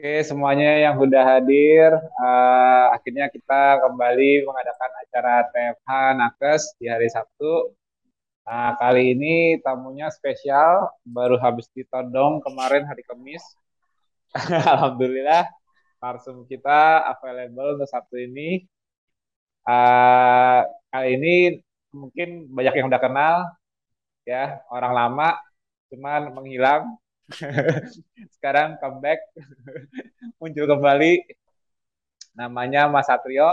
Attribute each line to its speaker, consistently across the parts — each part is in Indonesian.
Speaker 1: Oke, semuanya yang sudah hadir, uh, akhirnya kita kembali mengadakan acara TFH Nakes di hari Sabtu. Nah, kali ini tamunya spesial, baru habis ditodong kemarin hari Kamis. Alhamdulillah, narsum kita available untuk Sabtu ini. Uh, kali ini mungkin banyak yang udah kenal, ya orang lama, cuman menghilang sekarang comeback muncul kembali. Namanya Mas Satrio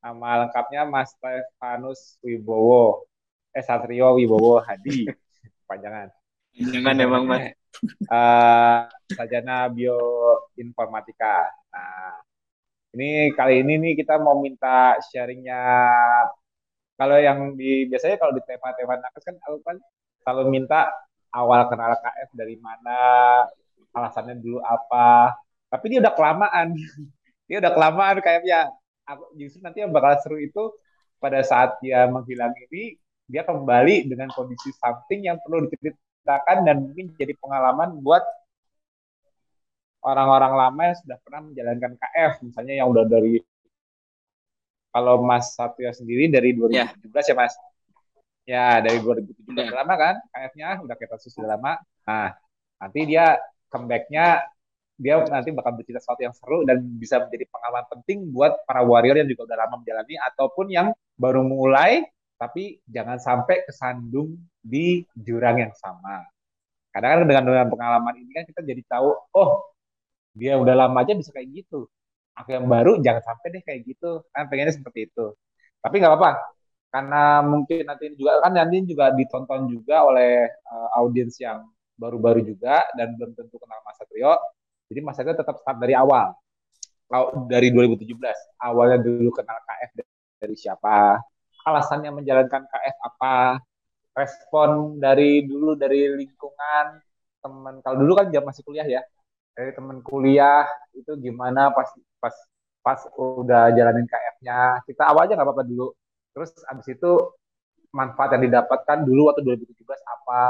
Speaker 1: nama lengkapnya Mas Stefanus Wibowo. Eh Satrio Wibowo Hadi. Panjangan.
Speaker 2: Jangan emang Mas.
Speaker 1: Uh, sajana bioinformatika. Nah ini kali ini nih kita mau minta sharingnya. Kalau yang di biasanya kalau di tema-tema nakes kan kan kalau minta awal kenal KF dari mana, alasannya dulu apa. Tapi dia udah kelamaan. dia udah kelamaan kayaknya. Aku justru nanti yang bakal seru itu pada saat dia menghilang ini, dia kembali dengan kondisi something yang perlu diceritakan dan mungkin jadi pengalaman buat orang-orang lama yang sudah pernah menjalankan KF, misalnya yang udah dari kalau Mas Satya sendiri dari 2017 ya, ya Mas. Ya, dari 2017 udah lama kan KF-nya, udah kita sudah lama. Nah, nanti dia comeback-nya dia nanti bakal bercerita sesuatu yang seru dan bisa menjadi pengalaman penting buat para warrior yang juga udah lama menjalani ataupun yang baru mulai tapi jangan sampai kesandung di jurang yang sama. Kadang-kadang dengan, dengan pengalaman ini kan kita jadi tahu, oh dia udah lama aja bisa kayak gitu. Aku yang baru jangan sampai deh kayak gitu. Kan pengennya seperti itu. Tapi nggak apa-apa karena mungkin nanti juga kan nanti juga ditonton juga oleh uh, audiens yang baru-baru juga dan belum tentu kenal Mas Satrio. Jadi Mas Satrio tetap start dari awal. Dari 2017. Awalnya dulu kenal KF dari siapa? Alasannya menjalankan KF apa? Respon dari dulu dari lingkungan teman kalau dulu kan jam masih kuliah ya. Dari teman kuliah itu gimana pas pas pas udah jalanin KF-nya. Kita awalnya nggak apa-apa dulu Terus abis itu manfaat yang didapatkan dulu waktu 2017 apa.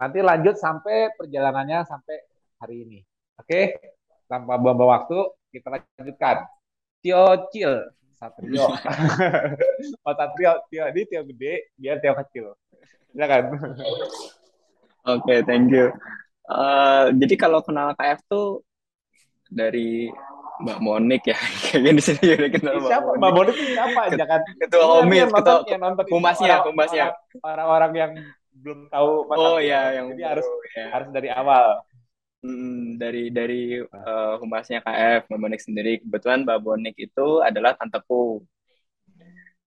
Speaker 1: Nanti lanjut sampai perjalanannya sampai hari ini. Oke, tanpa buang waktu, kita lanjutkan. Tio Cil, Satrio. oh Satrio, Tio ini Tio gede, dia Tio kecil. kan?
Speaker 2: Oke, okay, thank you. Uh, jadi kalau kenal KF tuh dari Mbak Monik ya. Kayaknya di sini udah kenal
Speaker 1: Mbak siapa? Mbak Monik. Siapa? Jangan
Speaker 2: ketua Omid ketua humasnya humasnya
Speaker 1: orang-orang yang belum tahu
Speaker 2: oh iya yang
Speaker 1: jadi harus ya. harus dari awal.
Speaker 2: Hmm, dari dari uh, humasnya KF Mbak Monik sendiri. Kebetulan Mbak Monik itu adalah tanteku.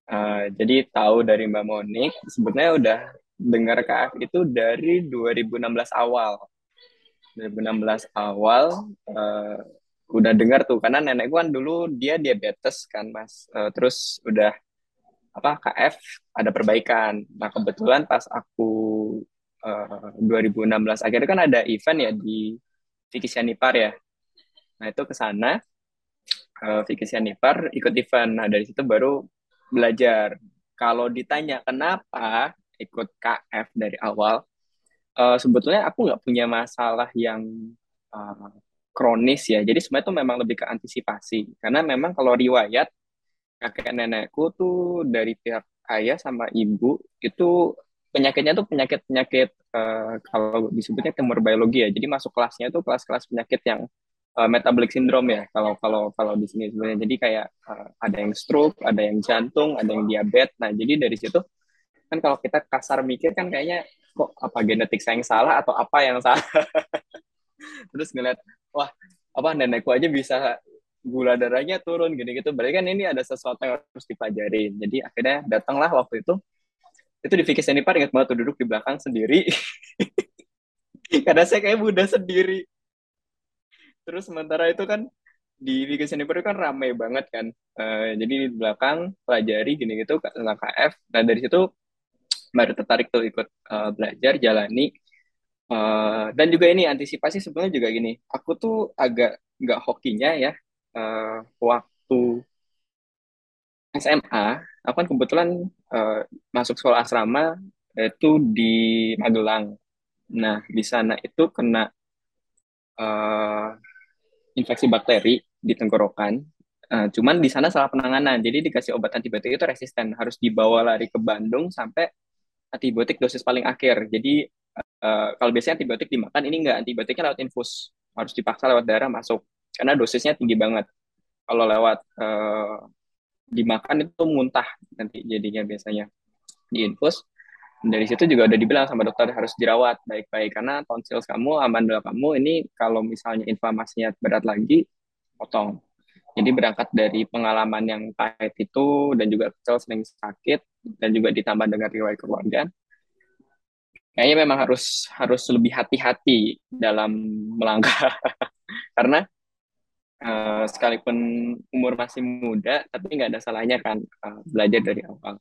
Speaker 2: Uh, jadi tahu dari Mbak Monik sebetulnya udah dengar KF itu dari 2016 awal. 2016 awal uh, udah dengar tuh karena nenek gua kan dulu dia diabetes kan mas. Uh, terus udah apa KF ada perbaikan. Nah kebetulan pas aku uh, eh, 2016 akhirnya kan ada event ya di Vicky Sianipar ya. Nah itu ke sana uh, Vicky Sianipar ikut event. Nah dari situ baru belajar. Kalau ditanya kenapa ikut KF dari awal uh, sebetulnya aku nggak punya masalah yang kronis ya. Jadi sebenarnya itu memang lebih ke antisipasi. Karena memang kalau riwayat kakek nenekku tuh dari pihak ayah sama ibu itu penyakitnya tuh penyakit-penyakit uh, kalau disebutnya tumor biologi ya. Jadi masuk kelasnya tuh kelas-kelas penyakit yang uh, metabolic syndrome ya kalau kalau kalau di sini sebenarnya. Jadi kayak uh, ada yang stroke, ada yang jantung, ada yang diabetes. Nah, jadi dari situ kan kalau kita kasar mikir kan kayaknya kok apa genetik saya yang salah atau apa yang salah. Terus ngeliat wah apa nenekku aja bisa gula darahnya turun gini-gitu. Berarti kan ini ada sesuatu yang harus dipelajarin. Jadi akhirnya datanglah waktu itu. Itu di Vicky Senipar ingat banget tuh duduk di belakang sendiri. Karena saya kayak muda sendiri. Terus sementara itu kan di Vicky Senipar kan ramai banget kan. Uh, jadi di belakang pelajari gini-gitu tentang KF. Nah dari situ baru tertarik tuh ikut uh, belajar, jalani Uh, dan juga ini antisipasi sebenarnya juga gini, aku tuh agak nggak hokinya ya uh, waktu SMA, aku kan kebetulan uh, masuk sekolah asrama itu di Magelang. Nah di sana itu kena uh, infeksi bakteri di tenggorokan. Uh, cuman di sana salah penanganan, jadi dikasih obat antibiotik itu resisten, harus dibawa lari ke Bandung sampai antibiotik dosis paling akhir. Jadi uh, kalau biasanya antibiotik dimakan, ini enggak antibiotiknya lewat infus, harus dipaksa lewat darah masuk, karena dosisnya tinggi banget. Kalau lewat uh, dimakan itu muntah nanti jadinya biasanya di infus dari situ juga udah dibilang sama dokter harus dirawat baik-baik karena tonsil kamu, amandel kamu ini kalau misalnya inflamasinya berat lagi, potong. Jadi berangkat dari pengalaman yang pahit itu dan juga kecil sering sakit dan juga ditambah dengan riwayat keluarga, kayaknya memang harus harus lebih hati-hati dalam melangkah. Karena uh, sekalipun umur masih muda tapi nggak ada salahnya kan uh, belajar dari awal.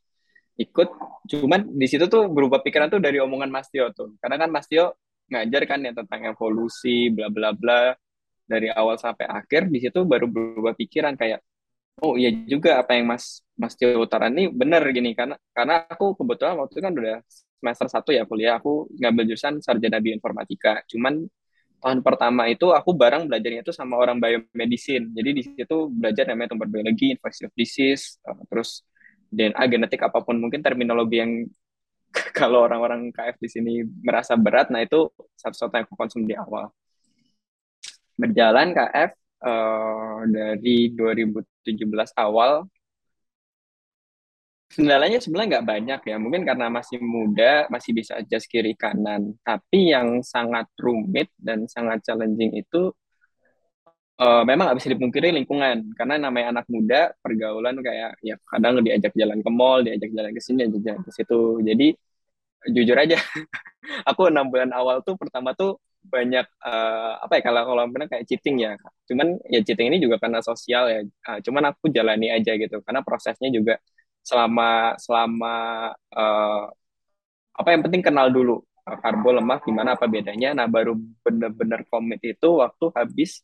Speaker 2: Ikut cuman di situ tuh berubah pikiran tuh dari omongan Mas Tio tuh. Karena kan Mas Tio ngajar kan ya tentang evolusi bla bla bla. Dari awal sampai akhir di situ baru berubah pikiran kayak oh iya juga apa yang Mas Mas Tio Utara ini benar gini karena karena aku kebetulan waktu itu kan udah semester satu ya kuliah. Aku ngambil jurusan sarjana bioinformatika. Cuman tahun pertama itu aku bareng belajarnya itu sama orang biomedicine. Jadi di situ belajar namanya tumor biologi infectious disease terus DNA genetik apa pun mungkin terminologi yang kalau orang-orang KF di sini merasa berat, nah itu satu-satu yang aku konsum di awal. Berjalan KF uh, dari 2017 awal, kendalanya sebenarnya nggak banyak ya, mungkin karena masih muda, masih bisa adjust kiri kanan. Tapi yang sangat rumit dan sangat challenging itu uh, memang nggak bisa dipungkiri lingkungan. Karena namanya anak muda pergaulan kayak ya kadang diajak jalan ke mall diajak jalan ke sini diajak ke situ. Jadi jujur aja aku enam bulan awal tuh pertama tuh banyak uh, apa ya kalau kalau benar kayak cheating ya cuman ya cheating ini juga karena sosial ya. Uh, cuman aku jalani aja gitu karena prosesnya juga selama selama uh, apa yang penting kenal dulu. Karbo lemak gimana apa bedanya. Nah baru bener-bener komit itu waktu habis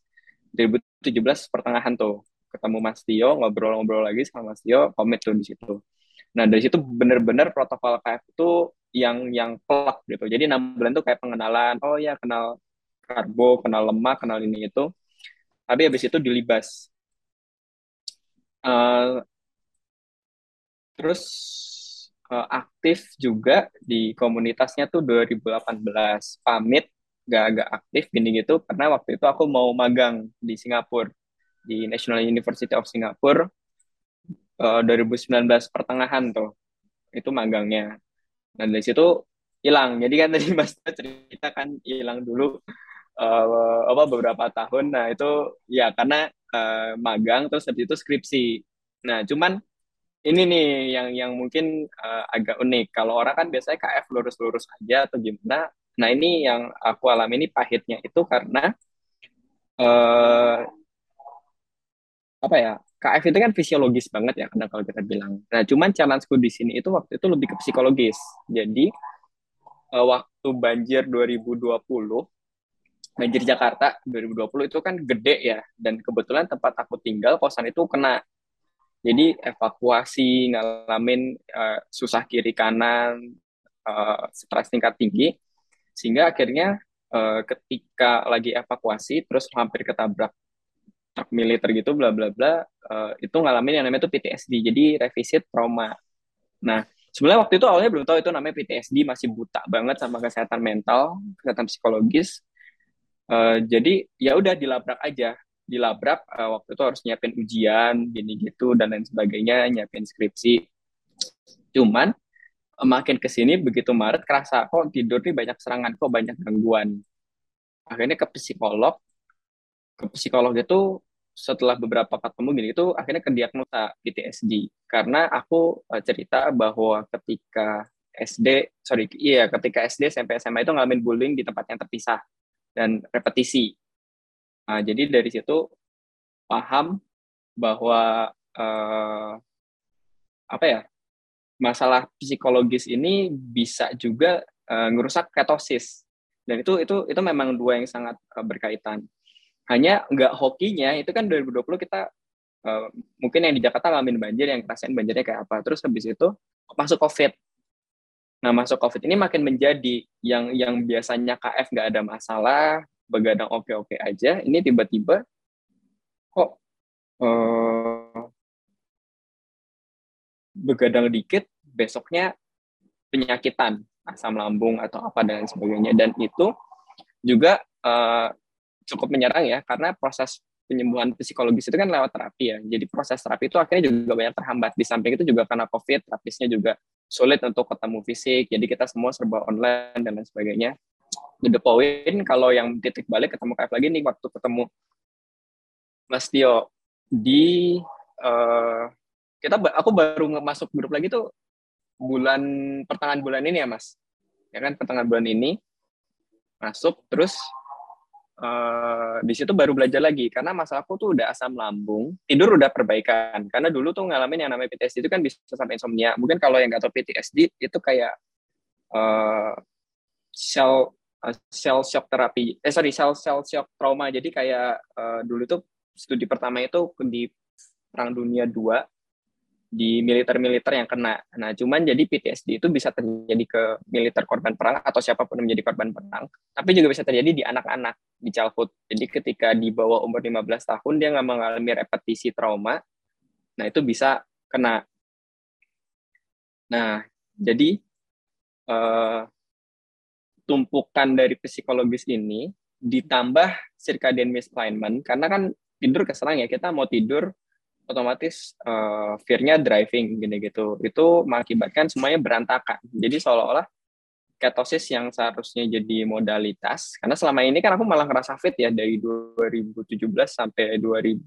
Speaker 2: 2017 pertengahan tuh. Ketemu Mas Tio ngobrol-ngobrol lagi sama Mas Tio komit tuh di situ. Nah dari situ bener-bener protokol KF itu yang yang plak gitu. Jadi enam bulan tuh kayak pengenalan oh ya kenal karbo kenal lemak kenal ini itu. Tapi habis itu dilibas. Uh, terus uh, aktif juga di komunitasnya tuh 2018 pamit gak agak aktif gini gitu karena waktu itu aku mau magang di Singapura di National University of Singapore uh, 2019 pertengahan tuh itu magangnya dan dari situ hilang. Jadi kan tadi Mas cerita kan hilang dulu uh, apa beberapa tahun. Nah itu ya karena uh, magang terus habis itu skripsi. Nah cuman ini nih yang yang mungkin uh, agak unik. Kalau orang kan biasanya KF lurus-lurus aja atau gimana. Nah ini yang aku alami ini pahitnya itu karena uh, apa ya KF itu kan fisiologis banget ya karena kalau kita bilang. Nah cuman challenge-ku di sini itu waktu itu lebih ke psikologis. Jadi uh, waktu banjir 2020 banjir Jakarta 2020 itu kan gede ya dan kebetulan tempat aku tinggal kosan itu kena jadi evakuasi ngalamin uh, susah kiri kanan uh, stres tingkat tinggi sehingga akhirnya uh, ketika lagi evakuasi terus hampir ketabrak truk militer gitu bla bla bla uh, itu ngalamin yang namanya itu PTSD jadi revisit trauma. Nah sebenarnya waktu itu awalnya belum tahu itu namanya PTSD masih buta banget sama kesehatan mental kesehatan psikologis. Uh, jadi ya udah dilabrak aja. Dilabrak uh, waktu itu harus nyiapin ujian gini gitu dan lain sebagainya nyiapin skripsi. Cuman makin ke sini begitu Maret kerasa kok tidur nih banyak serangan kok banyak gangguan. Akhirnya ke psikolog ke psikolog itu setelah beberapa ketemu gini itu akhirnya ke diagnosa PTSD karena aku uh, cerita bahwa ketika SD sorry iya ketika SD SMP SMA itu ngalamin bullying di tempat yang terpisah dan repetisi. Nah, jadi dari situ paham bahwa uh, apa ya masalah psikologis ini bisa juga uh, ngerusak ketosis. Dan itu itu itu memang dua yang sangat berkaitan hanya nggak hokinya itu kan 2020 kita uh, mungkin yang di Jakarta ngalamin banjir yang rasain banjirnya kayak apa. Terus habis itu masuk covid. Nah masuk covid ini makin menjadi yang yang biasanya KF nggak ada masalah begadang oke oke aja ini tiba-tiba kok uh, begadang dikit besoknya penyakitan asam lambung atau apa dan sebagainya. Dan itu juga uh, cukup menyerang ya karena proses penyembuhan psikologis itu kan lewat terapi ya. Jadi proses terapi itu akhirnya juga banyak terhambat. Di samping itu juga karena covid terapisnya juga sulit untuk ketemu fisik. Jadi kita semua serba online dan lain sebagainya. The point kalau yang titik balik ketemu kayak lagi nih waktu ketemu Mas Tio di uh, kita aku baru masuk grup lagi tuh bulan pertengahan bulan ini ya Mas. Ya kan pertengahan bulan ini masuk terus uh, di situ baru belajar lagi. Karena masalahku tuh udah asam lambung tidur udah perbaikan. Karena dulu tuh ngalamin yang namanya PTSD itu kan bisa sampai insomnia. Mungkin kalau yang nggak tahu PTSD itu kayak uh, sel uh, sel shock terapi. Eh sorry sel sel shock trauma. Jadi kayak uh, dulu tuh studi pertama itu di perang dunia 2 di militer-militer yang kena. Nah, cuman jadi PTSD itu bisa terjadi ke militer korban perang atau siapa pun yang menjadi korban perang, tapi juga bisa terjadi di anak-anak di childhood. Jadi ketika di bawah umur 15 tahun dia nggak mengalami repetisi trauma, nah itu bisa kena. Nah, jadi uh, tumpukan dari psikologis ini ditambah circadian misalignment karena kan tidur keserang ya kita mau tidur otomatis uh, fear-nya driving gini gitu. Itu mengakibatkan semuanya berantakan. Jadi seolah-olah ketosis yang seharusnya jadi modalitas karena selama ini kan aku malah ngerasa fit ya dari 2017 sampai 2019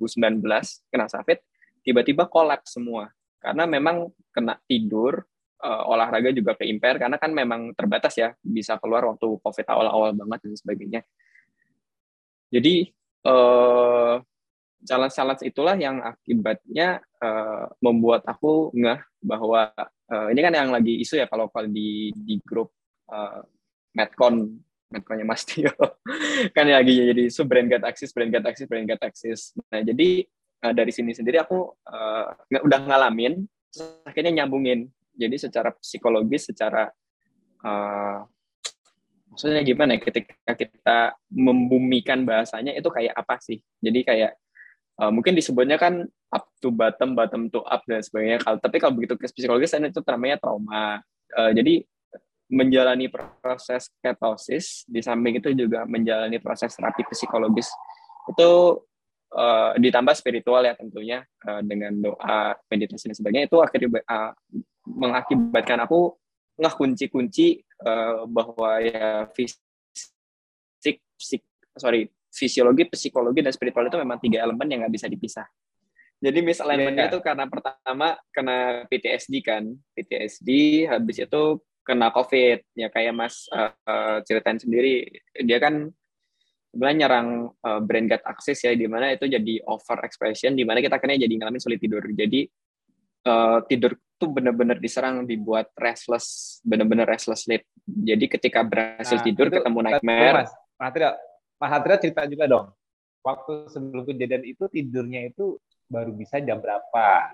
Speaker 2: ngerasa fit tiba-tiba kolaps semua. Karena memang kena tidur uh, olahraga juga ke karena kan memang terbatas ya bisa keluar waktu covid awal-awal banget dan sebagainya. Jadi uh, challenge-challenge itulah yang akibatnya uh, membuat aku ngeh bahwa uh, ini kan yang lagi isu ya kalau kalau di di grup uh, Medcon Medconnya Mas Tio. Kan lagi jadi isu brand get access brand get access brand get access nah jadi uh, dari sini sendiri aku uh, udah ngalamin akhirnya nyambungin. Jadi secara psikologis secara uh, maksudnya gimana ya ketika kita membumikan bahasanya itu kayak apa sih? Jadi kayak uh, mungkin disebutnya kan up to bottom, bottom to up dan sebagainya. Kalau tapi kalau begitu ke psikologis itu namanya trauma. Uh, jadi menjalani proses ketosis di samping itu juga menjalani proses terapi psikologis itu uh, ditambah spiritual ya tentunya uh, dengan doa meditasi dan sebagainya itu akhirnya uh, mengakibatkan aku nggak kunci-kunci uh, bahwa ya fisik, fisik sorry fisiologi, psikologi, dan spiritual itu memang tiga elemen yang nggak bisa dipisah. Jadi misalignmentnya yeah. itu karena pertama kena PTSD kan, PTSD, habis itu kena COVID, ya kayak Mas uh, uh, ceritain sendiri, dia kan sebenarnya nyerang uh, brain gut access ya, di mana itu jadi over expression, di mana kita akhirnya jadi ngalamin sulit tidur. Jadi uh, tidur tuh benar-benar diserang, dibuat restless, benar-benar restless sleep. Jadi ketika berhasil nah, tidur, itu, ketemu nightmare.
Speaker 1: Mas, tidak Mas Hatria cerita juga dong. Waktu sebelum kejadian itu tidurnya itu baru bisa jam berapa?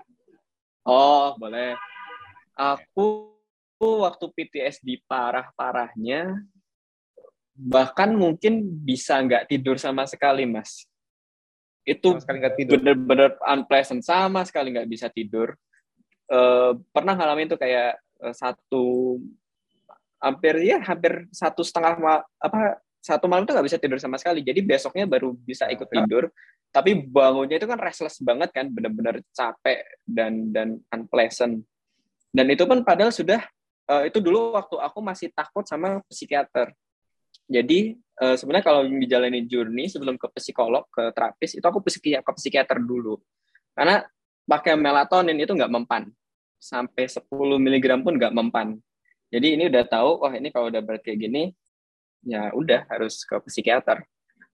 Speaker 2: Oh, boleh. Aku waktu PTSD parah-parahnya bahkan mungkin bisa nggak tidur sama sekali, Mas. Itu bener-bener unpleasant sama sekali nggak bisa tidur. Uh, pernah ngalamin tuh kayak uh, satu hampir ya hampir satu setengah apa satu malam tuh nggak bisa tidur sama sekali. Jadi besoknya baru bisa ikut tidur. Tapi bangunnya itu kan restless banget kan, benar-benar capek dan dan unpleasant. Dan itu pun padahal sudah uh, itu dulu waktu aku masih takut sama psikiater. Jadi uh, sebenarnya kalau menjalani journey sebelum ke psikolog, ke terapis, itu aku psikiater, ke psikiater dulu. Karena pakai melatonin itu nggak mempan. Sampai 10 mg pun nggak mempan. Jadi ini udah tahu, wah ini kalau udah berat kayak gini, ya udah harus ke psikiater.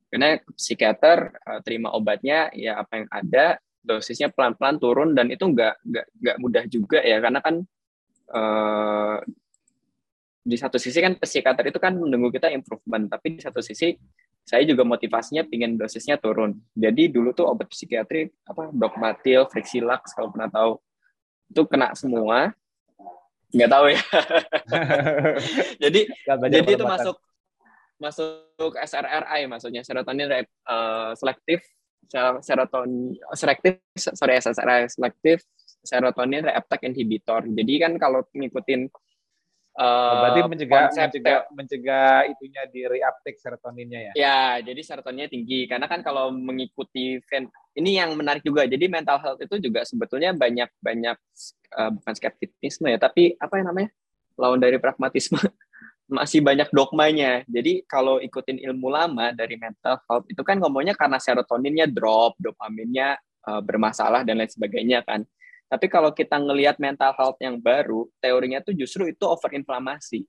Speaker 2: Karena psikiater uh, terima obatnya ya apa yang ada dosisnya pelan-pelan turun dan itu nggak nggak nggak mudah juga ya. Karena kan uh, di satu sisi kan psikiater itu kan menunggu kita improvement tapi di satu sisi saya juga motivasinya pingin dosisnya turun. Jadi dulu tuh obat psikiatri apa dogmatil frexilax kalau pernah tahu itu kena semua. Nggak tahu ya. Jadi jadi itu masuk masuk SRRI maksudnya serotonin uh, selektif serotonin selektif sorry selektif serotonin reuptake inhibitor. Jadi kan kalau ngikutin
Speaker 1: Uh, berarti mencegah mencegah mencegah itunya di reuptake serotoninnya ya.
Speaker 2: Ya, jadi serotoninnya tinggi karena kan kalau mengikuti ini yang menarik juga. Jadi mental health itu juga sebetulnya banyak banyak uh, bukan skeptisisme ya, tapi apa yang namanya? lawan dari pragmatisme. Masih banyak dogmanya. Jadi kalau ikutin ilmu lama dari mental health itu kan ngomongnya karena serotoninnya drop, dopaminnya uh, bermasalah dan lain sebagainya kan. Tapi kalau kita ngelihat mental health yang baru, teorinya tuh justru itu overinflamasi.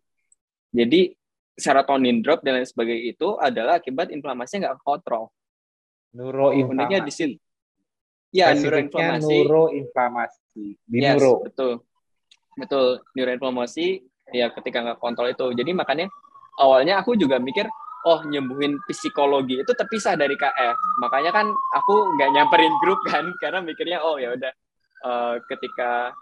Speaker 2: Jadi serotonin drop dan lain sebagainya itu adalah akibat inflamasi nggak kontrol.
Speaker 1: Neuroinflamasi.
Speaker 2: di sini. Ya, neuroinflamasi.
Speaker 1: Neuroinflamasi. Di
Speaker 2: yes, neuro. Betul. Betul, neuroinflamasi ya ketika nggak kontrol itu. Jadi makanya awalnya aku juga mikir oh nyembuhin psikologi itu terpisah dari KF. Makanya kan aku nggak nyamperin grup kan karena mikirnya oh ya udah uh, ketika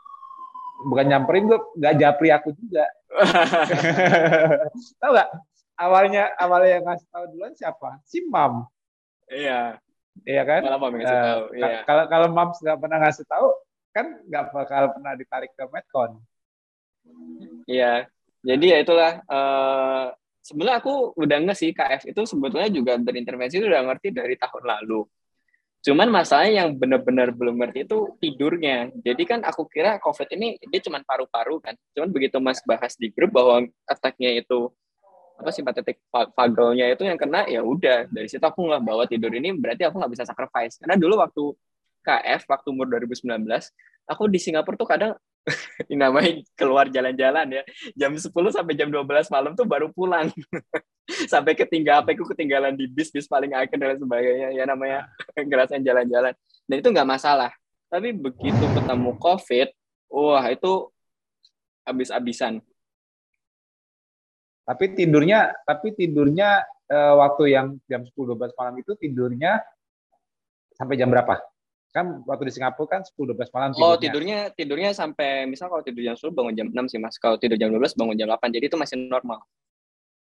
Speaker 1: bukan nyamperin gue nggak japri aku juga. Tahu nggak? Awalnya awalnya yang ngasih tahu duluan siapa? Si mam.
Speaker 2: Iya.
Speaker 1: Iya kan?
Speaker 2: Kalau mam ngasih tahu uh, iya.
Speaker 1: kalau kalau mam nggak pernah ngasih tahu kan nggak bakal pernah ditarik ke medcon
Speaker 2: iya jadi ya itulah uh, sebenarnya aku udah nggak sih KF itu sebetulnya juga berintervensi itu udah ngerti dari tahun lalu Cuman masalahnya yang benar-benar belum ngerti itu tidurnya. Jadi kan aku kira COVID ini dia cuma paru-paru kan. Cuman begitu Mas bahas di grup bahwa ataknya itu apa simpatetik fagelnya itu yang kena ya udah dari situ aku nggak bawa tidur ini berarti aku nggak bisa sacrifice karena dulu waktu KF waktu umur 2019 aku di Singapura tuh kadang ini namanya keluar jalan-jalan ya. Jam 10 sampai jam 12 malam tuh baru pulang. Sampai ketinggalan apa itu ketinggalan di bis bis paling akhir dan sebagainya. Ya namanya ngerasain jalan-jalan. Dan itu nggak masalah. Tapi begitu ketemu covid wah itu habis-habisan.
Speaker 1: Tapi tidurnya tapi tidurnya eh, waktu yang jam 10 12 malam itu tidurnya sampai jam berapa kan waktu di Singapura kan 10 12 malam
Speaker 2: tidurnya. Oh, tidurnya tidurnya sampai misal kalau tidur jam 10 bangun jam 6 sih Mas. Kalau tidur jam 12 bangun jam 8. Jadi itu masih normal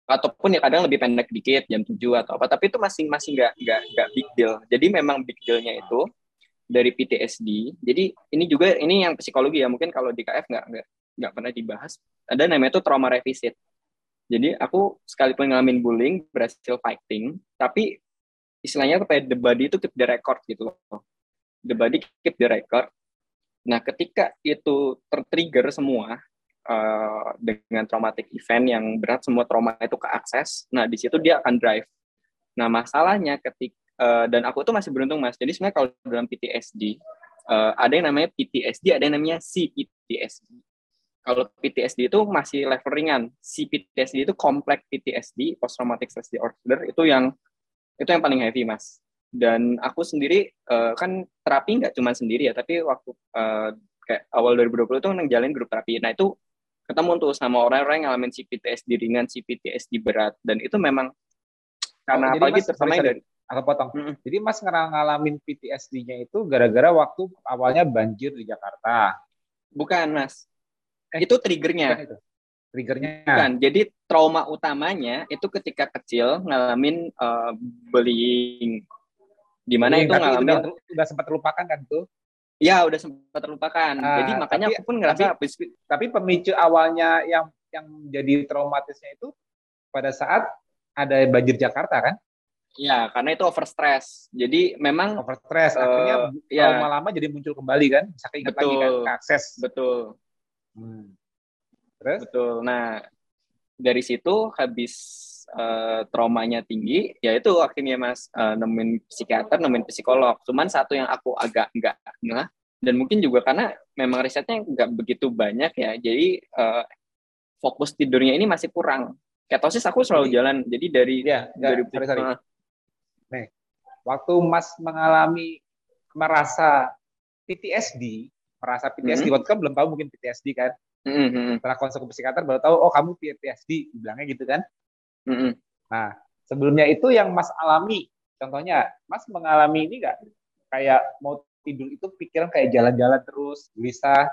Speaker 2: ataupun ya kadang lebih pendek dikit jam 7 atau apa tapi itu masih masih nggak nggak nggak big deal jadi memang big dealnya itu dari PTSD jadi ini juga ini yang psikologi ya mungkin kalau di KF nggak nggak nggak pernah dibahas ada namanya itu trauma revisit jadi aku sekalipun ngalamin bullying berhasil fighting tapi istilahnya kayak the body itu keep the record gitu loh the body keep the record. Nah ketika itu tertrigger semua uh, dengan traumatic event yang berat semua trauma itu keakses nah di situ dia akan drive. Nah masalahnya ketika uh, dan aku tuh masih beruntung mas. Jadi sebenarnya kalau dalam PTSD uh, ada yang namanya PTSD ada yang namanya CPTSD kalau PTSD itu masih level ringan. CPTSD itu kompleks PTSD post traumatic stress disorder itu yang itu yang paling heavy mas dan aku sendiri uh, kan terapi nggak cuma sendiri ya tapi waktu uh, kayak awal 2020 itu ngejalin grup terapi nah itu ketemu tuh sama orang-orang yang ngalamin CPTSD ringan, CPTSD berat dan itu memang karena oh, apalagi terutama dari
Speaker 1: aku potong. Mm -hmm. Jadi Mas ngalamin PTSD-nya itu gara-gara waktu awalnya banjir di Jakarta.
Speaker 2: Bukan, Mas. Eh, itu triggernya. Itu.
Speaker 1: Triggernya.
Speaker 2: Bukan. Jadi trauma utamanya itu ketika kecil ngalamin uh, bullying. Di mana itu ngalamin
Speaker 1: udah, udah sempat terlupakan kan tuh?
Speaker 2: Ya udah sempat terlupakan. Uh, Jadi makanya tapi, aku pun ngerasa
Speaker 1: tapi, tapi pemicu awalnya yang yang jadi traumatisnya itu pada saat ada banjir Jakarta kan?
Speaker 2: Iya, karena itu over stress. Jadi memang
Speaker 1: over stress uh, akhirnya ya. lama-lama jadi muncul kembali kan, bisa keinget lagi kan, akses.
Speaker 2: Betul. Hmm. Terus? Betul. Nah, dari situ habis uh, traumanya tinggi, ya itu akhirnya mas uh, nemuin psikiater, nemuin psikolog. Cuman satu yang aku agak enggak nah dan mungkin juga karena memang risetnya nggak begitu banyak ya, jadi uh, fokus tidurnya ini masih kurang. Ketosis aku selalu jalan, jadi dari
Speaker 1: ya, dari sorry, sorry. Nih, waktu Mas mengalami merasa PTSD, merasa PTSD, mm -hmm. waktu kan belum tahu mungkin PTSD kan, mm -hmm. setelah konsul ke psikiater baru tahu oh kamu PTSD, bilangnya gitu kan? Mm-hmm. Nah, sebelumnya itu yang Mas alami, contohnya Mas mengalami ini nggak kayak mau tidur itu pikiran kayak jalan-jalan terus, bisa?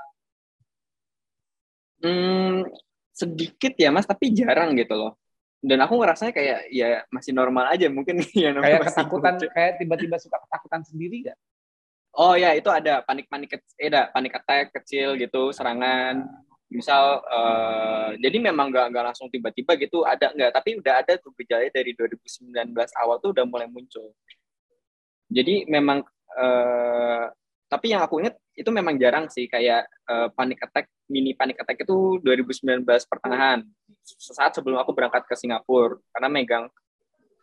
Speaker 2: Hmm, sedikit ya Mas, tapi jarang gitu loh. dan aku ngerasanya kayak ya masih normal aja mungkin
Speaker 1: ya kayak ketakutan kayak tiba-tiba suka ketakutan sendiri gak?
Speaker 2: Oh ya itu ada panik-panik eh ada panik attack kecil gitu serangan misal uh, jadi memang nggak nggak langsung tiba-tiba gitu ada nggak tapi udah ada tuh gejala dari 2019 awal tuh udah mulai muncul. Jadi memang uh, tapi yang aku ingat itu memang jarang sih kayak uh, panic attack mini panic attack itu 2019 pertengahan. Sesaat sebelum aku berangkat ke Singapura karena megang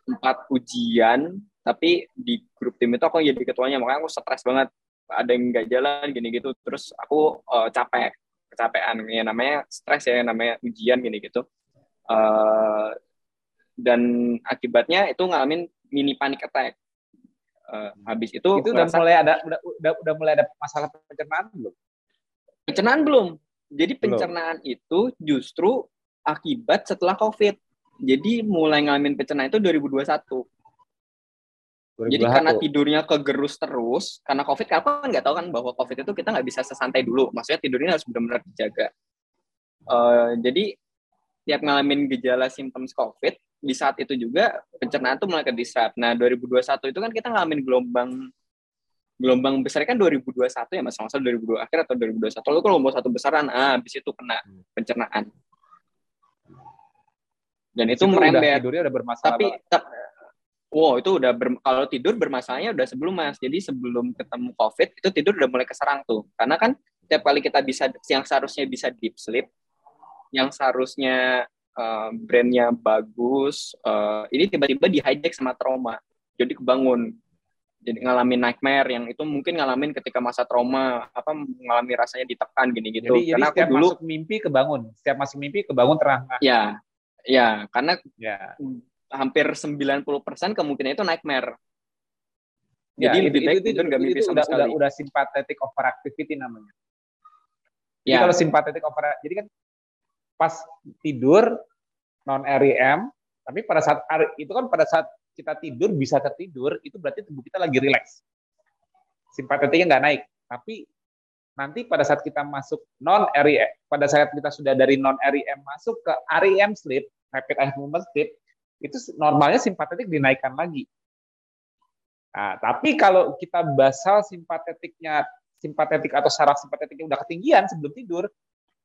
Speaker 2: empat ujian tapi di grup tim itu aku jadi ketuanya makanya aku stres banget. Ada yang nggak jalan gini gitu terus aku uh, capek kecapean ya namanya stres ya namanya ujian gini gitu. Uh, dan akibatnya itu ngalamin mini panic attack. Uh, habis itu
Speaker 1: itu udah mulai ada udah, udah udah mulai ada masalah pencernaan belum?
Speaker 2: Pencernaan belum. Jadi pencernaan belum. itu justru akibat setelah covid. Jadi mulai ngalamin pencernaan itu 2021 2021. Jadi karena tidurnya kegerus terus, karena COVID, kan aku kan nggak tahu kan bahwa COVID itu kita nggak bisa sesantai dulu. Maksudnya tidurnya harus benar-benar dijaga. Uh, jadi tiap ngalamin gejala simptom COVID, di saat itu juga pencernaan tuh mulai ke disrupt. Nah, 2021 itu kan kita ngalamin gelombang gelombang besar kan 2021 ya mas masa 2002 akhir atau 2021 lalu kalau mau satu besaran ah habis itu kena hmm. pencernaan dan itu, itu merembet
Speaker 1: tidurnya udah bermasalah
Speaker 2: tapi Wow, itu udah ber, kalau tidur bermasalahnya udah sebelum mas. Jadi sebelum ketemu COVID itu tidur udah mulai keserang tuh. Karena kan tiap kali kita bisa yang seharusnya bisa deep sleep, yang seharusnya uh, brandnya bagus, uh, ini tiba-tiba di hijack sama trauma. Jadi kebangun. Jadi ngalamin nightmare yang itu mungkin ngalamin ketika masa trauma, apa mengalami rasanya ditekan gini gitu.
Speaker 1: Jadi, karena jadi setiap aku dulu masuk mimpi kebangun, setiap masuk mimpi kebangun terang.
Speaker 2: Ya, ya karena ya hampir 90% kemungkinan itu nightmare.
Speaker 1: Ya, Jadi itu, lebih baik itu, tidur nggak mimpi sama udah, sekali. Udah, udah sympathetic overactivity namanya. Ya. Jadi kalau sympathetic over, jadi kan pas tidur non REM, tapi pada saat itu kan pada saat kita tidur bisa tertidur, itu berarti tubuh kita lagi rileks. Simpatetiknya nggak naik, tapi nanti pada saat kita masuk non REM, pada saat kita sudah dari non REM masuk ke REM sleep, rapid eye movement sleep, itu normalnya simpatetik dinaikkan lagi. Nah, tapi kalau kita basal simpatetiknya simpatetik atau saraf simpatetiknya udah ketinggian sebelum tidur,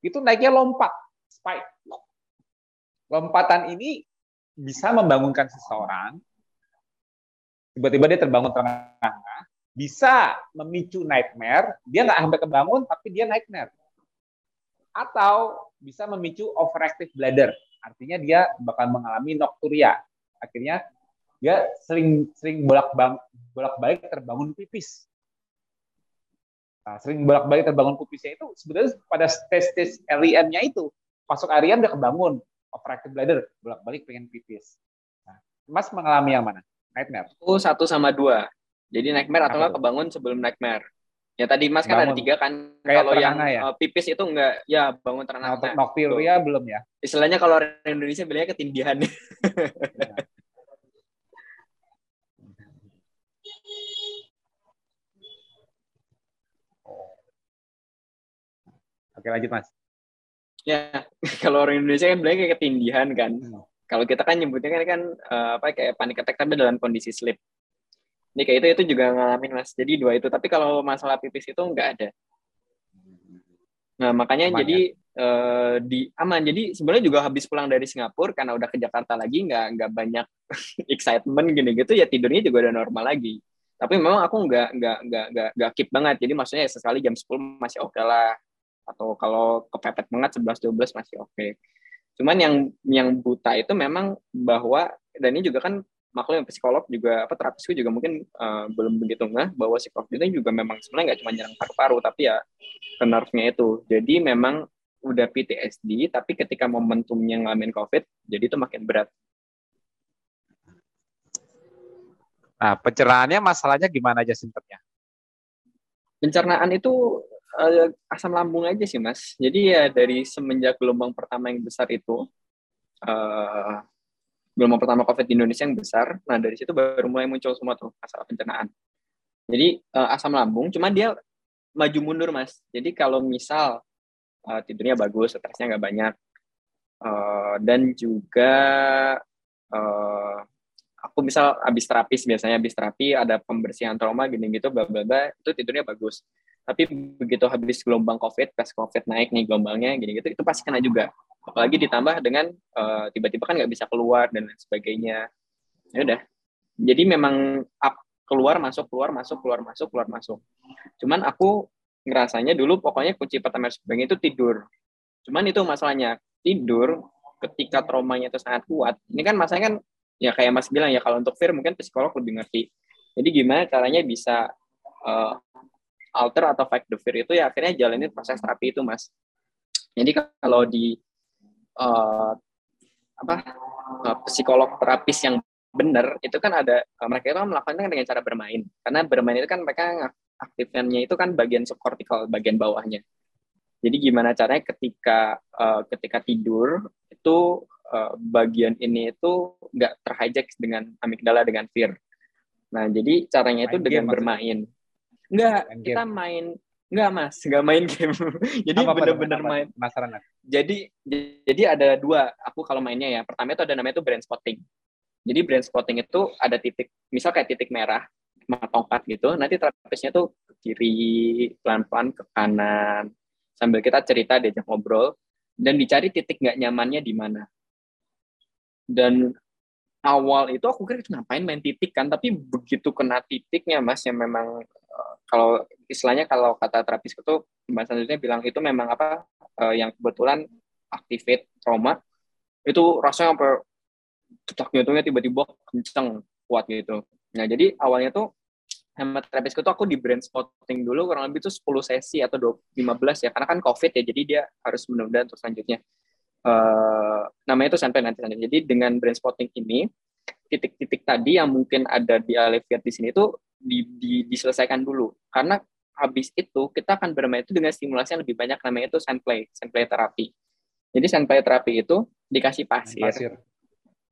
Speaker 1: itu naiknya lompat, spike. Lompatan ini bisa membangunkan seseorang, tiba-tiba dia terbangun tengah-tengah, bisa memicu nightmare, dia nggak sampai kebangun, tapi dia nightmare. Atau bisa memicu overactive bladder, artinya dia bakal mengalami nokturia. Akhirnya dia sering sering bolak bang bolak balik terbangun pipis. Nah, sering bolak balik terbangun pipisnya itu sebenarnya pada tes-tes REM-nya itu masuk REM dia kebangun overactive bladder bolak balik pengen pipis. Nah, Mas mengalami yang mana? Nightmare?
Speaker 2: Oh satu sama dua. Jadi nightmare atau nggak kebangun sebelum nightmare. Ya tadi Mas kan bangun. ada tiga kan. Kalau yang ya? Uh, pipis itu enggak ya bangun terang
Speaker 1: Nah, nocturia belum ya?
Speaker 2: Istilahnya kalau orang Indonesia bilangnya ketindihan. Ya.
Speaker 1: Oke lanjut Mas.
Speaker 2: Ya, kalau orang Indonesia kan bilangnya kayak ketindihan kan. Hmm. Kalau kita kan nyebutnya kan kan uh, apa kayak panik attack tapi dalam kondisi sleep. Ini kayak itu itu juga ngalamin mas. Jadi dua itu. Tapi kalau masalah pipis itu nggak ada. Nah makanya aman, jadi ya? uh, di aman. Jadi sebenarnya juga habis pulang dari Singapura karena udah ke Jakarta lagi nggak nggak banyak excitement gini gitu ya tidurnya juga udah normal lagi. Tapi memang aku nggak nggak nggak nggak nggak keep banget. Jadi maksudnya ya sekali jam 10 masih oke okay lah. Atau kalau kepepet banget 11 12 masih oke. Okay. Cuman yang yang buta itu memang bahwa dan ini juga kan maklum psikolog juga apa terapisku juga mungkin uh, belum begitu nggak bahwa si COVID itu juga memang sebenarnya nggak cuma nyerang paru-paru tapi ya ke itu. Jadi memang udah PTSD tapi ketika momentumnya ngalamin COVID jadi itu makin berat.
Speaker 1: Nah, pencernaannya masalahnya gimana aja simptomnya?
Speaker 2: Pencernaan itu uh, asam lambung aja sih, Mas. Jadi ya dari semenjak gelombang pertama yang besar itu uh, gelombang pertama COVID di Indonesia yang besar. Nah, dari situ baru mulai muncul semua tuh masalah pencernaan. Jadi uh, asam lambung, cuma dia maju mundur, Mas. Jadi kalau misal uh, tidurnya bagus, stresnya nggak banyak, uh, dan juga uh, aku misal habis terapis biasanya habis terapi ada pembersihan trauma gini gitu bla bla bla itu tidurnya bagus tapi begitu habis gelombang covid pas covid naik nih gelombangnya gini gitu itu pasti kena juga apalagi ditambah dengan uh, tiba-tiba kan nggak bisa keluar dan lain sebagainya ya udah jadi memang up, keluar masuk keluar masuk keluar masuk keluar masuk cuman aku ngerasanya dulu pokoknya kunci pertama sebagai itu tidur cuman itu masalahnya tidur ketika traumanya itu sangat kuat ini kan masalahnya kan ya kayak Mas bilang ya kalau untuk fear mungkin psikolog lebih ngerti. Jadi gimana caranya bisa uh, alter atau fight the fear itu ya akhirnya jalanin proses terapi itu Mas. Jadi kalau di uh, apa uh, psikolog terapis yang benar itu kan ada uh, mereka itu kan melakukannya dengan cara bermain. Karena bermain itu kan mereka aktifnya itu kan bagian subkortikal, bagian bawahnya. Jadi gimana caranya ketika uh, ketika tidur itu uh, bagian ini itu nggak terhijack dengan amigdala dengan fear. Nah, jadi caranya itu dengan bermain. Enggak, kita main Enggak mas, enggak main game. jadi benar-benar main. Penasaran Jadi jadi ada dua. Aku kalau mainnya ya, pertama itu ada namanya itu brain spotting. Jadi brain spotting itu ada titik, misal kayak titik merah, tongkat gitu. Nanti terapisnya tuh ke kiri, pelan-pelan ke kanan. Sambil kita cerita, diajak ngobrol. Dan dicari titik nggak nyamannya di mana dan awal itu aku kira ngapain main titik kan tapi begitu kena titiknya mas yang memang kalau istilahnya kalau kata terapis itu mbak selanjutnya bilang itu memang apa uh, yang kebetulan activate trauma itu rasanya sampai cetak jantungnya tiba-tiba kenceng kuat gitu. Nah jadi awalnya tuh sama terapis itu aku di brain spotting dulu kurang lebih itu 10 sesi atau 15 ya karena kan covid ya jadi dia harus menunda untuk selanjutnya. Uh, namanya itu sampai nanti Jadi dengan brain spotting ini titik-titik tadi yang mungkin ada di alleviate di sini itu di, di, diselesaikan dulu karena habis itu kita akan bermain itu dengan stimulasi yang lebih banyak namanya itu sand play, sand play terapi. Jadi sand play terapi itu dikasih pasir. Main pasir.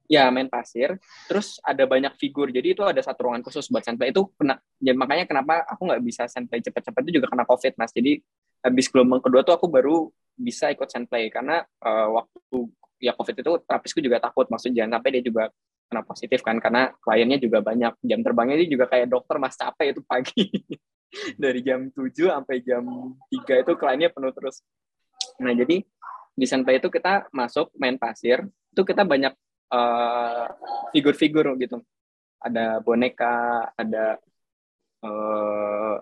Speaker 2: Ya, main pasir. Terus ada banyak figur. Jadi itu ada satu ruangan khusus buat sand play itu kena ya, makanya kenapa aku nggak bisa sand play cepat-cepat itu juga karena Covid, Mas. Jadi habis gelombang kedua tuh aku baru bisa ikut play karena uh, waktu ya covid itu terapisku juga takut maksudnya jangan sampai dia juga kena positif kan karena kliennya juga banyak jam terbangnya dia juga kayak dokter mas capek itu pagi dari jam 7 sampai jam 3 itu kliennya penuh terus nah jadi di play itu kita masuk main pasir itu kita banyak uh, figur-figur gitu ada boneka ada uh,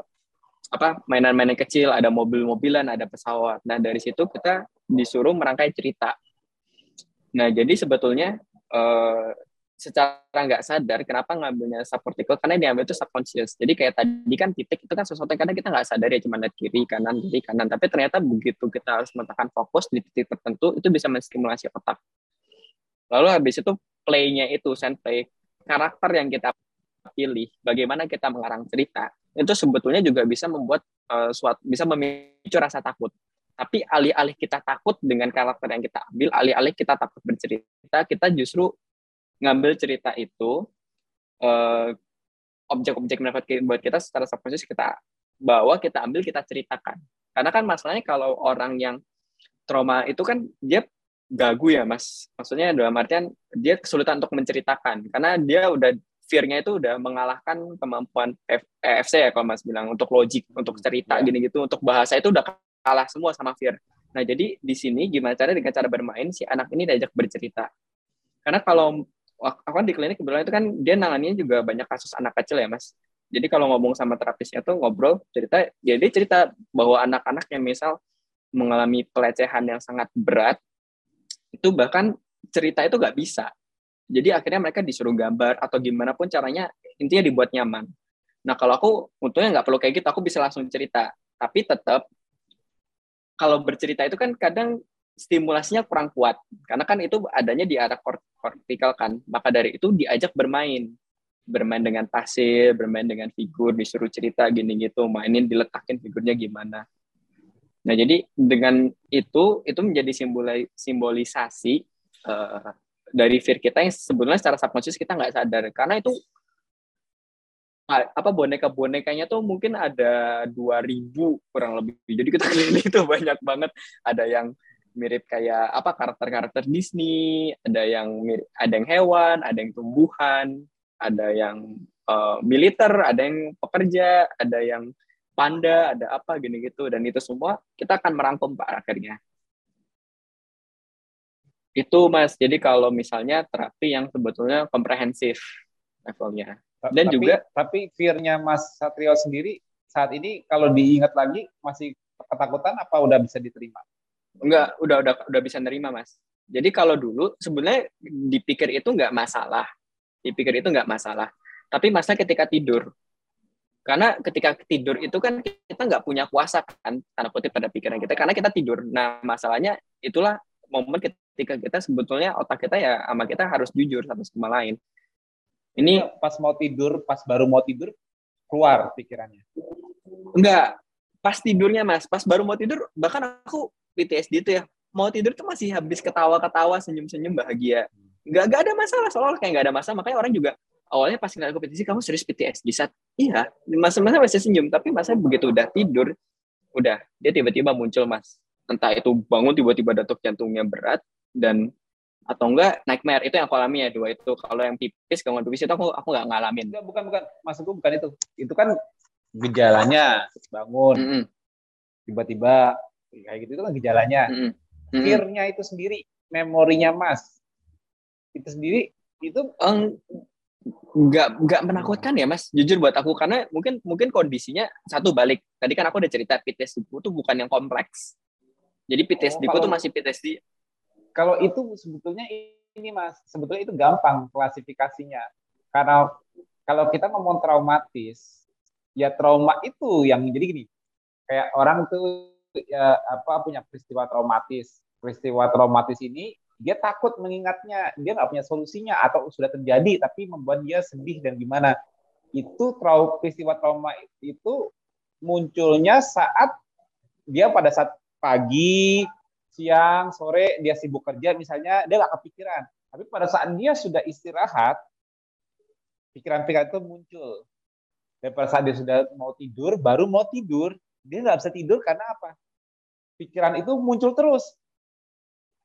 Speaker 2: apa mainan-mainan kecil, ada mobil-mobilan, ada pesawat. Nah dari situ kita disuruh merangkai cerita. Nah jadi sebetulnya uh, secara nggak sadar kenapa ngambilnya subcortical karena diambil itu subconscious. Jadi kayak tadi kan titik itu kan sesuatu yang kadang kita nggak sadar ya cuma lihat kiri kanan kiri kanan. Tapi ternyata begitu kita harus meletakkan fokus di titik tertentu itu bisa menstimulasi otak. Lalu habis itu playnya itu send play karakter yang kita pilih, bagaimana kita mengarang cerita itu sebetulnya juga bisa membuat uh, suatu bisa memicu rasa takut. Tapi alih-alih kita takut dengan karakter yang kita ambil, alih-alih kita takut bercerita, kita justru ngambil cerita itu uh, objek-objek manfaat buat kita secara subconscious kita bawa, kita ambil, kita ceritakan. Karena kan masalahnya kalau orang yang trauma itu kan dia gagu ya mas maksudnya dalam artian dia kesulitan untuk menceritakan karena dia udah fear-nya itu udah mengalahkan kemampuan F, eh, FC ya kalau Mas bilang untuk logik, untuk cerita yeah. gini gitu, untuk bahasa itu udah kalah semua sama fear. Nah, jadi di sini gimana cara dengan cara bermain si anak ini diajak bercerita. Karena kalau aku kan di klinik kebetulan itu kan dia nangannya juga banyak kasus anak kecil ya, Mas. Jadi kalau ngomong sama terapisnya tuh ngobrol cerita, ya dia cerita bahwa anak-anak yang misal mengalami pelecehan yang sangat berat itu bahkan cerita itu nggak bisa jadi akhirnya mereka disuruh gambar atau gimana pun caranya intinya dibuat nyaman. Nah kalau aku untungnya nggak perlu kayak gitu, aku bisa langsung cerita. Tapi tetap kalau bercerita itu kan kadang stimulasinya kurang kuat karena kan itu adanya di arah kortikal kan. Maka dari itu diajak bermain, bermain dengan pasir, bermain dengan figur, disuruh cerita gini gitu, mainin diletakin figurnya gimana. Nah jadi dengan itu itu menjadi simbolisasi uh, dari fear kita yang sebenarnya secara subconscious kita nggak sadar karena itu apa boneka-bonekanya tuh mungkin ada 2000 kurang lebih. Jadi kita keliling itu banyak banget. Ada yang mirip kayak apa karakter-karakter Disney, ada yang mirip, ada yang hewan, ada yang tumbuhan, ada yang uh, militer, ada yang pekerja, ada yang panda, ada apa gini gitu dan itu semua kita akan merangkum Pak akhirnya. Itu Mas. Jadi kalau misalnya terapi yang sebetulnya komprehensif levelnya.
Speaker 1: Dan tapi, juga tapi fear-nya Mas Satrio sendiri saat ini kalau diingat lagi masih ketakutan apa udah bisa diterima?
Speaker 2: Enggak, udah udah udah bisa nerima, Mas. Jadi kalau dulu sebenarnya dipikir itu enggak masalah. Dipikir itu enggak masalah. Tapi masa ketika tidur. Karena ketika tidur itu kan kita nggak punya kuasa kan, tanda kutip pada pikiran kita, karena kita tidur. Nah, masalahnya itulah momen ketika kita sebetulnya otak kita ya sama kita harus jujur satu sama lain.
Speaker 1: Ini pas mau tidur, pas baru mau tidur, keluar pikirannya.
Speaker 2: Enggak, pas tidurnya mas pas baru mau tidur bahkan aku PTSD itu ya mau tidur tuh masih habis ketawa-ketawa senyum-senyum bahagia. Nggak nggak ada masalah soalnya kayak nggak ada masalah makanya orang juga awalnya pas ngeliat aku PTSD kamu serius PTSD saat iya masa-masa masih senyum tapi masa begitu udah tidur udah dia tiba-tiba muncul mas. Entah itu bangun tiba-tiba detuk jantungnya berat dan atau enggak nightmare. Itu yang aku alami ya dua. Itu kalau yang pipis gangguan pipis itu aku aku nggak ngalamin.
Speaker 1: Enggak bukan bukan. Maksudku bukan itu. Itu kan gejalanya bangun. Mm -hmm. tiba-tiba kayak gitu itu kan gejalanya mm -hmm. fear-nya itu sendiri memorinya mas. Itu sendiri itu
Speaker 2: nggak nggak menakutkan ya mas? Jujur buat aku karena mungkin mungkin kondisinya satu balik. Tadi kan aku udah cerita PTSD itu bukan yang kompleks. Jadi PTSD oh, tuh masih PTSD
Speaker 1: kalau itu sebetulnya ini mas sebetulnya itu gampang klasifikasinya. Karena kalau kita ngomong traumatis ya trauma itu yang jadi gini. Kayak orang tuh ya apa punya peristiwa traumatis. Peristiwa traumatis ini dia takut mengingatnya. Dia nggak punya solusinya atau sudah terjadi tapi membuat dia sedih dan gimana. Itu trau peristiwa trauma itu munculnya saat dia pada saat pagi siang sore dia sibuk kerja misalnya dia nggak kepikiran. Tapi pada saat dia sudah istirahat pikiran-pikiran itu muncul. Dan pada saat dia sudah mau tidur, baru mau tidur, dia nggak bisa tidur karena apa? Pikiran itu muncul terus.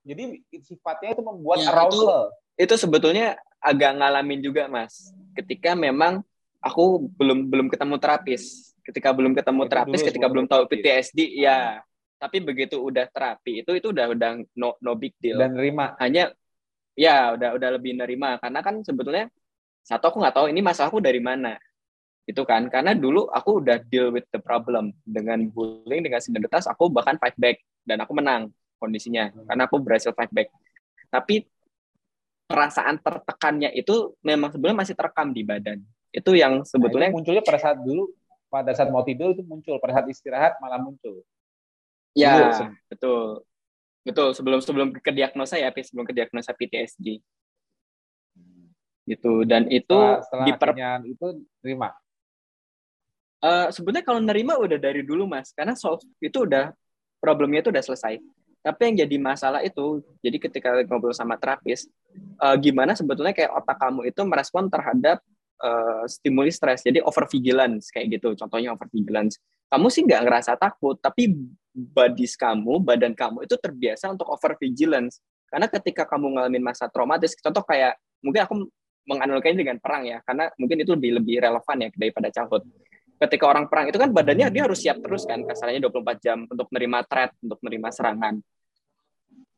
Speaker 1: Jadi sifatnya itu membuat ya, arousal.
Speaker 2: Itu, itu sebetulnya agak ngalamin juga, Mas. Ketika memang aku belum belum ketemu terapis. Ketika belum ketemu itu terapis, ketika belum tahu PTSD, ya. Tapi begitu udah terapi itu itu udah udah no no big deal.
Speaker 1: Dan nerima.
Speaker 2: Hanya ya udah udah lebih nerima karena kan sebetulnya satu aku nggak tahu ini masalahku dari mana itu kan. Karena dulu aku udah deal with the problem. Dengan bullying dengan identitas aku bahkan fight back. Dan aku menang kondisinya. Karena aku berhasil fight back. Tapi perasaan tertekannya itu memang sebenarnya masih terekam di badan. Itu yang sebetulnya
Speaker 1: nah, itu munculnya pada saat dulu pada saat mau tidur itu muncul. Pada saat istirahat malah muncul.
Speaker 2: Ya dulu, betul. Betul sebelum sebelum ke diagnosa ya sebelum ke diagnosa PTSD gitu. Dan itu
Speaker 1: setelah, setelah di per... itu terima
Speaker 2: Uh, sebenarnya kalau nerima udah dari dulu mas, karena solve itu udah problemnya itu udah selesai. Tapi yang jadi masalah itu, jadi ketika ngobrol sama terapis, uh, gimana sebetulnya kayak otak kamu itu merespon terhadap uh, stimuli stres, jadi over vigilance kayak gitu. Contohnya over vigilance. Kamu sih nggak ngerasa takut, tapi bodies kamu, badan kamu itu terbiasa untuk over vigilance. Karena ketika kamu ngalamin masa traumatis, contoh kayak mungkin aku menganalogikannya dengan perang ya, karena mungkin itu lebih lebih relevan ya daripada childhood ketika orang perang itu kan badannya dia harus siap terus kan kasarnya 24 jam untuk menerima threat, untuk menerima serangan.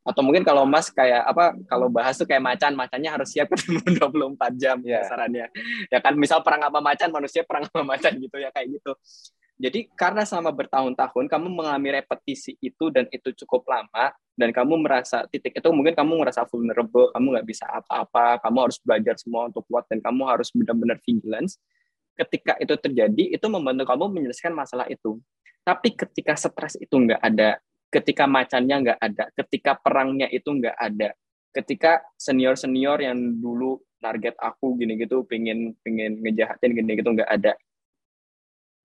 Speaker 2: Atau mungkin kalau Mas kayak apa kalau bahas tuh kayak macan, macannya harus siap ketemu 24 jam yeah. kasarannya. Ya kan misal perang apa macan, manusia perang apa macan gitu ya kayak gitu. Jadi karena selama bertahun-tahun kamu mengalami repetisi itu dan itu cukup lama dan kamu merasa titik itu mungkin kamu merasa vulnerable, kamu nggak bisa apa-apa, kamu harus belajar semua untuk kuat dan kamu harus benar-benar vigilance ketika itu terjadi itu membantu kamu menyelesaikan masalah itu. Tapi ketika stres itu nggak ada ketika macannya nggak ada ketika perangnya itu nggak ada ketika senior senior yang dulu target aku gini gitu pengen pengen ngejahatin gini gitu nggak ada.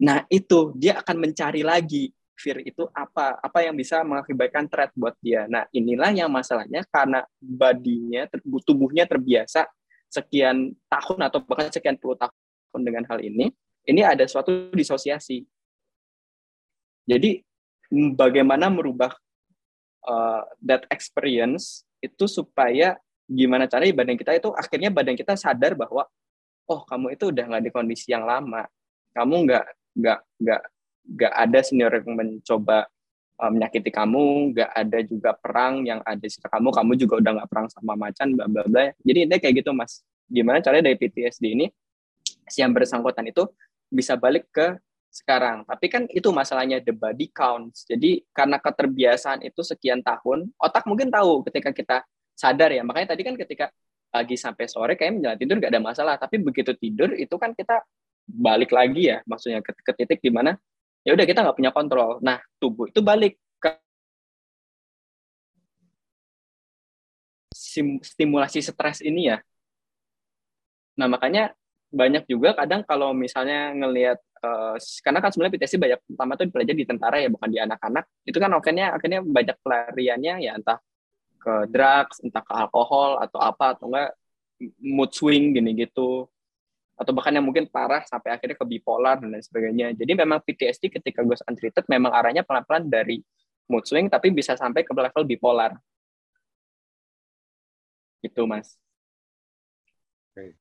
Speaker 2: Nah itu dia akan mencari lagi fear itu apa apa yang bisa mengakibatkan threat buat dia. Nah inilah yang masalahnya karena badinya tubuhnya terbiasa sekian tahun atau bahkan sekian puluh tahun dengan hal ini, ini ada suatu disosiasi. Jadi bagaimana merubah uh, that experience itu supaya gimana caranya badan kita itu akhirnya badan kita sadar bahwa oh kamu itu udah nggak di kondisi yang lama. Kamu nggak nggak nggak nggak ada senior yang mencoba uh, menyakiti kamu nggak ada juga perang yang ada di kamu. Kamu juga udah nggak perang sama macan bla bla bla. Jadi intinya kayak gitu mas. Gimana caranya dari PTSD ini si yang bersangkutan itu bisa balik ke sekarang. Tapi kan itu masalahnya the body counts. Jadi karena keterbiasaan itu sekian tahun, otak mungkin tahu ketika kita sadar ya. Makanya tadi kan ketika pagi sampai sore kayak menjalan tidur nggak ada masalah. Tapi begitu tidur itu kan kita balik lagi ya, maksudnya ke, ke titik di mana ya udah kita nggak punya kontrol. Nah tubuh itu balik ke stimulasi stres ini ya. Nah makanya banyak juga kadang kalau misalnya ngelihat uh, karena kan sebenarnya PTSD banyak pertama tuh dipelajari di tentara ya bukan di anak-anak. Itu kan akhirnya akhirnya banyak pelariannya ya entah ke drugs entah ke alkohol atau apa atau enggak mood swing gini gitu. Atau bahkan yang mungkin parah sampai akhirnya ke bipolar dan lain sebagainya. Jadi memang PTSD ketika gue untreated memang arahnya pelan-pelan dari mood swing tapi bisa sampai ke level bipolar. Gitu mas okay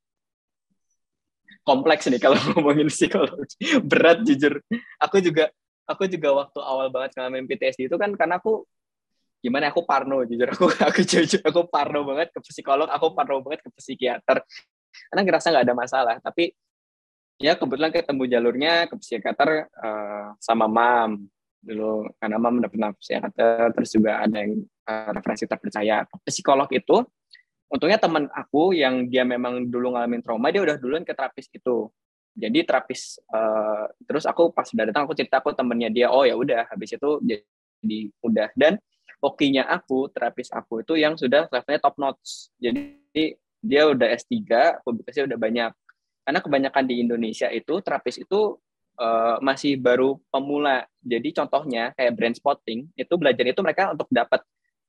Speaker 2: kompleks nih kalau ngomongin psikologi. Berat jujur. Aku juga aku juga waktu awal banget ngalamin PTSD itu kan karena aku gimana aku parno jujur. Aku aku jujur aku parno banget ke psikolog aku parno banget ke psikiater. Karena ngerasa nggak ada masalah tapi ya kebetulan ketemu jalurnya ke psikiater uh, sama mam. Dulu karena mam udah pernah psikiater terus juga ada yang uh, referensi terpercaya. Psikolog itu untungnya teman aku yang dia memang dulu ngalamin trauma dia udah duluan ke terapis itu. Jadi terapis uh, terus aku pas udah datang aku cerita aku temennya dia oh ya udah habis itu jadi udah. Dan hokinya aku terapis aku itu yang sudah levelnya top notch. Jadi dia udah S3 publikasi udah banyak. Karena kebanyakan di Indonesia itu terapis itu uh, masih baru pemula. Jadi contohnya kayak brand spotting itu belajar itu mereka untuk dapat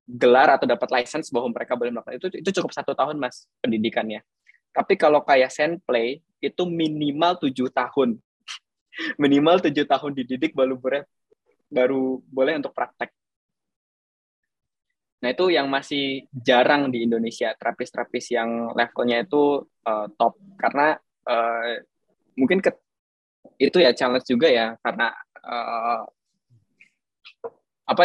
Speaker 2: gelar atau dapat license bahwa mereka boleh melakukan itu itu cukup satu tahun mas pendidikannya. Tapi kalau kayak play itu minimal tujuh tahun. Minimal tujuh tahun dididik baru boleh baru boleh untuk praktek. Nah itu yang masih jarang di Indonesia. Terapis-terapis yang levelnya itu uh, top. Karena uh, mungkin ke, itu ya challenge juga ya. Karena uh, apa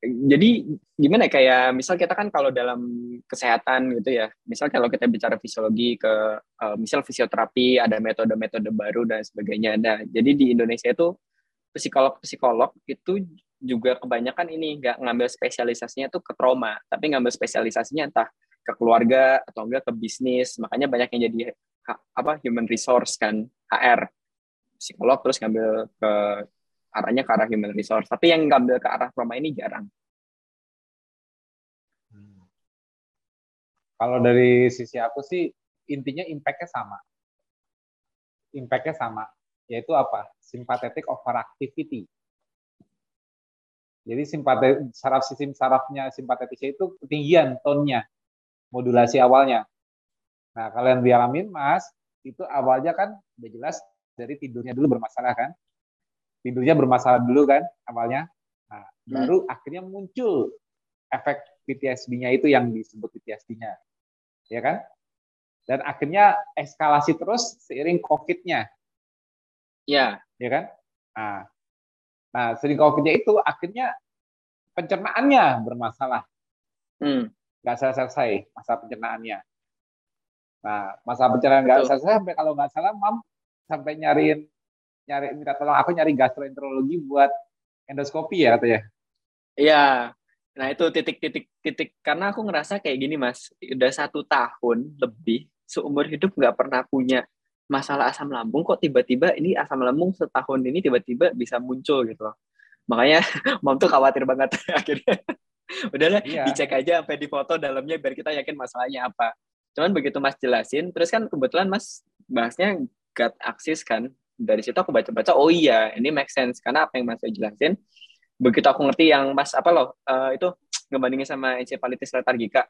Speaker 2: jadi gimana ya, kayak misal kita kan kalau dalam kesehatan gitu ya misal kalau kita bicara fisiologi ke uh, misal fisioterapi ada metode-metode baru dan sebagainya. Ada jadi di Indonesia itu psikolog-psikolog itu juga kebanyakan ini nggak ngambil spesialisasinya tuh ke trauma tapi ngambil spesialisasinya entah ke keluarga atau enggak ke bisnis. Makanya banyak yang jadi apa human resource kan HR psikolog terus ngambil ke arahnya ke arah human resource. Tapi yang ngambil ke arah trauma ini jarang.
Speaker 1: Hmm. Kalau dari sisi aku sih intinya impact-nya sama. Impact-nya sama, yaitu apa? Sympathetic overactivity. Jadi simpatetik saraf sistem sarafnya simpatetisnya itu ketinggian tonnya, modulasi awalnya. Nah, kalau yang dialamin Mas, itu awalnya kan udah jelas dari tidurnya dulu bermasalah kan tidurnya bermasalah dulu kan awalnya. Nah, hmm. baru akhirnya muncul efek PTSD-nya itu yang disebut PTSD-nya. Ya kan? Dan akhirnya eskalasi terus seiring COVID-nya.
Speaker 2: Ya.
Speaker 1: Ya kan? Nah, nah seiring COVID-nya itu akhirnya pencernaannya bermasalah. Hmm. Gak selesai masa pencernaannya. Nah, masa pencernaan nggak selesai sampai kalau nggak salah, mam sampai nyariin nyari minta tolong aku nyari gastroenterologi buat endoskopi ya katanya.
Speaker 2: Iya. Nah itu titik-titik titik karena aku ngerasa kayak gini mas, udah satu tahun lebih seumur hidup nggak pernah punya masalah asam lambung kok tiba-tiba ini asam lambung setahun ini tiba-tiba bisa muncul gitu loh. Makanya mom tuh khawatir banget akhirnya. Udahlah iya. dicek aja sampai di foto dalamnya biar kita yakin masalahnya apa. Cuman begitu Mas jelasin, terus kan kebetulan Mas bahasnya gut axis kan, dari situ aku baca-baca oh iya ini make sense. Karena apa yang mas jelasin begitu aku ngerti yang mas apa loh uh, itu ngebandingin sama encephalitis lethargica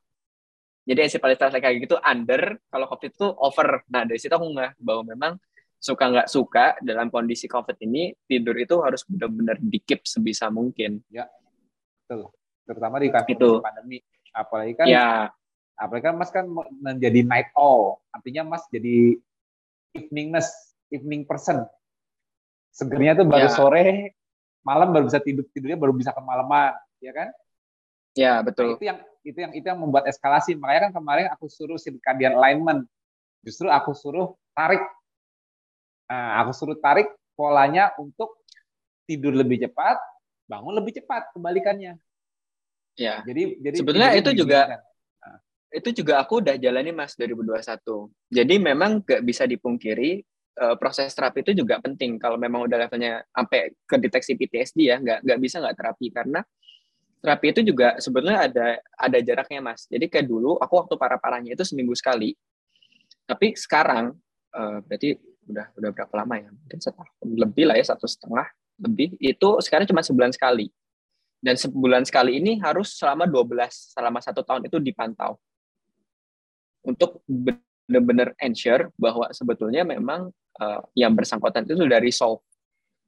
Speaker 2: jadi encephalitis lethargica itu under kalau covid itu over. Nah dari situ aku nggak bahwa memang suka nggak suka dalam kondisi covid ini tidur itu harus benar-benar dikip sebisa mungkin.
Speaker 1: Ya betul. Terutama di kan pandemi. Apalagi kan ya. apalagi kan Mas kan menjadi night owl, artinya Mas jadi eveningness, evening person. Segernya tuh baru ya. sore, malam baru bisa tidur tidurnya baru bisa kemalaman, ya kan?
Speaker 2: Ya betul.
Speaker 1: Nah, itu yang itu yang itu yang membuat eskalasi. Makanya kan kemarin aku suruh circadian alignment, justru aku suruh tarik. Nah, aku suruh tarik polanya untuk tidur lebih cepat, bangun lebih cepat kebalikannya.
Speaker 2: Ya. Jadi jadi sebenarnya itu juga nah. itu juga aku udah jalani Mas 2021. Jadi memang gak bisa dipungkiri uh, proses terapi itu juga penting. Kalau memang udah levelnya sampai ke deteksi PTSD ya nggak nggak bisa nggak terapi. Karena terapi itu juga sebetulnya ada ada jaraknya mas. Jadi kayak dulu aku waktu parah parahnya itu seminggu sekali. Tapi sekarang uh, berarti udah udah berapa lama ya? Mungkin setahun lebih lah ya satu setengah lebih. Itu sekarang cuma sebulan sekali. Dan sebulan sekali ini harus selama 12 selama satu tahun itu dipantau. Untuk benar-benar ensure bahwa sebetulnya memang uh, yang bersangkutan itu sudah resolve.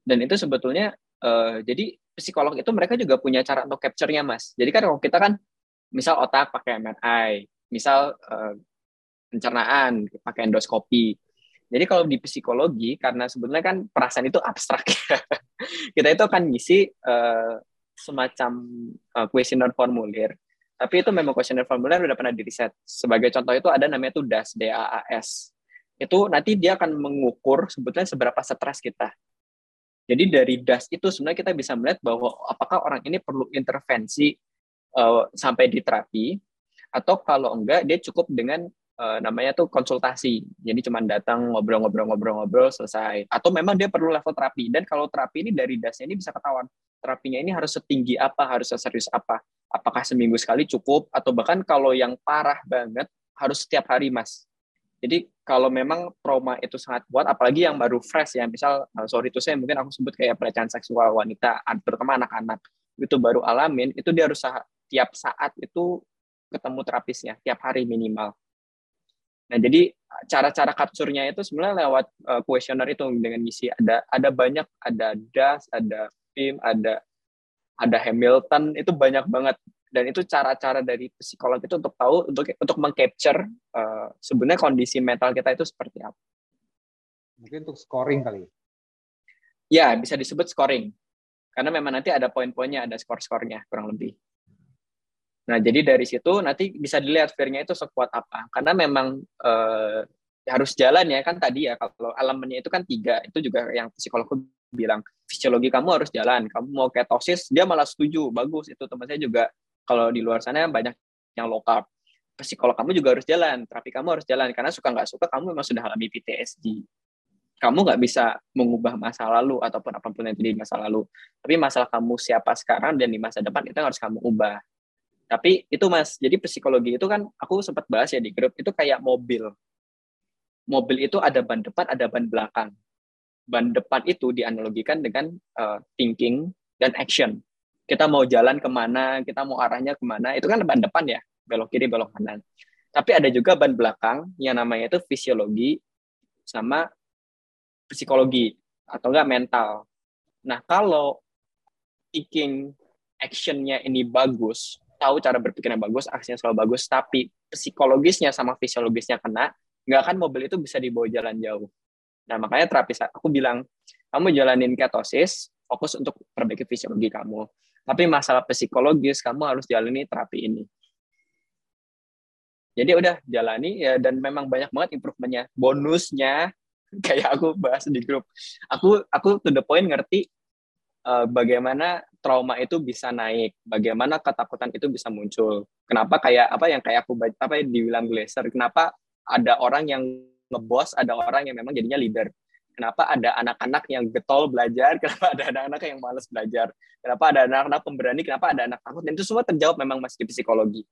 Speaker 2: Dan itu sebetulnya uh, jadi psikolog itu mereka juga punya cara untuk capture-nya mas. Jadi kan kalau kita kan misal otak pakai MRI misal uh, pencernaan pakai endoskopi. Jadi kalau di psikologi karena sebenarnya kan perasaan itu abstrak kita itu akan ngisi uh, semacam kuesioner formulir tapi itu memang kuesioner formulir udah pernah diriset sebagai contoh itu ada namanya tuh DAS DAAS itu nanti dia akan mengukur sebetulnya seberapa stres kita jadi dari DAS itu sebenarnya kita bisa melihat bahwa apakah orang ini perlu intervensi uh, sampai di terapi atau kalau enggak dia cukup dengan uh, namanya tuh konsultasi. Jadi cuma datang ngobrol-ngobrol-ngobrol-ngobrol selesai. Atau memang dia perlu level terapi. Dan kalau terapi ini dari dasnya ini bisa ketahuan terapinya ini harus setinggi apa, harus serius apa. Apakah seminggu sekali cukup atau bahkan kalau yang parah banget harus setiap hari, Mas. Jadi kalau memang trauma itu sangat kuat, apalagi yang baru fresh ya, misal uh, sorry itu saya mungkin aku sebut kayak pelecehan seksual wanita, terutama anak-anak itu baru alamin, itu dia harus tiap saat itu ketemu terapisnya, tiap hari minimal. Nah, jadi cara-cara capture-nya itu sebenarnya lewat kuesioner uh, itu dengan misi ada ada banyak ada DAS, ada PIM, ada ada Hamilton, itu banyak banget dan itu cara-cara dari psikolog itu untuk tahu untuk untuk mengcapture uh, sebenarnya kondisi mental kita itu seperti apa.
Speaker 1: Mungkin untuk scoring kali.
Speaker 2: Ya, bisa disebut scoring. Karena memang nanti ada poin-poinnya, ada skor-skornya kurang lebih. Nah, jadi dari situ nanti bisa dilihat fear-nya itu sekuat apa. Karena memang eh, harus jalan ya kan tadi ya kalau elemennya itu kan tiga itu juga yang psikolog bilang fisiologi kamu harus jalan kamu mau ketosis dia malah setuju. Bagus itu teman saya juga kalau di luar sana banyak yang low carb. Psikolog kamu juga harus jalan terapi kamu harus jalan karena suka nggak suka kamu memang sudah alami PTSD kamu nggak bisa mengubah masa lalu ataupun apa pun yang terjadi di masa lalu. Tapi masalah kamu siapa sekarang dan di masa depan itu harus kamu ubah. Tapi itu mas, jadi psikologi itu kan aku sempat bahas ya di grup itu kayak mobil. Mobil itu ada ban depan, ada ban belakang. Ban depan itu dianalogikan dengan uh, thinking dan action. Kita mau jalan ke mana, kita mau arahnya ke mana, itu kan ban depan ya, belok kiri, belok kanan. Tapi ada juga ban belakang yang namanya itu fisiologi sama psikologi atau enggak mental. Nah kalau thinking actionnya ini bagus, tahu cara berpikir yang bagus, aksinya selalu bagus, tapi psikologisnya sama fisiologisnya kena, nggak akan mobil itu bisa dibawa jalan jauh. Nah, makanya terapis aku bilang, kamu jalanin ketosis, fokus untuk perbaiki fisiologi kamu. Tapi masalah psikologis, kamu harus jalani terapi ini. Jadi udah jalani ya dan memang banyak banget improvementnya. Bonusnya kayak aku bahas di grup. Aku aku to the point ngerti uh, bagaimana trauma itu bisa naik, bagaimana ketakutan itu bisa muncul. Kenapa kayak apa yang kayak aku baca apa yang dibilang Glaser, kenapa ada orang yang ngebos, ada orang yang memang jadinya leader. Kenapa ada anak-anak yang getol belajar, kenapa ada anak-anak yang malas belajar, kenapa ada anak-anak pemberani, kenapa ada anak takut, dan itu semua terjawab memang masih di psikologi.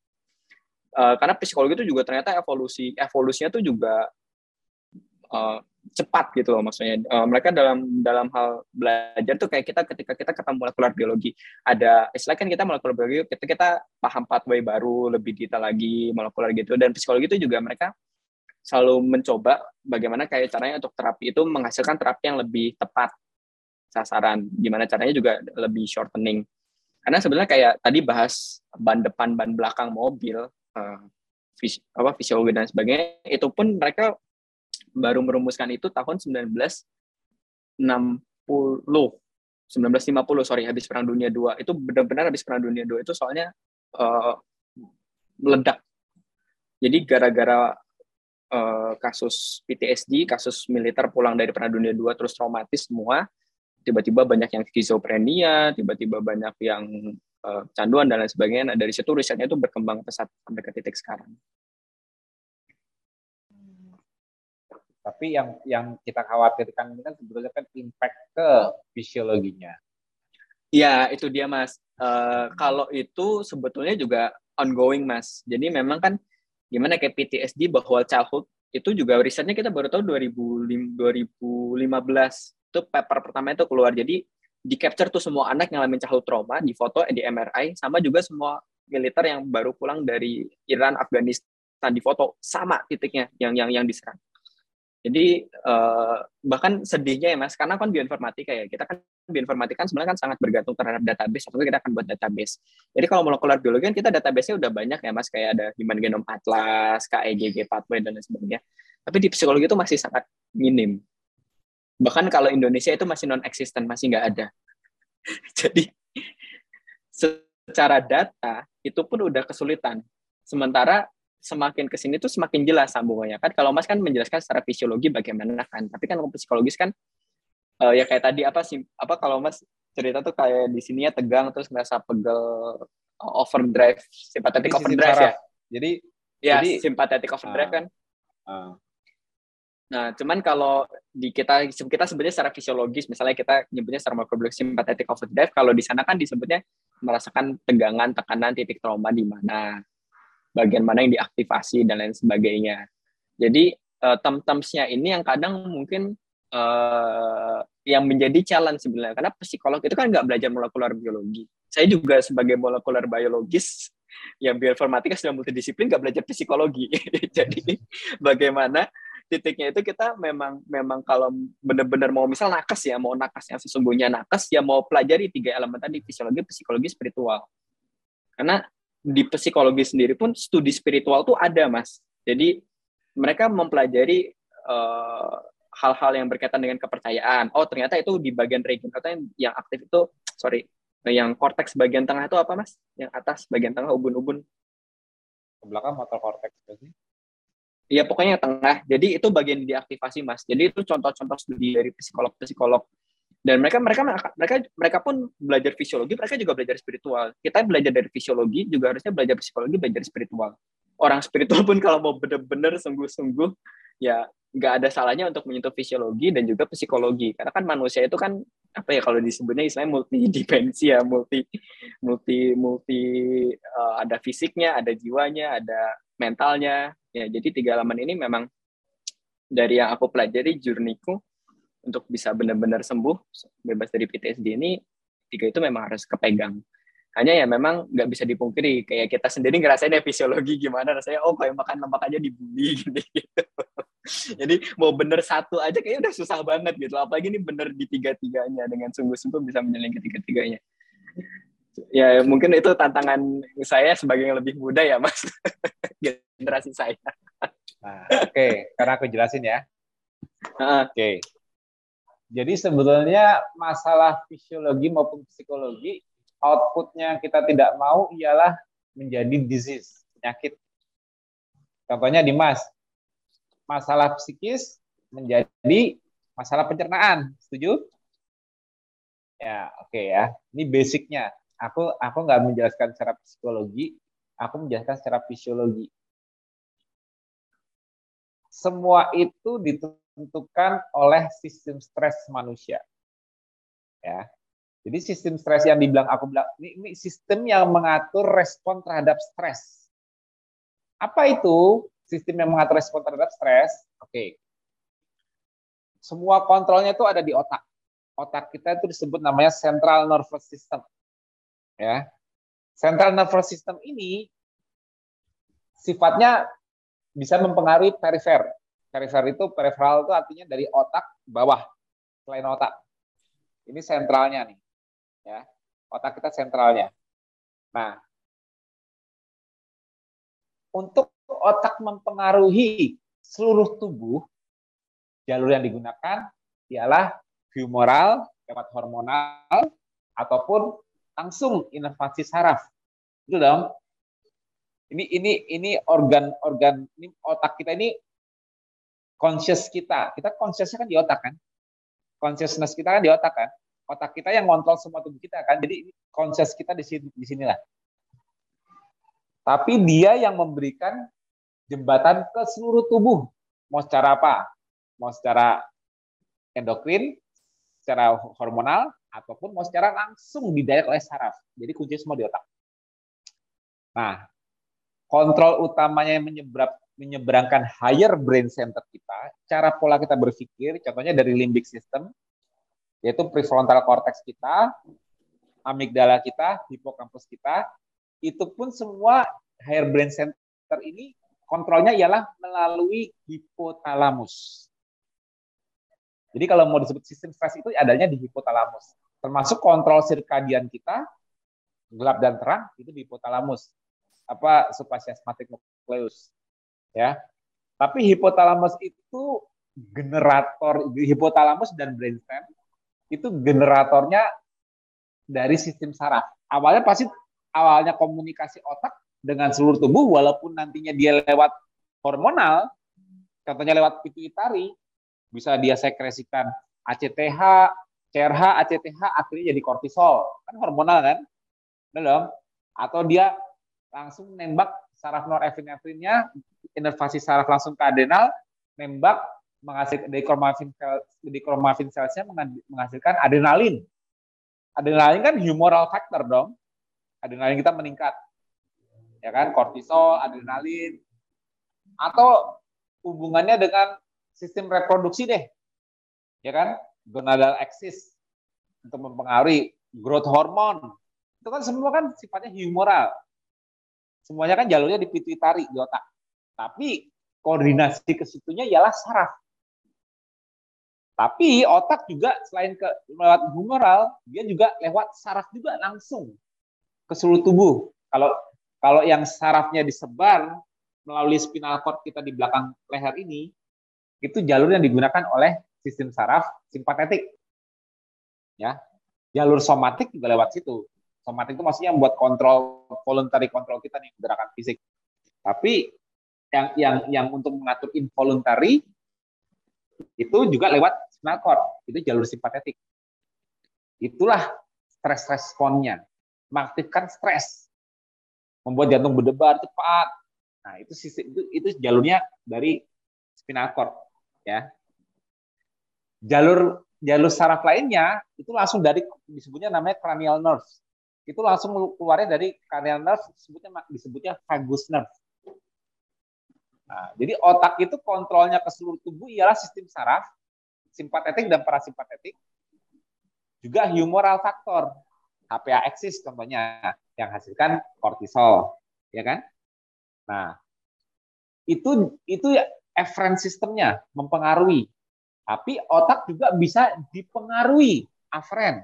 Speaker 2: Uh, karena psikologi itu juga ternyata evolusi evolusinya itu juga uh, cepat gitu loh maksudnya. Uh, mereka dalam dalam hal belajar tuh kayak kita ketika kita ketemu molekular biologi. Ada istilah kan kita molekular biologi kita kita paham pathway baru lebih detail lagi molekular gitu. Dan psikologi itu juga mereka selalu mencoba bagaimana kayak caranya untuk terapi itu menghasilkan terapi yang lebih tepat sasaran. Gimana caranya juga lebih shortening. Karena sebenarnya kayak tadi bahas ban depan, ban belakang mobil, uh, vis, apa fisiologi dan sebagainya, itu pun mereka baru merumuskan itu tahun 1960 1950 sorry habis perang dunia dua. Itu benar-benar habis perang dunia dua itu soalnya uh, meledak. Jadi gara-gara uh, kasus PTSD kasus militer pulang dari perang dunia dua terus traumatis semua tiba-tiba banyak yang skizofrenia tiba-tiba banyak yang uh, canduan dan lain sebagainya nah dari situ risetnya itu berkembang pesat sampai ke titik sekarang
Speaker 1: Tapi yang yang kita khawatirkan ini kan sebetulnya kan impact ke fisiologinya.
Speaker 2: Ya, itu dia Mas. Uh, kalau itu sebetulnya juga ongoing Mas. Jadi memang kan gimana kayak PTSD bahwa childhood itu juga risetnya kita baru tahu 2015 itu paper pertama itu keluar. Jadi di capture tuh semua anak yang ngalamin childhood trauma, di foto di MRI sama juga semua militer yang baru pulang dari Iran, Afghanistan di foto sama titiknya yang yang yang diserang. Jadi uh, bahkan sedihnya ya mas, karena kan bioinformatika ya, kita kan bioinformatika kan sebenarnya kan sangat bergantung terhadap database, atau kita akan buat database. Jadi kalau molekular biologi kan kita database-nya udah banyak ya mas, kayak ada Human Genome Atlas, KEGG Pathway dan lain sebagainya. Tapi di psikologi itu masih sangat minim. Bahkan kalau Indonesia itu masih non-existent, masih nggak ada. Jadi secara data itu pun udah kesulitan. Sementara semakin ke sini tuh semakin jelas sambungannya. Kan kalau Mas kan menjelaskan secara fisiologi bagaimana kan tapi kan kalau psikologis kan uh, ya kayak tadi apa sih apa kalau Mas cerita tuh kayak di sini ya tegang terus ngerasa pegel uh, overdrive simpatetik overdrive ya?
Speaker 1: Jadi
Speaker 2: ya jadi, simpatetik overdrive uh, kan. uh. Nah, cuman kalau di kita kita sebutnya secara fisiologis, misalnya kita nyebutnya secara makrobiologis simpatetik overdrive, kalau di sana kan disebutnya merasakan tegangan, tekanan, titik trauma di mana bagian mana yang diaktifasi dan lain sebagainya. Jadi uh, term-termsnya ini yang kadang mungkin uh, yang menjadi challenge sebenarnya karena psikolog itu kan nggak belajar molekular biologi. Saya juga sebagai molekular biologis yang bioinformatika sudah multidisiplin nggak belajar psikologi. Jadi bagaimana titiknya itu kita memang memang kalau benar-benar mau misal nakes ya mau nakes yang sesungguhnya nakes ya mau pelajari tiga elemen tadi fisiologi, psikologi, spiritual. Karena di psikologi sendiri pun studi spiritual tuh ada mas. Jadi mereka mempelajari eh, hal-hal yang berkaitan dengan kepercayaan. Oh ternyata itu di bagian region atau yang, yang aktif itu sorry yang korteks bagian tengah itu apa mas? Yang atas bagian tengah ubun-ubun.
Speaker 1: Ke belakang motor korteks sih?
Speaker 2: Iya pokoknya yang tengah. Jadi itu bagian diaktifasi mas. Jadi itu contoh-contoh studi dari psikolog-psikolog dan mereka mereka mereka mereka pun belajar fisiologi mereka juga belajar spiritual. Kita belajar dari fisiologi juga harusnya belajar psikologi belajar spiritual. Orang spiritual pun kalau mau benar-benar sungguh-sungguh ya nggak ada salahnya untuk menyentuh fisiologi dan juga psikologi. Karena kan manusia itu kan apa ya kalau disebutnya istilahnya multi dimensi ya multi multi multi uh, ada fisiknya ada jiwanya ada mentalnya. Ya jadi tiga elemen ini memang dari yang aku pelajari jurniku untuk bisa benar-benar sembuh bebas dari PTSD ini tiga itu memang harus kepegang hanya ya memang nggak bisa dipungkiri kayak kita sendiri ngerasain ya fisiologi gimana rasanya oh kayak makan lemak aja dibully gitu, gitu. jadi mau bener satu aja kayaknya udah susah banget gitu apalagi ini bener di tiga tiganya dengan sungguh-sungguh bisa menjalin ketiga tiganya ya mungkin itu tantangan saya sebagai yang lebih muda ya mas generasi saya
Speaker 1: nah, oke okay. karena aku jelasin ya oke okay. Jadi sebetulnya masalah fisiologi maupun psikologi outputnya kita tidak mau ialah menjadi disease, penyakit. Contohnya di Mas, masalah psikis menjadi masalah pencernaan. Setuju? Ya, oke okay ya. Ini basicnya. Aku aku nggak menjelaskan secara psikologi, aku menjelaskan secara fisiologi. Semua itu ditutup ditentukan oleh sistem stres manusia. Ya. Jadi sistem stres yang dibilang aku bilang ini, ini sistem yang mengatur respon terhadap stres. Apa itu sistem yang mengatur respon terhadap stres? Oke. Semua kontrolnya itu ada di otak. Otak kita itu disebut namanya central nervous system. Ya. Central nervous system ini sifatnya bisa mempengaruhi perifer perifer itu peripheral itu artinya dari otak bawah selain otak. Ini sentralnya nih. Ya. Otak kita sentralnya. Nah, untuk otak mempengaruhi seluruh tubuh, jalur yang digunakan ialah humoral lewat hormonal ataupun langsung inovasi saraf. Itu dong. Ini ini ini organ-organ ini otak kita ini conscious kita. Kita consciousnya kan di otak kan. Consciousness kita kan di otak kan. Otak kita yang kontrol semua tubuh kita kan. Jadi conscious kita di sini di sinilah. Tapi dia yang memberikan jembatan ke seluruh tubuh. Mau secara apa? Mau secara endokrin, secara hormonal, ataupun mau secara langsung didirect oleh saraf. Jadi kunci semua di otak. Nah, kontrol utamanya yang menyeberang, menyeberangkan higher brain center kita, cara pola kita berpikir, contohnya dari limbic system, yaitu prefrontal cortex kita, amigdala kita, hipokampus kita, itu pun semua higher brain center ini kontrolnya ialah melalui hipotalamus. Jadi kalau mau disebut sistem stres itu adanya di hipotalamus. Termasuk kontrol sirkadian kita, gelap dan terang, itu di hipotalamus apa suprachiasmatic nucleus ya. Tapi hipotalamus itu generator hipotalamus dan brainstem itu generatornya dari sistem saraf. Awalnya pasti awalnya komunikasi otak dengan seluruh tubuh walaupun nantinya dia lewat hormonal contohnya lewat pituitari bisa dia sekresikan ACTH CRH ACTH akhirnya jadi kortisol. Kan hormonal kan? Belum. Atau dia langsung nembak saraf norepinefrinnya, inervasi saraf langsung ke adrenal, nembak menghasilkan dikromafin sel, dikromafin selsnya menghasilkan adrenalin. Adrenalin kan humoral factor dong. Adrenalin kita meningkat. Ya kan, kortisol, adrenalin. Atau hubungannya dengan sistem reproduksi deh. Ya kan? Gonadal axis untuk mempengaruhi growth hormone. Itu kan semua kan sifatnya humoral Semuanya kan jalurnya di pituitari di otak. Tapi koordinasi ke situnya ialah saraf. Tapi otak juga selain ke lewat humoral, dia juga lewat saraf juga langsung ke seluruh tubuh. Kalau kalau yang sarafnya disebar melalui spinal cord kita di belakang leher ini, itu jalur yang digunakan oleh sistem saraf simpatetik. Ya. Jalur somatik juga lewat situ. Somatik itu maksudnya buat kontrol voluntary kontrol kita nih gerakan fisik. Tapi yang yang yang untuk mengatur involuntary itu juga lewat spinal cord, itu jalur simpatetik. Itulah stress responnya, mengaktifkan stres, membuat jantung berdebar cepat. Nah, itu sisi itu itu jalurnya dari spinal cord, ya. Jalur jalur saraf lainnya itu langsung dari disebutnya namanya cranial nerves itu langsung keluarnya dari cranial nerve disebutnya disebutnya vagus nerve. Nah, jadi otak itu kontrolnya ke seluruh tubuh ialah sistem saraf, simpatetik dan parasimpatetik, juga humoral faktor, HPA axis contohnya yang hasilkan kortisol, ya kan? Nah, itu itu efferent sistemnya mempengaruhi. Tapi otak juga bisa dipengaruhi aferen.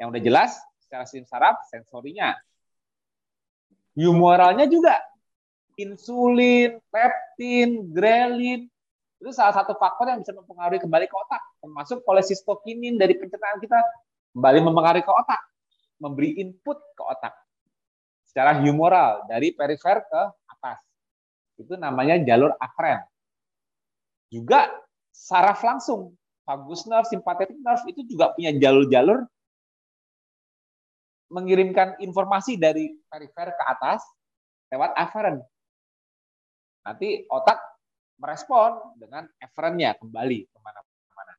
Speaker 1: Yang udah jelas secara sistem saraf sensorinya. Humoralnya juga insulin, leptin, grelin itu salah satu faktor yang bisa mempengaruhi kembali ke otak, termasuk kolesistokinin dari pencernaan kita kembali mempengaruhi ke otak, memberi input ke otak secara humoral dari perifer ke atas. Itu namanya jalur aferen. Juga saraf langsung, vagus nerve, sympathetic nerve itu juga punya jalur-jalur mengirimkan informasi dari perifer ke atas lewat afferent. Nanti otak merespon dengan efferentnya kembali ke mana-mana.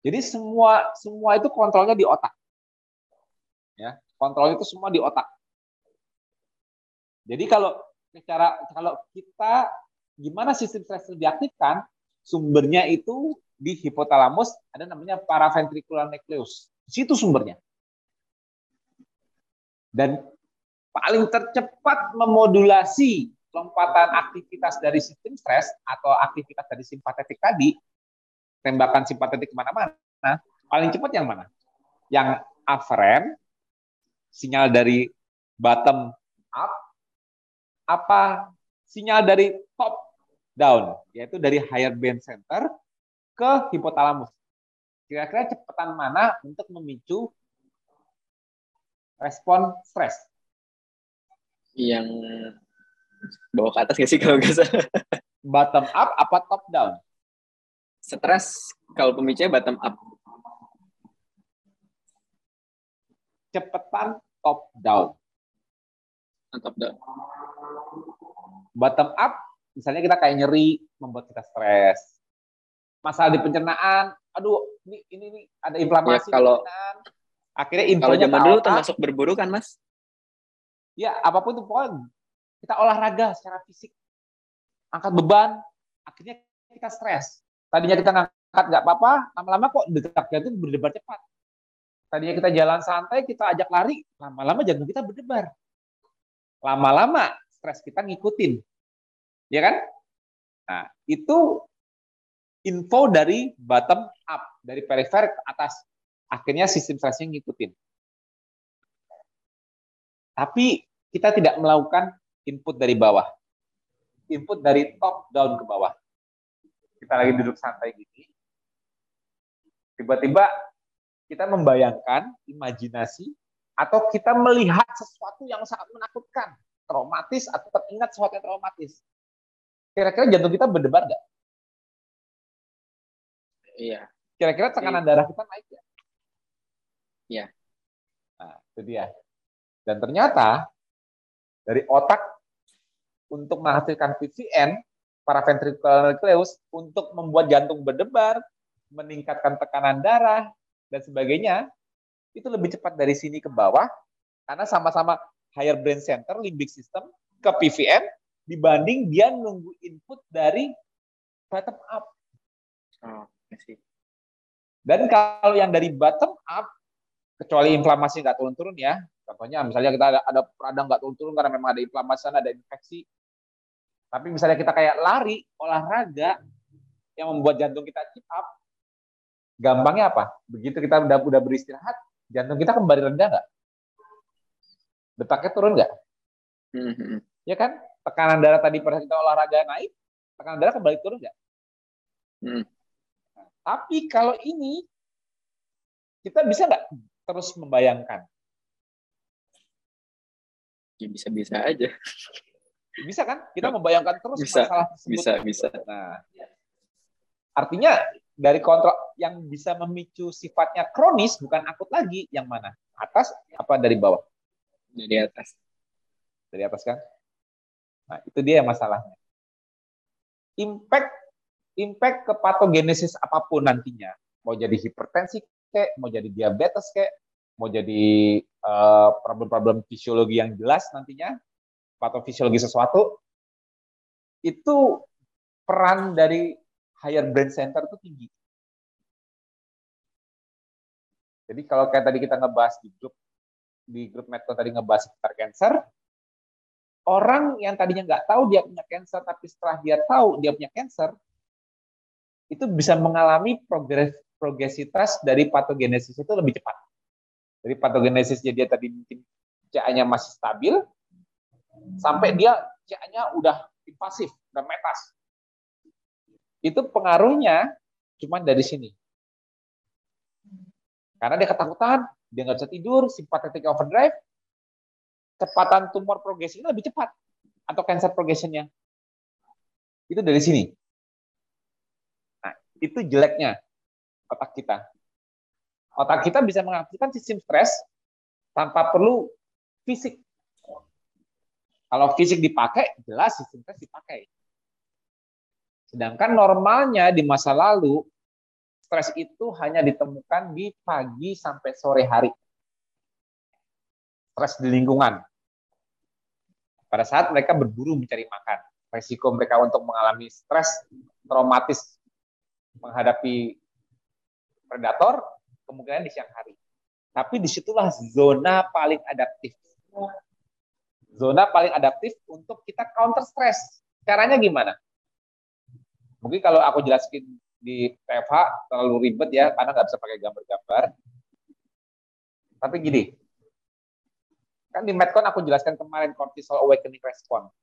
Speaker 1: Jadi semua semua itu kontrolnya di otak. Ya, kontrol itu semua di otak. Jadi kalau cara kalau kita gimana sistem stres diaktifkan, sumbernya itu di hipotalamus ada namanya paraventricular nucleus. Di situ sumbernya dan paling tercepat memodulasi lompatan aktivitas dari sistem stres atau aktivitas dari simpatetik tadi, tembakan simpatetik ke mana-mana, paling cepat yang mana? Yang aferen sinyal dari bottom up, apa sinyal dari top down, yaitu dari higher brain center ke hipotalamus. Kira-kira cepetan mana untuk memicu respon stres?
Speaker 2: Yang bawa ke atas gak sih kalau nggak salah?
Speaker 1: Bottom up apa top down?
Speaker 2: Stres kalau pemicunya bottom up.
Speaker 1: Cepetan top down.
Speaker 2: Top down.
Speaker 1: Bottom up, misalnya kita kayak nyeri, membuat kita stres. Masalah di pencernaan, aduh, ini ini, ini ada inflamasi
Speaker 2: ya, kalau,
Speaker 1: di pencernaan. Akhirnya
Speaker 2: kalau zaman dulu termasuk berburu kan, Mas?
Speaker 1: Ya, apa pun itu pokoknya kita olahraga secara fisik, angkat beban, akhirnya kita stres. Tadinya kita ngangkat nggak apa-apa, lama-lama kok detak jantung berdebar cepat. Tadinya kita jalan santai, kita ajak lari, lama-lama jantung kita berdebar. Lama-lama stres kita ngikutin. Ya kan? Nah, itu info dari bottom up, dari perifer ke atas. Akhirnya sistem stresnya ngikutin. Tapi kita tidak melakukan input dari bawah. Input dari top down ke bawah. Kita lagi duduk santai gini. Tiba-tiba kita membayangkan imajinasi atau kita melihat sesuatu yang sangat menakutkan, traumatis atau teringat sesuatu yang traumatis. Kira-kira jantung kita berdebar nggak?
Speaker 2: Iya.
Speaker 1: Kira-kira tekanan darah kita naik nggak?
Speaker 2: Iya.
Speaker 1: Nah, itu dia. Dan ternyata dari otak untuk menghasilkan VVN, paraventricular nucleus, untuk membuat jantung berdebar, meningkatkan tekanan darah, dan sebagainya, itu lebih cepat dari sini ke bawah, karena sama-sama higher brain center, limbic system, ke PVN, dibanding dia nunggu input dari bottom up.
Speaker 2: Oh,
Speaker 1: Dan kalau yang dari bottom up, kecuali inflamasi nggak turun-turun ya, contohnya misalnya kita ada, ada radang nggak turun-turun karena memang ada inflamasi, ada infeksi, tapi misalnya kita kayak lari, olahraga, yang membuat jantung kita chip up, gampangnya apa? Begitu kita udah udah beristirahat, jantung kita kembali rendah nggak? Detaknya turun nggak?
Speaker 2: Mm-hmm.
Speaker 1: Ya kan? Tekanan darah tadi pada kita olahraga naik, tekanan darah kembali turun nggak?
Speaker 2: Mm.
Speaker 1: Nah, tapi kalau ini kita bisa nggak terus membayangkan?
Speaker 2: Ya bisa-bisa aja.
Speaker 1: Bisa kan? Kita membayangkan terus
Speaker 2: bisa,
Speaker 1: masalah tersebut.
Speaker 2: Bisa, bisa.
Speaker 1: Nah, artinya dari kontrol yang bisa memicu sifatnya kronis bukan akut lagi yang mana? Atas apa dari bawah?
Speaker 2: Dari atas.
Speaker 1: Dari atas kan? Nah itu dia masalahnya. Impact impact ke patogenesis apa pun nantinya. Mau jadi hipertensi kayak mau jadi diabetes kayak mau jadi eh, problem-problem uh, fisiologi yang jelas nantinya patofisiologi sesuatu itu peran dari higher brain center itu tinggi. Jadi kalau kayak tadi kita ngebahas di grup di grup Medco tadi ngebahas seputar cancer, orang yang tadinya nggak tahu dia punya cancer, tapi setelah dia tahu dia punya cancer, itu bisa mengalami progres progresitas dari patogenesis itu lebih cepat. Jadi patogenesisnya dia tadi mungkin CA-nya masih stabil, sampai dia CA-nya udah invasif, udah metas itu pengaruhnya cuma dari sini. Karena dia ketakutan, dia nggak bisa tidur, simpatetik overdrive, kecepatan tumor progresinya lebih cepat atau cancer progressionnya. Itu dari sini. Nah, itu jeleknya otak kita. Otak kita bisa mengaktifkan sistem stres tanpa perlu fisik. Kalau fisik dipakai, jelas sistem stres dipakai. Sedangkan normalnya di masa lalu, stres itu hanya ditemukan di pagi sampai sore hari. Stres di lingkungan. Pada saat mereka berburu mencari makan. Resiko mereka untuk mengalami stres traumatis menghadapi predator kemungkinan di siang hari. Tapi di situlah zona paling adaptif. Zona paling adaptif untuk kita counter stress. Caranya gimana? Mungkin kalau aku jelasin di PFH terlalu ribet ya, karena nggak bisa pakai gambar-gambar. Tapi gini, Kan di Medcon aku jelaskan kemarin cortisol awakening response.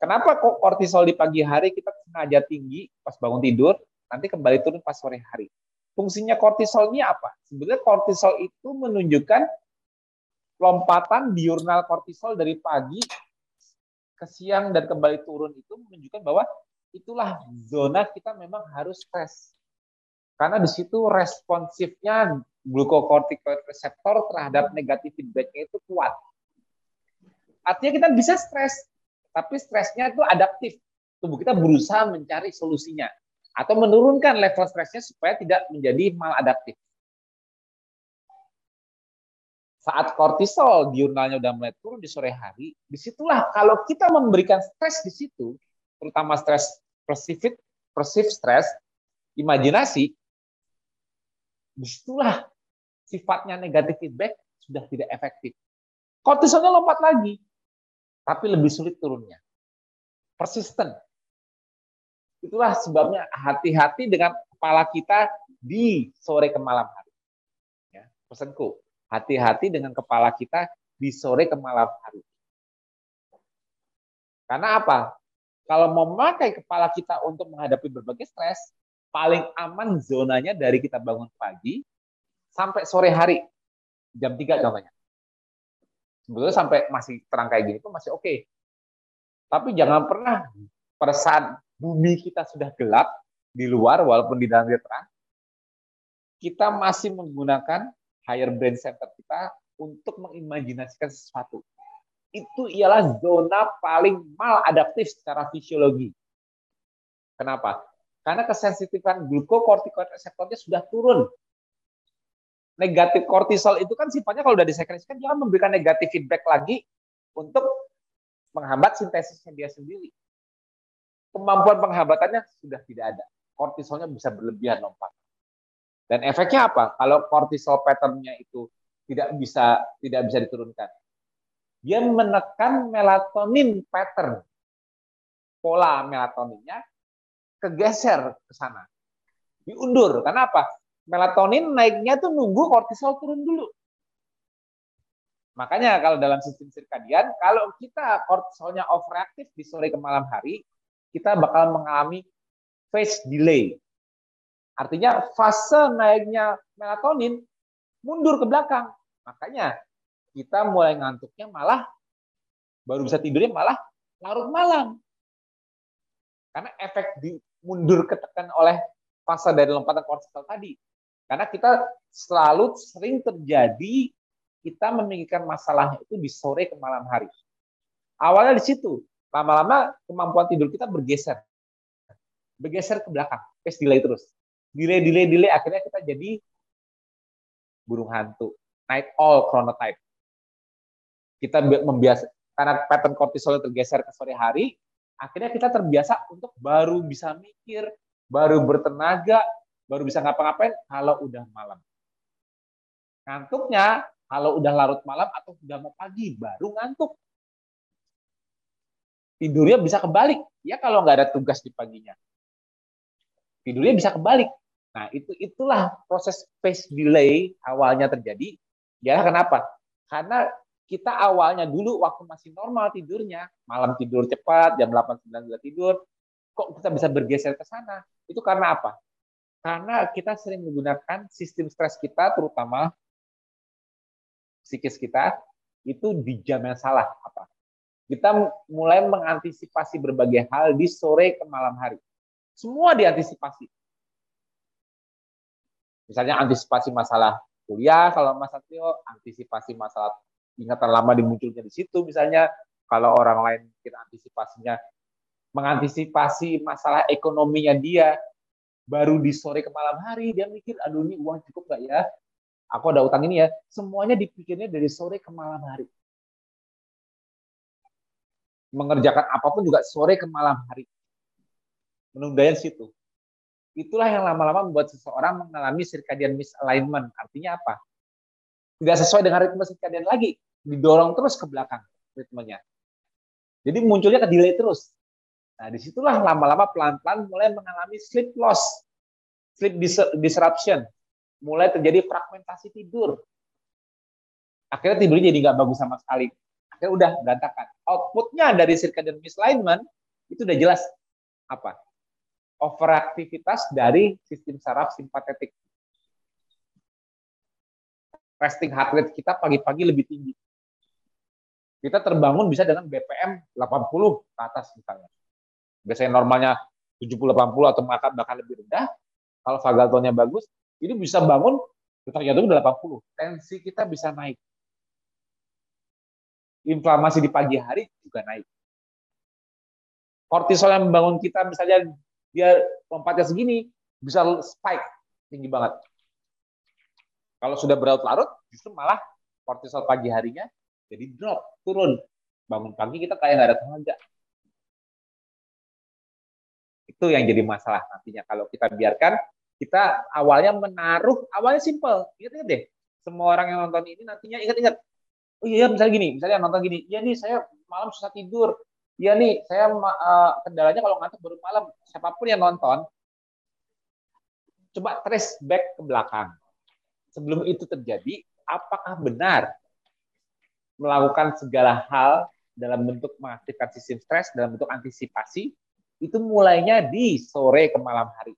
Speaker 1: Kenapa kok kortisol di pagi hari kita sengaja tinggi pas bangun tidur, nanti kembali turun pas sore hari? Fungsinya kortisol apa? Sebenarnya kortisol itu menunjukkan lompatan diurnal kortisol dari pagi ke siang dan kembali turun itu menunjukkan bahwa itulah zona kita memang harus stres. Karena di situ responsifnya glukokortikoid reseptor terhadap negatif feedbacknya itu kuat. Artinya kita bisa stres, tapi stresnya itu adaptif. Tubuh kita berusaha mencari solusinya atau menurunkan level stresnya supaya tidak menjadi maladaptif. Saat kortisol diurnalnya udah mulai turun di sore hari, di situlah kalau kita memberikan stres di situ, terutama stres persifit, persif stres, imajinasi, di situlah sifatnya negatif feedback sudah tidak efektif. Kortisolnya lompat lagi tapi lebih sulit turunnya. Persisten. Itulah sebabnya hati-hati dengan kepala kita di sore ke malam hari. Ya, pesanku, hati-hati dengan kepala kita di sore ke malam hari. Karena apa? Kalau memakai kepala kita untuk menghadapi berbagai stres, paling aman zonanya dari kita bangun pagi sampai sore hari. Jam 3 contohnya sebetulnya sampai masih terang kayak gini pun masih oke. Okay. Tapi jangan pernah pada saat bumi kita sudah gelap di luar walaupun di dalam terang, kita masih menggunakan higher brain center kita untuk mengimajinasikan sesuatu. Itu ialah zona paling mal adaptif secara fisiologi. Kenapa? Karena kesensitifan glukokortikoid reseptornya sudah turun negatif kortisol itu kan sifatnya kalau udah disekresikan akan memberikan negatif feedback lagi untuk menghambat sintesisnya dia sendiri. Kemampuan penghambatannya sudah tidak ada. Kortisolnya bisa berlebihan lompat. Dan efeknya apa? Kalau kortisol patternnya itu tidak bisa tidak bisa diturunkan. Dia menekan melatonin pattern. Pola melatoninnya kegeser ke sana. Diundur. Karena apa? melatonin naiknya tuh nunggu kortisol turun dulu. Makanya kalau dalam sistem sirkadian, kalau kita kortisolnya overaktif di sore ke malam hari, kita bakal mengalami phase delay. Artinya fase naiknya melatonin mundur ke belakang. Makanya kita mulai ngantuknya malah baru bisa tidurnya malah larut malam. Karena efek di mundur ketekan oleh fase dari lompatan kortisol tadi. Karena kita selalu sering terjadi kita memikirkan masalah itu di sore ke malam hari. Awalnya di situ, lama-lama kemampuan tidur kita bergeser. Bergeser ke belakang, terus delay terus. Delay, delay, delay, akhirnya kita jadi burung hantu. Night all chronotype. Kita membiasa karena pattern kortisol tergeser ke sore hari, akhirnya kita terbiasa untuk baru bisa mikir, baru bertenaga, baru bisa ngapa-ngapain kalau udah malam. Ngantuknya kalau udah larut malam atau udah mau pagi baru ngantuk. Tidurnya bisa kebalik. Ya kalau nggak ada tugas di paginya. Tidurnya bisa kebalik. Nah, itu itulah proses phase delay awalnya terjadi. Ya kenapa? Karena kita awalnya dulu waktu masih normal tidurnya, malam tidur cepat, jam 8 9 tidur, kok kita bisa bergeser ke sana? Itu karena apa? Karena kita sering menggunakan sistem stres kita, terutama psikis kita, itu di jam yang salah. Apa? Kita mulai mengantisipasi berbagai hal di sore ke malam hari. Semua diantisipasi. Misalnya antisipasi masalah kuliah, kalau Mas Satrio, antisipasi masalah ingatan lama dimunculnya di situ, misalnya. Kalau orang lain kita antisipasinya mengantisipasi masalah ekonominya dia, baru di sore ke malam hari dia mikir aduh ini uang cukup nggak ya? Aku ada utang ini ya. Semuanya dipikirnya dari sore ke malam hari. Mengerjakan apa pun juga sore ke malam hari menunda situ itulah yang lama-lama membuat seseorang mengalami circadian misalignment artinya apa tidak sesuai dengan ritme circadian lagi didorong terus ke belakang ritmenya jadi munculnya ke delay terus Nah, di situlah lama-lama pelan-pelan mulai mengalami sleep loss, sleep disruption, mulai terjadi fragmentasi tidur. Akhirnya tidurnya jadi nggak bagus sama sekali. Akhirnya udah berantakan. Outputnya dari circadian misalignment itu udah jelas apa? Overaktivitas dari sistem saraf simpatetik. Resting heart rate kita pagi-pagi lebih tinggi. Kita terbangun bisa dengan BPM 80 ke atas misalnya. Biasanya normalnya 70-80 atau bahkan lebih rendah. Kalau vagal tone-nya bagus, ini bisa bangun ternyata udah 80. Tensi kita bisa naik. Inflamasi di pagi hari juga naik. Kortisol yang membangun kita misalnya dia lompatnya segini, bisa spike tinggi banget. Kalau sudah berlarut-larut, justru malah kortisol pagi harinya jadi drop, turun. Bangun pagi kita kayak nggak ada tenaga. Itu yang jadi masalah nantinya kalau kita biarkan kita awalnya menaruh awalnya simple. Ingat-ingat deh. Semua orang yang nonton ini nantinya ingat-ingat. Oh iya, misalnya gini, misalnya nonton gini, ya nih saya malam susah tidur. Ya nih, saya uh, kendalanya kalau ngantuk baru malam. Siapa pun yang nonton, coba trace back ke belakang sebelum itu terjadi, apakah benar melakukan segala hal dalam bentuk mengaktifkan sistem stres, dalam bentuk antisipasi, itu mulainya di sore ke malam hari.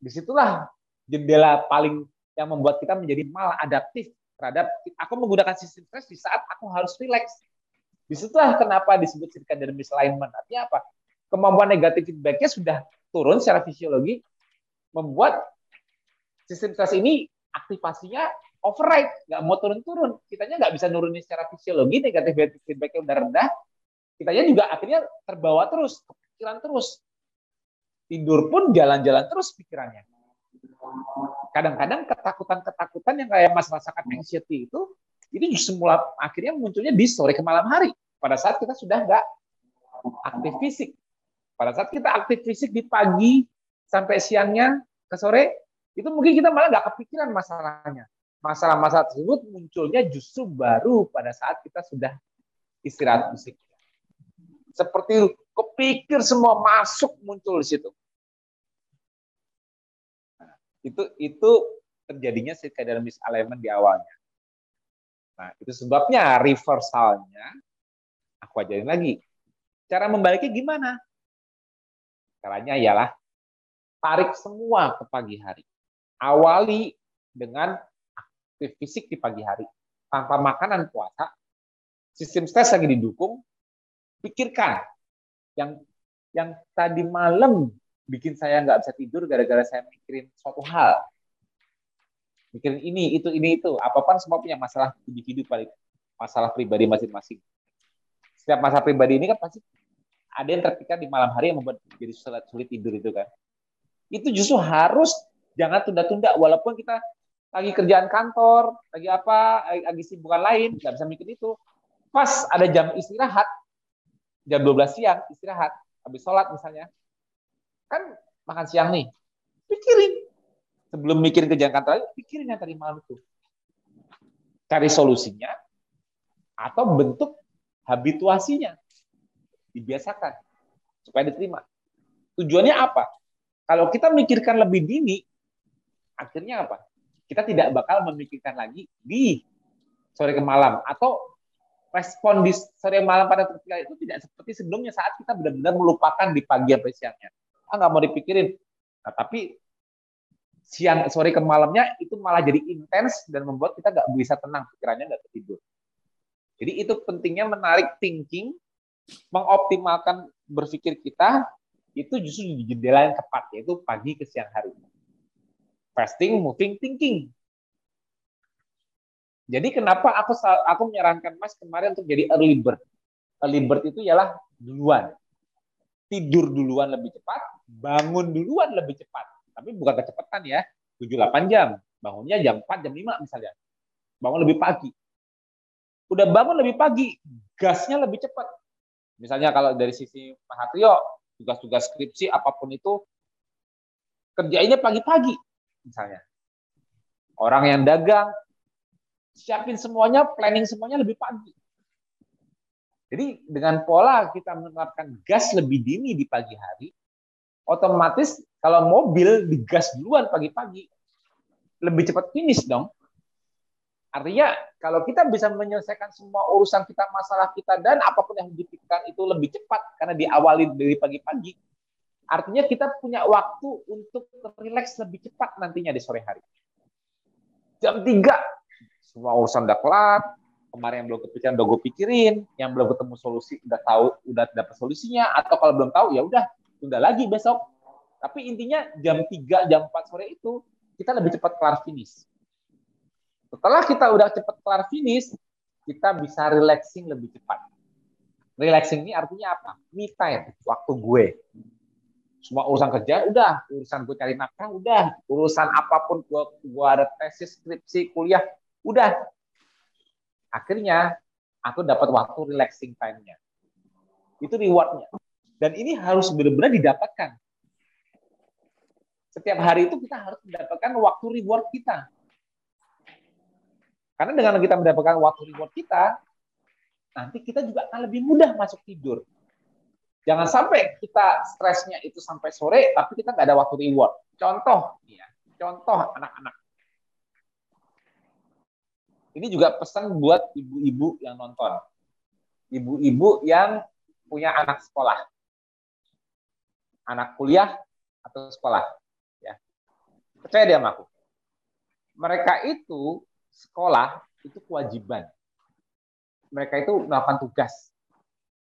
Speaker 1: Di situlah jendela paling yang membuat kita menjadi malah adaptif terhadap aku menggunakan sistem stres di saat aku harus rileks. Di situlah kenapa disebut circadian misalignment. Artinya apa? Kemampuan negatif feedbacknya sudah turun secara fisiologi, membuat sistem stres ini aktivasinya override, nggak mau turun-turun. Kitanya nggak bisa nurunin secara fisiologi, negatif feedbacknya udah rendah. Kitanya juga akhirnya terbawa terus, kepikiran terus. Tidur pun jalan-jalan terus pikirannya. Kadang-kadang ketakutan-ketakutan yang kayak Mas rasakan anxiety itu, ini justru mulai akhirnya munculnya di sore ke malam hari. Pada saat kita sudah nggak aktif fisik. Pada saat kita aktif fisik di pagi sampai siangnya ke sore, itu mungkin kita malah nggak kepikiran masalahnya. Masalah-masalah tersebut munculnya justru baru pada saat kita sudah istirahat fisik. Seperti kepikir semua masuk muncul di situ. Itu itu terjadinya circadian misalignment di awalnya. Nah, itu sebabnya reversalnya aku ajarin lagi. Cara membaliknya gimana? Caranya ialah tarik semua ke pagi hari awali dengan aktif fisik di pagi hari tanpa makanan puasa sistem stres lagi didukung pikirkan yang yang tadi malam bikin saya nggak bisa tidur gara-gara saya mikirin suatu hal mikirin ini itu ini itu. Apa pun semua punya masalah individu paling masalah pribadi masing-masing. Setiap masalah pribadi ini kan pasti ada yang terpikat di malam hari yang membuat jadi sulit, sulit tidur itu kan. Itu justru harus jangan tunda-tunda. Walaupun kita lagi kerjaan kantor, lagi apa, lagi sibukan lain, nggak bisa mikir itu. Pas ada jam istirahat, jam 12 siang istirahat, habis sholat misalnya, kan makan siang nih, pikirin. Sebelum mikirin kerjaan kantor, pikirin yang tadi malam itu. Cari solusinya, atau bentuk habituasinya. Dibiasakan, supaya diterima. Tujuannya apa? Kalau kita mikirkan lebih dini, akhirnya apa? Kita tidak bakal memikirkan lagi di sore ke malam atau respon di sore malam pada ketika itu tidak seperti sebelumnya saat kita benar-benar melupakan di pagi sampai siangnya. Ah nggak mau dipikirin. Nah, tapi siang sore ke malamnya itu malah jadi intens dan membuat kita nggak bisa tenang pikirannya nggak tidur. Jadi itu pentingnya menarik thinking, mengoptimalkan berpikir kita itu justru di jendela yang tepat yaitu pagi ke siang hari fasting, moving, thinking. Jadi kenapa aku aku menyarankan Mas kemarin untuk jadi early bird. Early bird itu ialah duluan. Tidur duluan lebih cepat, bangun duluan lebih cepat. Tapi bukan kecepatan ya, 7-8 jam. Bangunnya jam 4, jam 5 misalnya. Bangun lebih pagi. Udah bangun lebih pagi, gasnya lebih cepat. Misalnya kalau dari sisi Pak Hatrio, tugas-tugas skripsi apa pun itu, kerjainnya pagi-pagi misalnya. Orang yang dagang, siapin semuanya, planning semuanya lebih pagi. Jadi dengan pola kita menerapkan gas lebih dini di pagi hari, otomatis kalau mobil digas duluan pagi-pagi, lebih cepat finish dong. Artinya kalau kita bisa menyelesaikan semua urusan kita, masalah kita dan apa pun yang dipikirkan itu lebih cepat karena diawali dari pagi-pagi, artinya kita punya waktu untuk rileks lebih cepat nantinya di sore hari. Jam 3 semua urusan udah kelar, kemarin yang belum kepikiran udah gue pikirin, yang belum ketemu solusi udah tahu, udah dapat solusinya, atau kalau belum tahu ya udah tunda lagi besok. Tapi intinya jam 3, jam 4 sore itu kita lebih cepat kelar finish. Setelah kita udah cepat kelar finish, kita bisa relaxing lebih cepat. Relaxing ini artinya apa? Me time, waktu gue. Semua urusan kerja udah, urusan gue cari nafkah udah, urusan apa pun gue, gue ada tesis, skripsi, kuliah, udah. Akhirnya aku dapat waktu relaxing time-nya. Itu rewardnya. Dan ini harus benar-benar didapatkan. Setiap hari itu kita harus mendapatkan waktu reward kita. Karena dengan kita mendapatkan waktu reward kita, nanti kita juga akan lebih mudah masuk tidur. Jangan sampai kita stresnya itu sampai sore, tapi kita nggak ada waktu reward. Contoh, ya, contoh anak-anak. Ini juga pesan buat ibu-ibu yang nonton. Ibu-ibu yang punya anak sekolah. Anak kuliah atau sekolah. Ya. Percaya dia sama aku. Mereka itu sekolah itu kewajiban. Mereka itu melakukan tugas.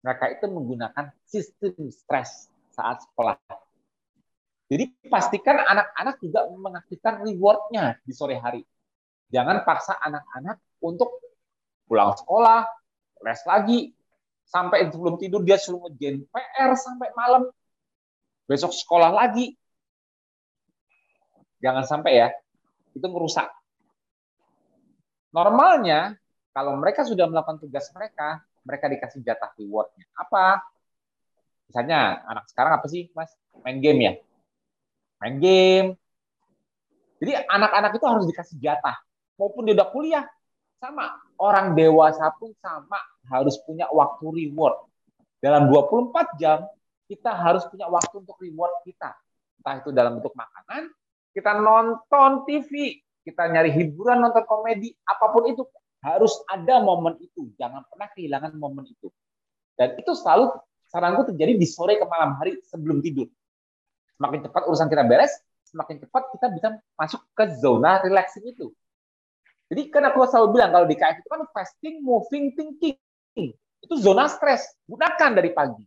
Speaker 1: Mereka itu menggunakan sistem stres saat sekolah. Jadi pastikan anak-anak juga mengaktifkan rewardnya di sore hari. Jangan paksa anak-anak untuk pulang sekolah, les lagi, sampai sebelum tidur dia suruh ngejen PR sampai malam. Besok sekolah lagi. Jangan sampai ya, itu merusak Normalnya, kalau mereka sudah melakukan tugas mereka, mereka dikasih jatah rewardnya. Apa? Misalnya, anak sekarang apa sih, Mas? Main game ya? Main game. Jadi anak-anak itu harus dikasih jatah. Maupun dia udah kuliah, sama. Orang dewasa pun sama, harus punya waktu reward. Dalam 24 jam, kita harus punya waktu untuk reward kita. Entah itu dalam bentuk makanan, kita nonton TV, kita nyari hiburan, nonton komedi, apa pun itu harus ada momen itu. Jangan pernah kehilangan momen itu. Dan itu selalu saranku terjadi di sore ke malam hari sebelum tidur. Semakin cepat urusan kita beres, semakin cepat kita bisa masuk ke zona relaxing itu. Jadi kan aku selalu bilang kalau di KF itu kan fasting, moving, thinking. Itu zona stres. Gunakan dari pagi.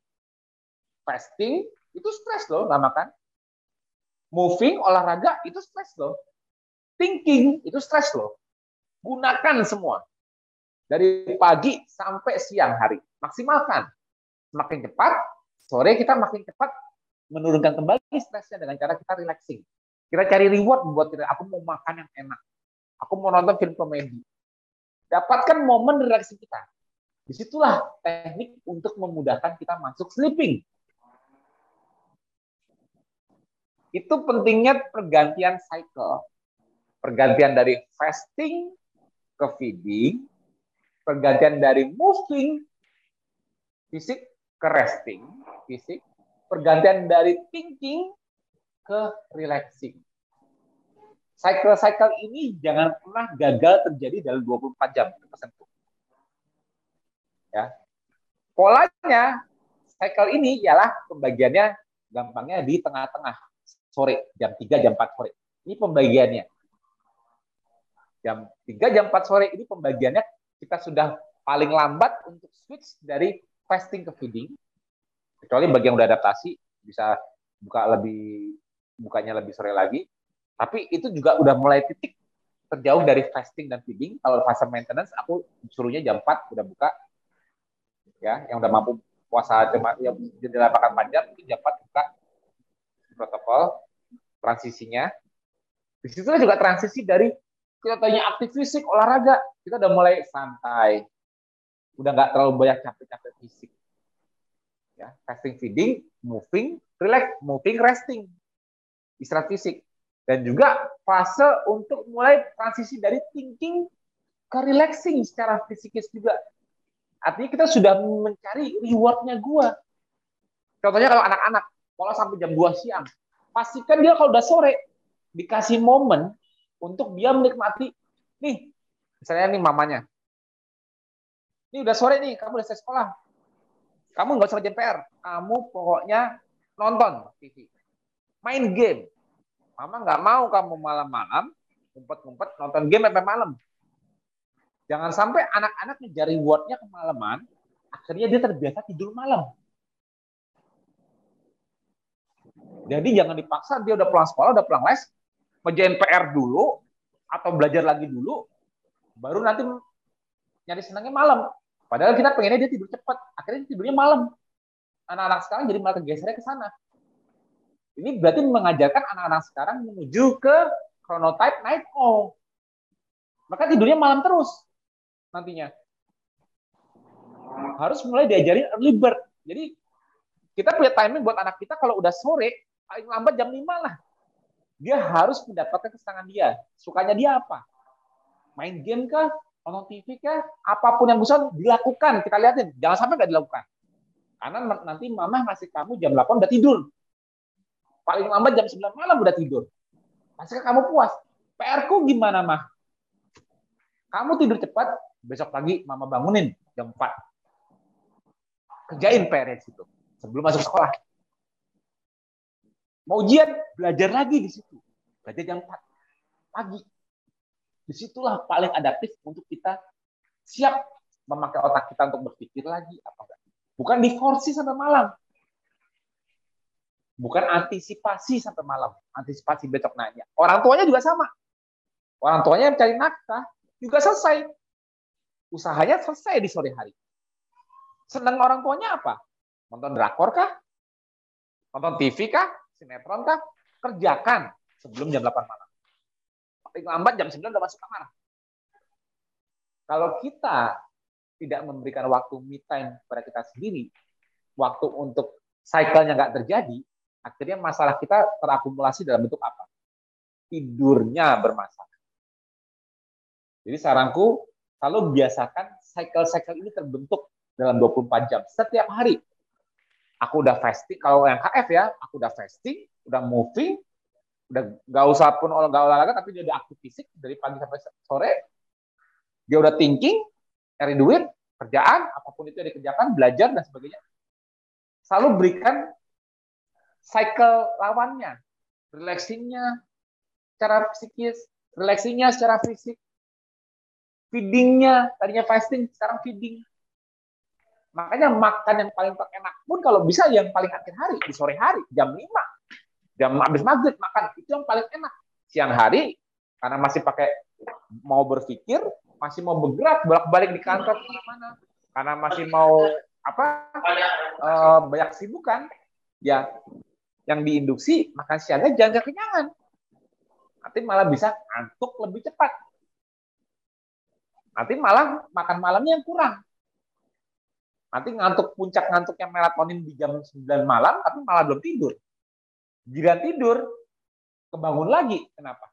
Speaker 1: Fasting itu stres loh, nggak makan. Moving, olahraga itu stres loh thinking itu stres loh. Gunakan semua. Dari pagi sampai siang hari. Maksimalkan. Semakin cepat, sore kita makin cepat menurunkan kembali stresnya dengan cara kita relaxing. Kita cari reward buat kita. Aku mau makan yang enak. Aku mau nonton film komedi. Dapatkan momen relaxing kita. Di situlah teknik untuk memudahkan kita masuk sleeping. Itu pentingnya pergantian cycle pergantian dari fasting ke feeding, pergantian dari moving fisik ke resting fisik, pergantian dari thinking ke relaxing. Cycle-cycle ini jangan pernah gagal terjadi dalam 24 jam Ya. Polanya cycle ini ialah pembagiannya gampangnya di tengah-tengah sore, jam 3 jam 4 sore. Ini pembagiannya. Jam 3 jam 4 sore ini pembagiannya. Kita sudah paling lambat untuk switch dari fasting ke feeding. Kecuali bagi yang udah adaptasi bisa buka lebih bukanya lebih sore lagi. Tapi itu juga udah mulai titik terjauh dari fasting dan feeding. Kalau fase maintenance aku suruhnya jam 4 udah buka. Ya yang udah mampu puasa yang jendela makan panjang itu jam 4 buka protokol transisinya di situ juga transisi dari kita tanya aktif fisik, olahraga, kita udah mulai santai. Udah nggak terlalu banyak capek-capek fisik. Ya, fasting feeding, moving, relax, moving, resting. Istirahat fisik. Dan juga fase untuk mulai transisi dari thinking ke relaxing secara fisikis juga. Artinya kita sudah mencari rewardnya gua. Contohnya kalau anak-anak, pola sampai jam 2 siang. Pastikan dia kalau udah sore, dikasih momen untuk dia menikmati nih Misalnya nih mamanya. Ini udah sore nih, kamu udah selesai sekolah. Kamu nggak usah ngerjain PR. Kamu pokoknya nonton TV. Main game. Mama nggak mau kamu malam-malam ngumpet-ngumpet nonton game sampai malam. Jangan sampai anak-anak ngejar rewardnya kemalaman, akhirnya dia terbiasa tidur malam. Jadi jangan dipaksa dia udah pulang sekolah, udah pulang les, ngejain PR dulu atau belajar lagi dulu, baru nanti nyari senangnya malam. Padahal kita pengennya dia tidur cepat, akhirnya tidurnya malam. Anak-anak sekarang jadi malah kegesernya ke sana. Ini berarti mengajarkan anak-anak sekarang menuju ke chronotype night owl. Maka tidurnya malam terus nantinya. Harus mulai diajarin early bird. Jadi kita punya timing buat anak kita kalau udah sore, paling lambat jam 5 lah. Dia harus mendapatkan kesenangan dia. Sukanya dia apa? Main game kah? nonton TV kah, apa pun yang bisa dilakukan, kita lihatin. Jangan sampai nggak dilakukan. Karena nanti mama ngasih kamu jam 8 udah tidur. Paling lambat jam 9 malam udah tidur. Pastikan kamu puas. PR ku gimana, mah? Kamu tidur cepat, besok pagi mama bangunin jam 4. Kerjain PR di situ sebelum masuk sekolah. Mau ujian, belajar lagi di situ. Belajar jam 4 pagi di situlah paling adaptif untuk kita siap memakai otak kita untuk berpikir lagi apa enggak. Bukan diforsi sampai malam. Bukan antisipasi sampai malam. Antisipasi besok nanya. Orang tuanya juga sama. Orang tuanya yang cari nafkah juga selesai. Usahanya selesai di sore hari. Senang orang tuanya apa? Nonton drakor kah? Nonton TV kah? Sinetron kah? Kerjakan sebelum jam 8 malam paling lambat jam 9 udah masuk kamar. Kalau kita tidak memberikan waktu me time pada kita sendiri, waktu untuk cycle-nya nggak terjadi, akhirnya masalah kita terakumulasi dalam bentuk apa? Tidurnya bermasalah. Jadi saranku, kalau biasakan cycle-cycle ini terbentuk dalam 24 jam setiap hari. Aku udah fasting, kalau yang KF ya, aku udah fasting, udah moving, udah nggak usah pun nggak olahraga tapi dia udah aktif fisik dari pagi sampai sore. Dia udah thinking cari duit kerjaan apa pun itu yang dikerjakan belajar dan sebagainya. Selalu berikan cycle lawannya relaxingnya secara psikis relaxingnya secara fisik feedingnya tadinya fasting sekarang feeding makanya makan yang paling enak pun kalau bisa yang paling akhir hari di sore hari jam 5 jam habis maghrib makan itu yang paling enak. Siang hari karena masih pakai mau berpikir masih mau bergerak bolak-balik di kantor ke mana-mana. Karena masih mau apa uh, banyak sibukan ya yang diinduksi makan siangnya jangan kekenyangan. Nanti malah bisa ngantuk lebih cepat. Nanti malah makan malamnya yang kurang nanti ngantuk puncak ngantuknya melatonin di jam 9 malam tapi malah belum tidur Giliran tidur, kebangun lagi. Kenapa?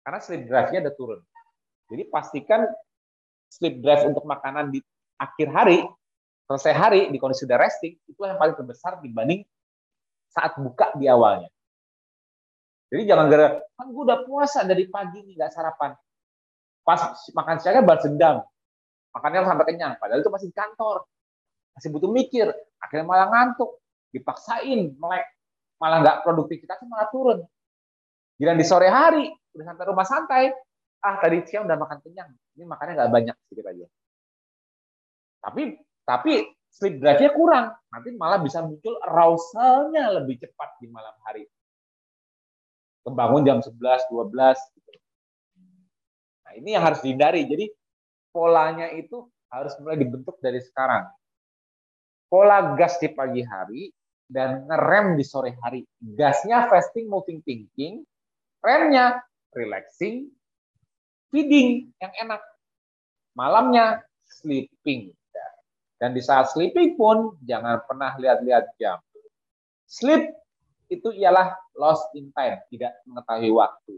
Speaker 1: Karena sleep drive-nya udah turun. Jadi pastikan sleep drive untuk makanan di akhir hari, selesai hari, di kondisi sudah resting, itu yang paling terbesar dibanding saat buka di awalnya. Jadi jangan gara kan gue udah puasa dari pagi nih nggak sarapan. Pas makan siangnya balas dendam. Makannya sampai kenyang. Padahal itu masih di kantor. Masih butuh mikir. Akhirnya malah ngantuk. Dipaksain melek malah nggak produktivitasnya malah turun. Gila di sore hari udah sampai rumah santai, ah tadi siang udah makan kenyang, ini makannya nggak banyak sedikit aja. Tapi tapi sleep drive-nya kurang, nanti malah bisa muncul arousalnya lebih cepat di malam hari. Kebangun jam 11, 12 gitu. Nah, ini yang harus dihindari. Jadi polanya itu harus mulai dibentuk dari sekarang. Pola gas di pagi hari dan ngerem di sore hari. Gasnya fasting, moving, thinking. Remnya relaxing, feeding yang enak. Malamnya sleeping. Dan di saat sleeping pun jangan pernah lihat-lihat jam. Sleep itu ialah lost in time, tidak mengetahui waktu.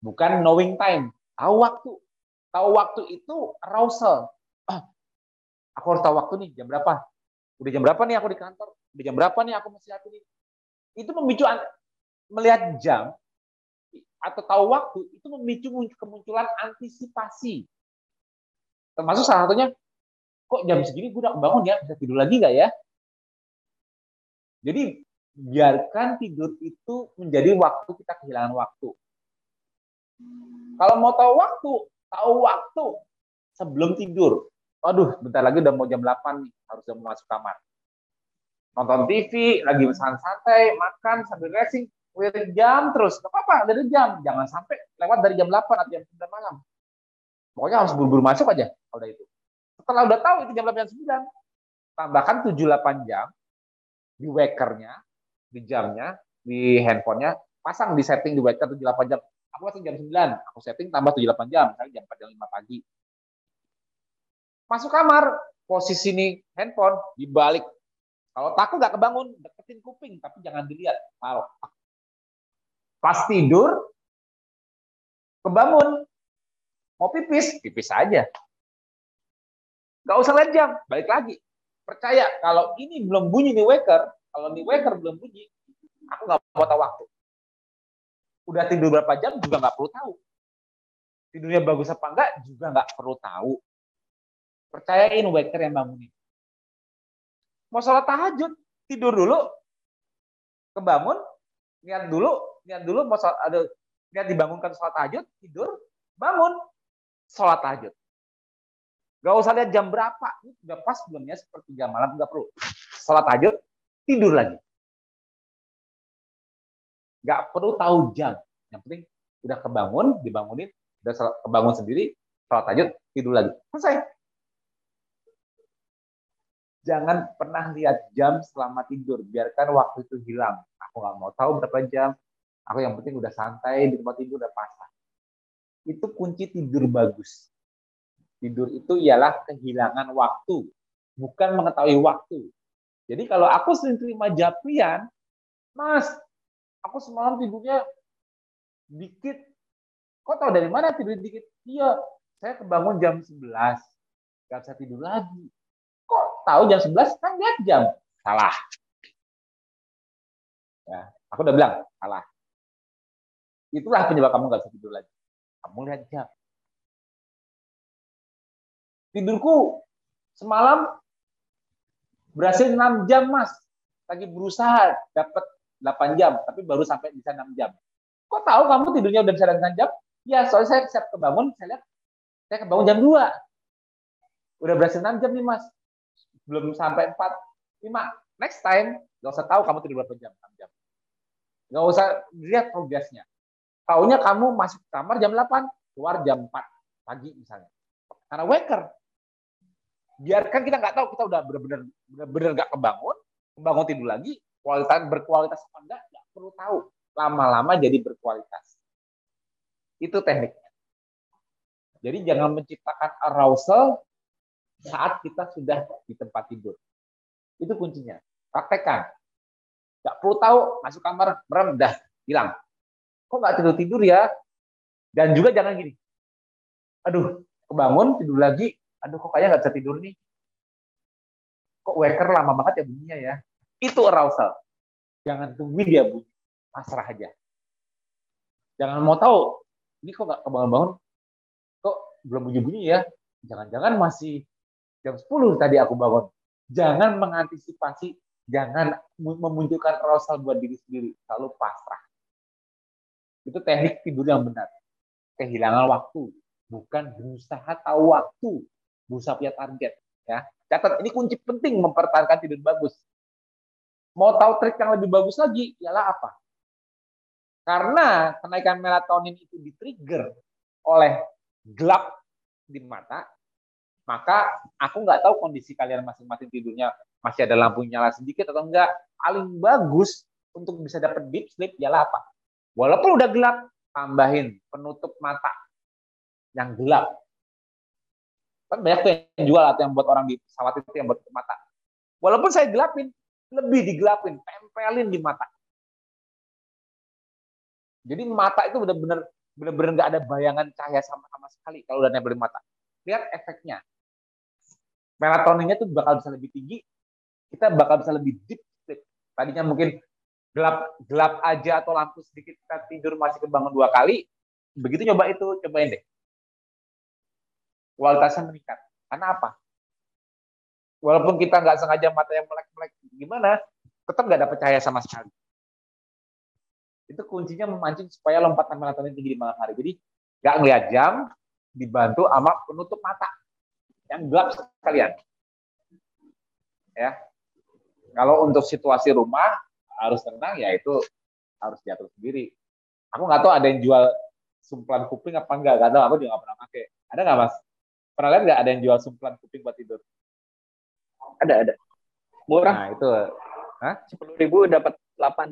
Speaker 1: Bukan knowing time, tahu waktu. Tahu waktu itu arousal. Aku harus tahu waktu nih, jam berapa? Udah jam berapa nih aku di kantor? Udah jam berapa nih aku masih hati ini? Itu memicu melihat jam atau tahu waktu itu memicu kemunculan antisipasi. Termasuk salah satunya, kok jam segini gue udah bangun ya, bisa tidur lagi nggak ya? Jadi biarkan tidur itu menjadi waktu kita kehilangan waktu. Kalau mau tahu waktu, tahu waktu sebelum tidur. Waduh, bentar lagi udah mau jam 8 nih, harus udah mau masuk kamar. Nonton TV, lagi santai, makan sambil racing, lihat jam terus. Gak apa-apa, dari jam. Jangan sampai lewat dari jam 8 atau jam 9 malam. Pokoknya harus buru-buru masuk aja kalau itu. Setelah udah tahu itu jam 8 jam 9, tambahkan 7-8 jam di wakernya, di jamnya, di handphonenya, pasang di setting di waker 7-8 jam. Aku pasang jam 9, aku setting tambah 7-8 jam, misalnya jam 4 jam 5 pagi. Masuk kamar, posisi ini handphone dibalik. Kalau takut nggak kebangun, deketin kuping, tapi jangan dilihat. Kalau pas tidur, kebangun, mau pipis, pipis aja. Nggak usah lihat jam, balik lagi percaya kalau ini belum bunyi nih waker, kalau nih waker belum bunyi, aku nggak mau tahu waktu. Udah tidur berapa jam juga nggak perlu tahu. Tidurnya bagus apa enggak juga nggak perlu tahu. Percayain waker yang bangunin. Mau sholat tahajud, tidur dulu, kebangun, niat dulu, niat dulu mau sholat, ada niat dibangunkan sholat tahajud, tidur, bangun, sholat tahajud. Gak usah lihat jam berapa. Ini udah pas belum ya seperti jam malam nggak perlu. Sholat tahajud, tidur lagi. Gak perlu tahu jam. Yang penting udah kebangun, dibangunin, udah kebangun sendiri, sholat tahajud, tidur lagi. Selesai. Jangan pernah lihat jam selama tidur. Biarkan waktu itu hilang. Aku nggak mau tahu berapa jam. Aku yang penting udah santai di tempat tidur udah pasang. Itu kunci tidur bagus Tidur itu ialah kehilangan waktu, bukan mengetahui waktu. Jadi kalau aku sering terima japrian, Mas, aku semalam tidurnya dikit. Kok tahu dari mana tidur dikit? Iya, saya kebangun jam 11. Gak bisa tidur lagi. Tahu jam 11? Kan lihat jam. Salah. Ya, aku udah bilang, salah. Itulah penyebab kamu gak bisa tidur lagi. Kamu lihat jam tidurku semalam berhasil 6 jam mas lagi berusaha dapat 8 jam tapi baru sampai bisa 6 jam kok tahu kamu tidurnya udah bisa 9 jam ya soalnya saya siap kebangun saya lihat saya kebangun jam 2 udah berhasil 6 jam nih mas belum sampai 4 5 next time gak usah tahu kamu tidur berapa jam 6 jam gak usah lihat progresnya taunya kamu masuk kamar jam 8 keluar jam 4 pagi misalnya karena waker biarkan kita nggak tahu kita udah benar-benar benar-benar nggak kebangun, kebangun tidur lagi, kualitas berkualitas apa enggak nggak perlu tahu. Lama-lama jadi berkualitas. Itu tekniknya. Jadi jangan menciptakan arousal saat kita sudah di tempat tidur. Itu kuncinya. Praktekkan. Nggak perlu tahu, masuk kamar, merem, dah, hilang. Kok nggak tidur-tidur ya? Dan juga jangan gini. Aduh, kebangun, tidur lagi, aduh kok kayaknya nggak bisa tidur nih kok waker lama banget ya bunyinya ya itu arousal jangan tungguin dia bunyi pasrah aja jangan mau tahu ini kok nggak kebangun-bangun kok belum bunyi-bunyi ya jangan-jangan masih jam 10 tadi aku bangun. Jangan mengantisipasi jangan memunculkan arousal buat diri sendiri. Selalu pasrah. Itu teknik tidur yang benar. Kehilangan waktu. Bukan berusaha tahu waktu. Berusaha punya target ya. Catat ini kunci penting mempertahankan tidur bagus. Mau tahu trik yang lebih bagus lagi ialah apa? Karena kenaikan melatonin itu di-trigger oleh gelap di mata maka aku nggak tahu kondisi kalian masing-masing tidurnya masih ada lampu nyala sedikit atau enggak paling bagus untuk bisa dapat deep sleep ialah apa walaupun udah gelap tambahin penutup mata yang gelap Kan banyak tuh yang jual atau yang buat orang di pesawat itu yang buat mata. Walaupun saya gelapin, lebih digelapin, tempelin di mata. Jadi mata itu benar-benar benar-benar nggak ada bayangan cahaya sama sama sekali kalau udah nempel mata. Lihat efeknya. Melatoninnya tuh bakal bisa lebih tinggi, kita bakal bisa lebih deep sleep. Tadinya mungkin gelap gelap aja atau lampu sedikit kita tidur masih kebangun dua kali begitu coba itu cobain deh. Kualitasnya meningkat. Karena apa? Walaupun kita nggak sengaja mata yang melek-melek gimana? Tetap nggak dapat cahaya sama sekali. Itu kuncinya memancing supaya lompatan melatonin tinggi di malam hari. Jadi nggak ngeliat jam dibantu sama penutup mata yang gelap sekalian ya kalau untuk situasi rumah harus tenang ya itu harus diatur sendiri. Aku nggak tahu ada yang jual sumplan kuping apa enggak, nggak tahu. Aku juga nggak pernah pakai. Ada nggak mas? Pernah lihat nggak ada yang jual sumplan kuping buat tidur?
Speaker 2: Ada ada. Murah.
Speaker 1: Nah itu,
Speaker 2: sepuluh ribu dapat delapan.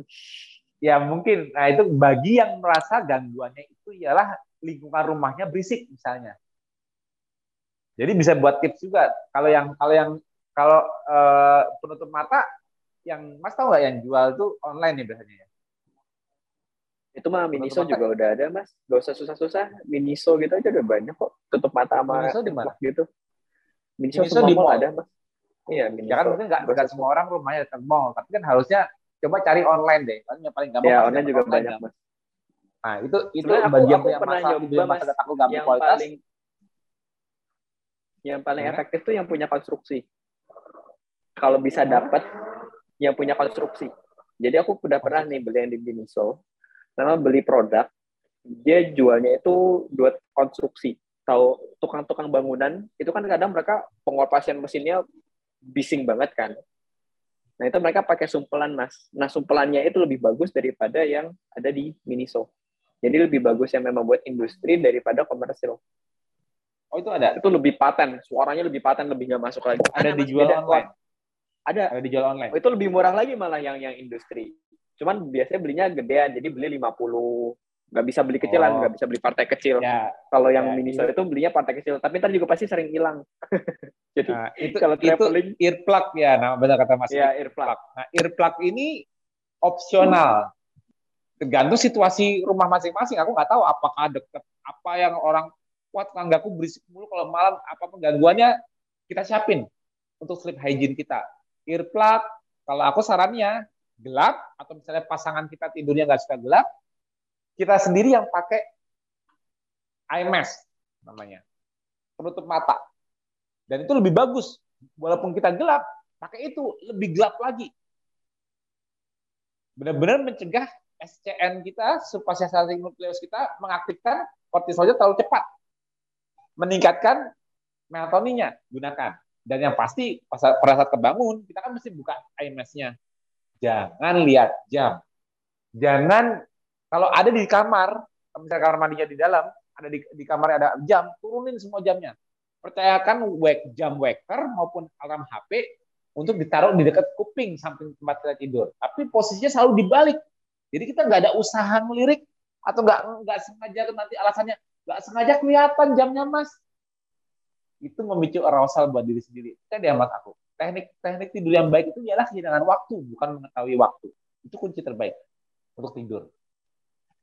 Speaker 1: Ya mungkin. Nah itu bagi yang merasa gangguannya itu ialah lingkungan rumahnya berisik misalnya. Jadi bisa buat tips juga. Kalau yang kalau yang kalau uh, penutup mata yang Mas tahu nggak yang jual tuh online nih biasanya ya?
Speaker 2: Itu mah Miniso juga udah ada Mas. Gak usah susah-susah. Miniso gitu aja udah banyak kok. Tutup mata sama
Speaker 1: Miniso di mana?
Speaker 2: Gitu.
Speaker 1: Miniso, Miniso di mall ada Mas.
Speaker 2: Iya,
Speaker 1: Miniso. Ya kan mungkin nggak nggak semua orang rumahnya dekat mall, tapi kan harusnya coba cari online deh. Kan yang paling gampang.
Speaker 2: Ya, online juga online banyak Mas.
Speaker 1: Nah, itu itu Sebenarnya bagian aku, yang pernah nyoba mas, aku gak yang kualitas. Paling,
Speaker 2: yang paling hmm. efektif tuh yang punya konstruksi. Kalau bisa dapat yang punya konstruksi. Jadi aku udah pernah nih beli yang di Biniso, karena beli produk, dia jualnya itu dua konstruksi. Tahu tukang-tukang bangunan, itu kan kadang mereka pengoperasian mesinnya bising banget kan. Nah itu mereka pakai sumpelan mas. Nah sumpelannya itu lebih bagus daripada yang ada di Miniso. Jadi lebih bagus yang memang buat industri daripada komersil.
Speaker 1: Oh itu ada?
Speaker 2: Itu lebih paten, suaranya lebih paten, lebih nggak masuk lagi.
Speaker 1: Ada dijual online?
Speaker 2: Ada. Ada dijual online. Oh, itu lebih murah lagi malah yang yang industri. Cuman biasanya belinya gedean, jadi beli 50 nggak bisa beli kecilan, oh. nggak bisa beli partai kecil. Ya. Kalau yang ya, mini store itu belinya partai kecil, tapi ntar juga pasti sering hilang.
Speaker 1: Jadi nah, itu kalau traveling itu earplug ya, nah benar kata Mas.
Speaker 2: Ya, earplug.
Speaker 1: Nah, earplug ini opsional. Tergantung situasi rumah masing-masing. Aku nggak tahu apakah deket apa yang orang kuat tanggaku berisik mulu kalau malam apa pun gangguannya kita siapin untuk sleep hygiene kita earplug. Kalau aku sarannya gelap atau misalnya pasangan kita tidurnya nggak suka gelap, kita sendiri yang pakai eye mask namanya, penutup mata. Dan itu lebih bagus. Walaupun kita gelap, pakai itu lebih gelap lagi. Benar-benar mencegah SCN kita, subpasiasating nukleus kita mengaktifkan kortisolnya terlalu cepat. Meningkatkan melatoninnya, gunakan. Dan yang pasti pada saat kebangun, kita kan mesti buka IMS-nya. Jangan lihat jam. Jangan kalau ada di kamar, misalnya kamar mandinya di dalam, ada di, di kamar ada jam, turunin semua jamnya. Percayakan wake, jam waker maupun alarm HP untuk ditaruh di dekat kuping samping tempat kita tidur. Tapi posisinya selalu dibalik. Jadi kita nggak ada usaha melirik atau nggak nggak sengaja nanti alasannya nggak sengaja kelihatan jamnya mas itu memicu arousal buat diri sendiri. Itu dia mas aku. Teknik teknik tidur yang baik itu ialah kehilangan waktu, bukan mengetahui waktu. Itu kunci terbaik untuk tidur.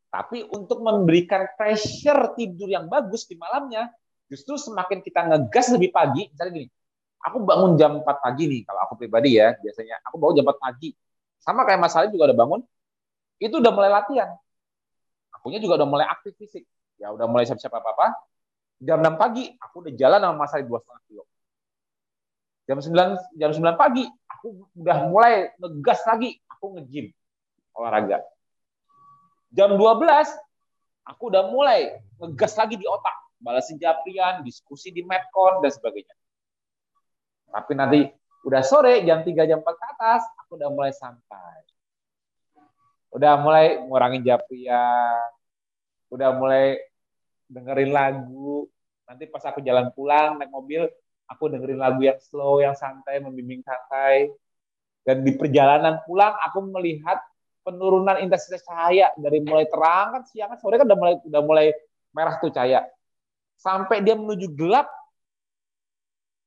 Speaker 1: Tapi untuk memberikan pressure tidur yang bagus di malamnya, justru semakin kita ngegas lebih pagi, misalnya gini, aku bangun jam 4 pagi nih, kalau aku pribadi ya, biasanya aku bangun jam 4 pagi. Sama kayak Mas Salim juga udah bangun, itu udah mulai latihan. Akunya juga udah mulai aktif fisik. Ya udah mulai siap-siap apa-apa, jam 6 pagi aku udah jalan sama Mas Ali dua setengah kilo. Jam 9 jam 9 pagi aku udah mulai ngegas lagi, aku nge-gym olahraga. Jam 12 aku udah mulai ngegas lagi di otak, balasin japrian, diskusi di Medcon dan sebagainya. Tapi nanti udah sore jam 3 jam 4 ke atas, aku udah mulai santai. Udah mulai ngurangin japrian, udah mulai dengerin lagu. Nanti pas aku jalan pulang naik mobil, aku dengerin lagu yang slow, yang santai, membimbing santai. Dan di perjalanan pulang aku melihat penurunan intensitas cahaya. Dari mulai terang kan siang kan sore kan udah mulai udah mulai merah tuh cahaya. Sampai dia menuju gelap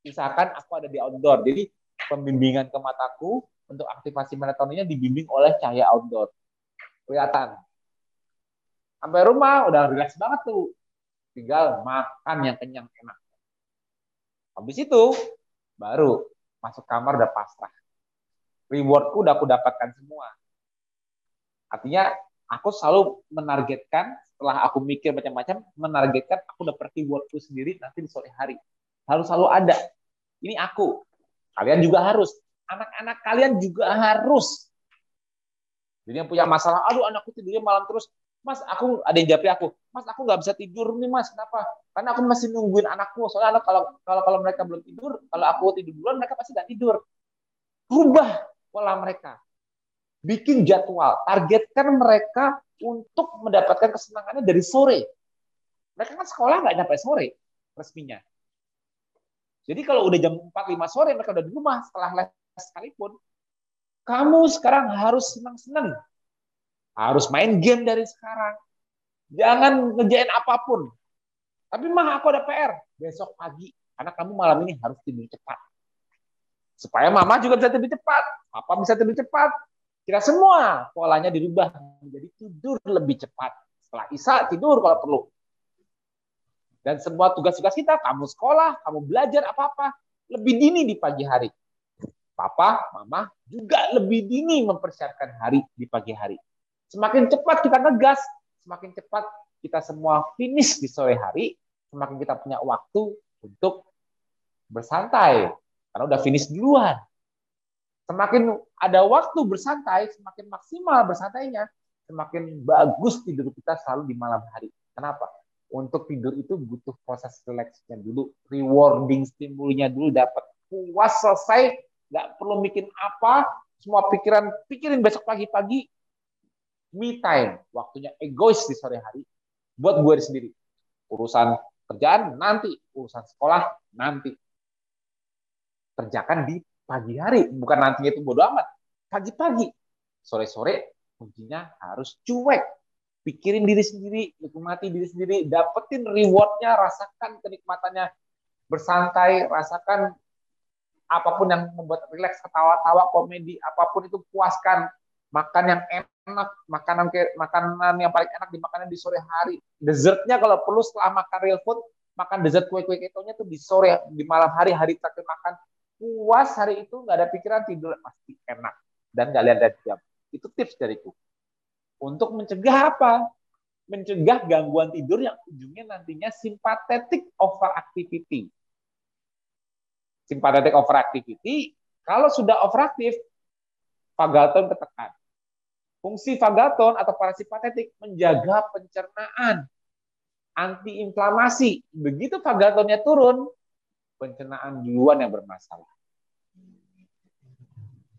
Speaker 1: misalkan aku ada di outdoor. Jadi pembimbingan ke mataku untuk aktivasi melatoninnya dibimbing oleh cahaya outdoor. Kelihatan sampai rumah udah relax banget tuh tinggal makan yang kenyang enak. Habis itu baru masuk kamar udah pasrah. Rewardku udah aku dapatkan semua. Artinya aku selalu menargetkan setelah aku mikir macam-macam, menargetkan aku dapat rewardku sendiri nanti di sore hari. Harus selalu ada. Ini aku. Kalian juga harus. Anak-anak kalian juga harus. Jadi yang punya masalah, aduh anakku tidurnya malam terus. Mas, aku ada yang japri aku. Mas, aku nggak bisa tidur nih mas. Kenapa? Karena aku masih nungguin anakku. Soalnya anak kalau kalau kalau mereka belum tidur, kalau aku tidur duluan, mereka pasti nggak tidur. Rubah pola mereka bikin jadwal, targetkan mereka untuk mendapatkan kesenangannya dari sore. Mereka kan sekolah nggak nyampe sore resminya. Jadi kalau udah jam 4-5 sore mereka udah di rumah setelah les sekalipun, kamu sekarang harus senang-senang. Harus main game dari sekarang. Jangan ngejain apa pun. Tapi mah aku ada PR. Besok pagi, karena kamu malam ini harus tidur cepat. Supaya mama juga bisa tidur cepat. Papa bisa tidur cepat. Kita semua polanya dirubah menjadi tidur lebih cepat. Setelah Isa tidur kalau perlu. Dan semua tugas-tugas kita, kamu sekolah, kamu belajar apa-apa, lebih dini di pagi hari. Papa, mama juga lebih dini mempersiapkan hari di pagi hari. Semakin cepat kita ngegas, semakin cepat kita semua finish di sore hari, semakin kita punya waktu untuk bersantai. Karena udah finish duluan. Semakin ada waktu bersantai, semakin maksimal bersantainya, semakin bagus tidur kita selalu di malam hari. Kenapa? Untuk tidur itu butuh proses relaksnya dulu, rewarding stimulnya dulu dapat puas selesai, nggak perlu bikin apa, semua pikiran pikirin besok pagi-pagi, me time, waktunya egois di sore hari, buat gue sendiri. Urusan kerjaan nanti, urusan sekolah nanti. Kerjakan di pagi hari, bukan nantinya itu bodo amat. Pagi-pagi, sore-sore kuncinya harus cuek. Pikirin diri sendiri, nikmati diri sendiri, dapetin rewardnya, rasakan kenikmatannya, bersantai, rasakan apa pun yang membuat rileks, ketawa-tawa, komedi, apa pun itu puaskan. Makan yang enak, makanan makanan yang paling enak dimakanin di sore hari. Dessertnya kalau perlu setelah makan real food, makan dessert kue-kue ketonya tuh di sore, di malam hari, hari terakhir makan puas hari itu nggak ada pikiran tidur pasti enak dan nggak lihat jam. Itu tips dariku. Untuk mencegah apa? Mencegah gangguan tidur yang ujungnya nantinya simpatetik overactivity. Simpatetik overactivity, kalau sudah overaktif, vagaton ketekan. Fungsi vagaton atau parasimpatetik menjaga pencernaan, antiinflamasi. Begitu vagatonnya turun, pencernaan duluan yang bermasalah.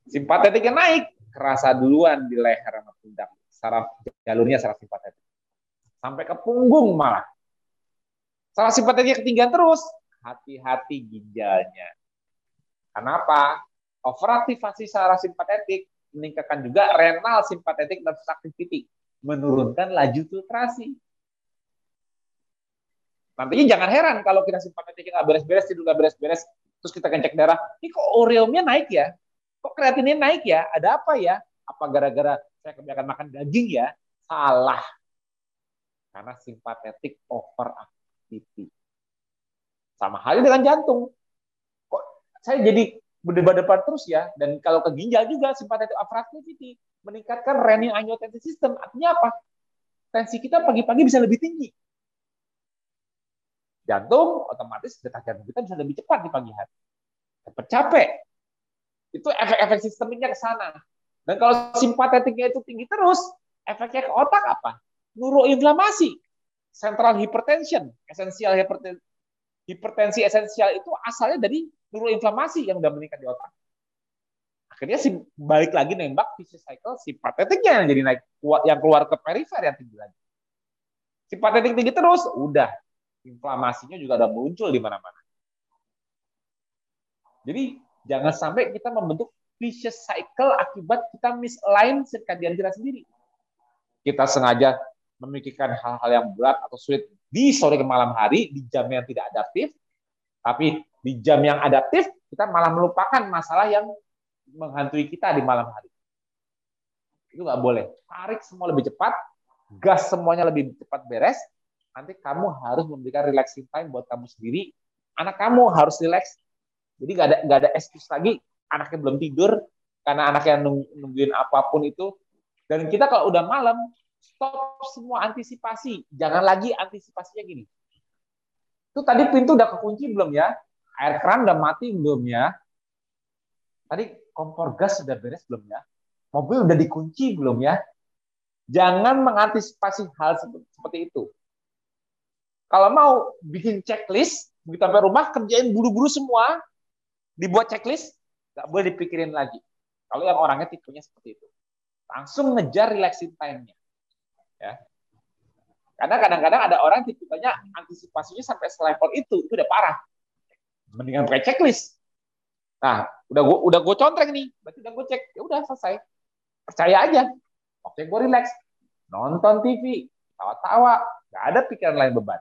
Speaker 1: Simpatetiknya naik, kerasa duluan di leher sama pundak. Saraf jalurnya saraf simpatetik. Sampai ke punggung malah. Saraf simpatetiknya ketinggian terus, hati-hati ginjalnya. Kenapa? Overaktivasi saraf simpatetik meningkatkan juga renal simpatetik nervous activity, menurunkan laju filtrasi. Nantinya jangan heran kalau kita simpatetiknya nggak beres-beres, tidur nggak beres-beres, terus kita kencek darah, ini kok ureumnya naik ya? Kok kreatinnya naik ya? Ada apa ya? Apa gara-gara saya kebanyakan makan daging ya? Salah. Karena simpatetik overactivity. Sama halnya dengan jantung. Kok saya jadi berdebar-debar terus ya? Dan kalau ke ginjal juga simpatetik overactivity meningkatkan renin angiotensin system. Artinya apa? Tensi kita pagi-pagi bisa lebih tinggi jantung, otomatis detak jantung kita bisa lebih cepat di pagi hari. Cepat capek. Itu efek-efek sistemiknya ke sana. Dan kalau simpatetiknya itu tinggi terus, efeknya ke otak apa? Neuroinflamasi, central hypertension, esensial hipertensi esensial itu asalnya dari neuroinflamasi yang udah meningkat di otak. Akhirnya si balik lagi nembak vicious cycle simpatetiknya yang jadi naik yang keluar ke perifer yang tinggi lagi. Simpatetik tinggi terus, udah inflamasinya juga ada muncul di mana-mana. Jadi jangan sampai kita membentuk vicious cycle akibat kita misalign circadian kita sendiri. Kita sengaja memikirkan hal-hal yang berat atau sulit di sore ke malam hari di jam yang tidak adaptif, tapi di jam yang adaptif kita malah melupakan masalah yang menghantui kita di malam hari. Itu nggak boleh. Tarik semua lebih cepat, gas semuanya lebih cepat beres, nanti kamu harus memberikan relaxing time buat kamu sendiri. Anak kamu harus relax. Jadi nggak ada nggak ada excuse lagi anaknya belum tidur karena anaknya nungguin apa pun itu Dan kita kalau udah malam, stop semua antisipasi. Jangan lagi antisipasinya gini. Itu tadi pintu udah kekunci belum ya? Air keran udah mati belum ya? Tadi kompor gas sudah beres belum ya? Mobil udah dikunci belum ya? Jangan mengantisipasi hal seperti itu. Kalau mau bikin checklist, begitu sampai rumah kerjain buru-buru semua, dibuat checklist, nggak boleh dipikirin lagi. Kalau yang orangnya tipenya seperti itu, langsung ngejar relaxing time-nya. Ya. Karena kadang-kadang ada orang tipenya antisipasinya sampai selevel itu, itu udah parah. Mendingan pakai checklist. Nah, udah gue udah gue contreng nih, berarti udah gue cek, ya udah selesai. Percaya aja. Oke, gue relax. Nonton TV, tawa-tawa, nggak ada pikiran lain beban.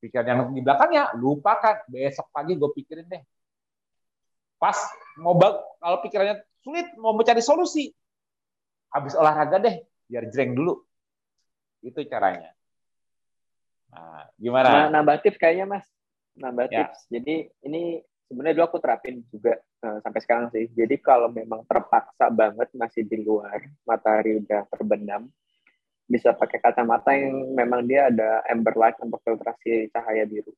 Speaker 1: Pikiran yang di belakangnya, lupakan. Besok pagi gue pikirin deh. Pas mau kalau pikirannya sulit, mau mencari solusi. Habis olahraga deh, biar jreng dulu. Itu caranya.
Speaker 2: Nah, gimana? Nah, nambah tips kayaknya, Mas. Nambah ya. tips. Jadi ini sebenarnya dulu aku terapin juga uh, sampai sekarang sih. Jadi kalau memang terpaksa banget masih di luar, matahari udah terbenam, bisa pakai kacamata yang memang dia ada amber light untuk filtrasi cahaya biru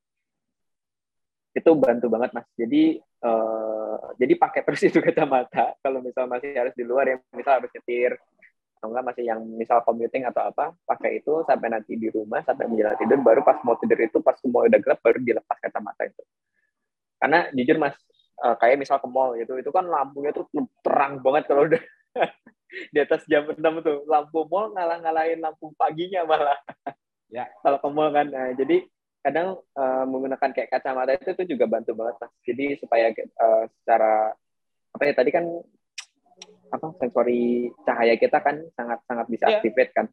Speaker 2: itu bantu banget mas jadi uh, jadi pakai terus itu kacamata kalau misal masih harus di luar ya misal harus nyetir atau enggak masih yang misal commuting atau apa pakai itu sampai nanti di rumah sampai menjelang tidur baru pas mau tidur itu pas semua udah gelap baru dilepas kacamata itu. Karena jujur mas uh, kayak misal ke mall gitu itu kan lampunya tuh terang banget kalau udah di atas jam 6 tuh. Lampu mall ngalah-ngalahin lampu paginya malah. Ya. Kalau ke mall kan nah, jadi kadang uh, menggunakan kayak kacamata itu tuh juga bantu banget mas. Jadi supaya uh, secara apa ya tadi kan apa sensori cahaya kita kan sangat sangat bisa ya. activate kan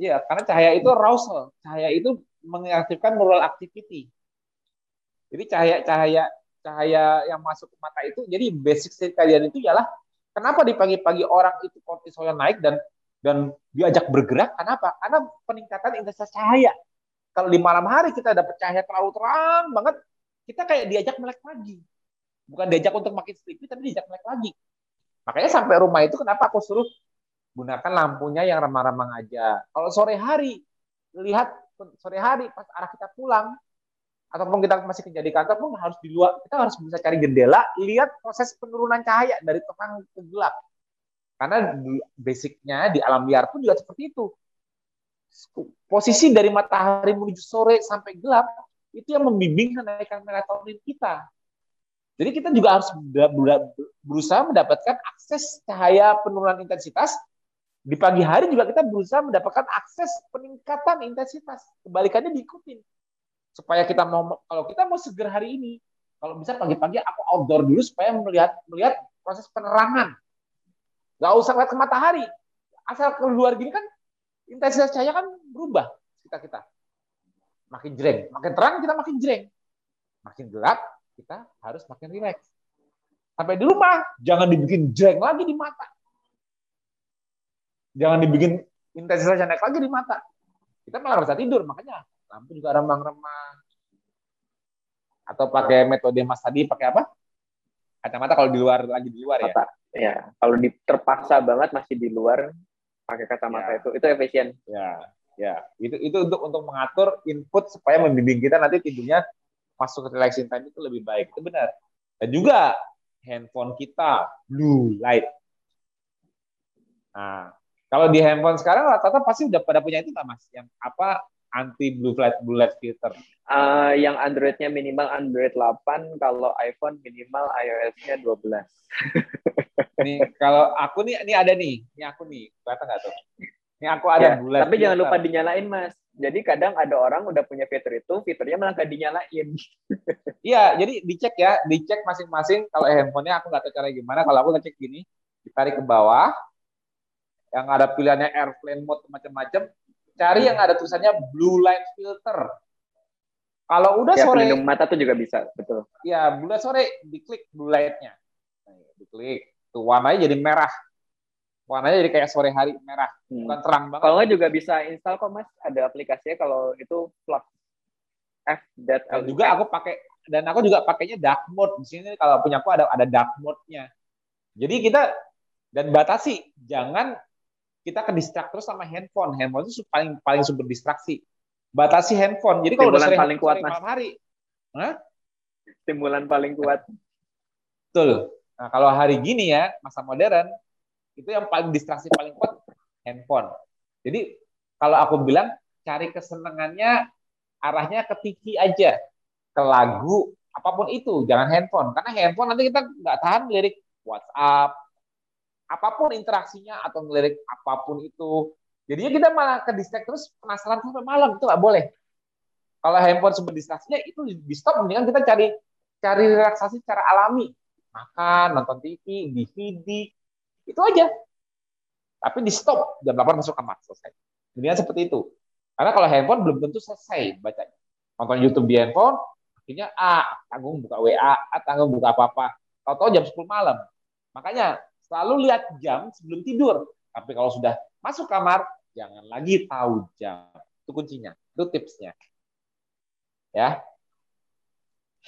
Speaker 1: Iya, karena cahaya itu arousal. Cahaya itu mengaktifkan neural activity. Jadi cahaya cahaya cahaya yang masuk ke mata itu, jadi basic kalian itu ialah Kenapa di pagi-pagi orang itu kortisolnya naik dan dan diajak bergerak? Kenapa? Karena peningkatan intensitas cahaya. Kalau di malam hari kita dapat cahaya terlalu terang banget, kita kayak diajak melek lagi. Bukan diajak untuk makin sleepy, tapi diajak melek lagi. Makanya sampai rumah itu kenapa aku suruh gunakan lampunya yang remang-remang aja. Kalau sore hari, lihat sore hari pas arah kita pulang, ataupun kita masih kerja di kantor pun harus di luar. Kita harus bisa cari jendela lihat proses penurunan cahaya dari terang ke gelap. Karena basicnya di alam liar pun juga seperti itu. Posisi dari matahari menuju sore sampai gelap itu yang membimbing kenaikan melatonin kita jadi kita juga harus berusaha mendapatkan akses cahaya penurunan intensitas. Di pagi hari juga kita berusaha mendapatkan akses peningkatan intensitas. Kebalikannya diikutin. Supaya kita mau kalau kita mau seger hari ini kalau bisa pagi-pagi aku outdoor dulu supaya melihat melihat proses penerangan. Nggak usah lihat ke matahari. Asal keluar gini kan intensitas cahaya kan berubah kita kita. Makin jreng. Makin terang kita makin jreng. Makin gelap kita harus makin rileks sampai di rumah jangan dibikin jreng lagi di mata. Jangan dibikin intensitas cahaya naik lagi di mata. Kita malah bisa tidur makanya lampu juga remang-remang. Atau pakai metode mas tadi pakai apa? Kacamata kalau di luar lagi di luar ya?
Speaker 2: Mata. ya kalau terpaksa banget masih di luar pakai kacamata ya. itu itu efisien.
Speaker 1: Ya ya itu itu untuk untuk mengatur input supaya membimbing kita nanti tidurnya masuk ke relaxing time itu lebih baik. Itu benar. Dan juga handphone kita. Blue light. Nah kalau di handphone sekarang rata-rata pasti udah pada punya itu nggak mas? Yang apa anti blue light blue light filter?
Speaker 2: Uh, yang Androidnya minimal Android 8, kalau iPhone minimal iOS-nya 12.
Speaker 1: nih kalau aku nih ini ada nih, ini aku nih, kelihatan nggak tuh? Ini aku ada
Speaker 2: ya, light. Tapi jangan lupa dinyalain mas. Jadi kadang ada orang udah punya fitur itu, fiturnya malah nggak dinyalain.
Speaker 1: Iya, jadi dicek ya, dicek masing-masing. Kalau handphonenya aku nggak tahu cara gimana. Kalau aku ngecek gini, ditarik ke bawah, yang ada pilihannya airplane mode macam-macam, cari yang ada tulisannya blue light filter. Kalau udah ya, sore,
Speaker 2: mata tuh juga bisa, betul.
Speaker 1: Ya, blue light sore diklik blue lightnya, nah, diklik, tuh warnanya jadi merah. Warnanya jadi kayak sore hari merah, hmm. bukan terang banget.
Speaker 2: Kalau nggak juga bisa install kok mas, ada aplikasinya kalau itu plug
Speaker 1: F that dan juga aku pakai dan aku juga pakainya dark mode di sini kalau punya aku ada ada dark mode-nya. Jadi kita Dan batasi, jangan kita ke distrak terus sama handphone. Handphone itu paling paling sumber distraksi. Batasi handphone. Jadi kalau udah sering,
Speaker 2: paling kuat,
Speaker 1: sering malam hari, Hah?
Speaker 2: Stimulan paling kuat.
Speaker 1: Betul. Nah, kalau hari gini ya, masa modern, itu yang paling distraksi paling kuat handphone. Jadi kalau aku bilang cari kesenangannya arahnya ke TV aja, ke lagu, apa pun itu, jangan handphone. Karena handphone nanti kita nggak tahan lirik WhatsApp, apa pun interaksinya atau ngelirik apa pun itu. Jadinya kita malah ke distract terus penasaran sampai malam itu nggak boleh. Kalau handphone sumber distraksinya itu di stop, mendingan kita cari cari relaksasi secara alami, makan, nonton TV, DVD, itu aja. Tapi di stop jam 8 masuk kamar selesai. Mendingan seperti itu. Karena kalau handphone belum tentu selesai bacanya. Nonton YouTube di handphone, akhirnya ah tanggung buka WA, ah, tanggung buka apa-apa. Tahu-tahu jam 10 malam. Makanya Selalu lihat jam sebelum tidur. Tapi kalau sudah masuk kamar, jangan lagi tahu jam. Itu kuncinya. Itu tipsnya. Ya.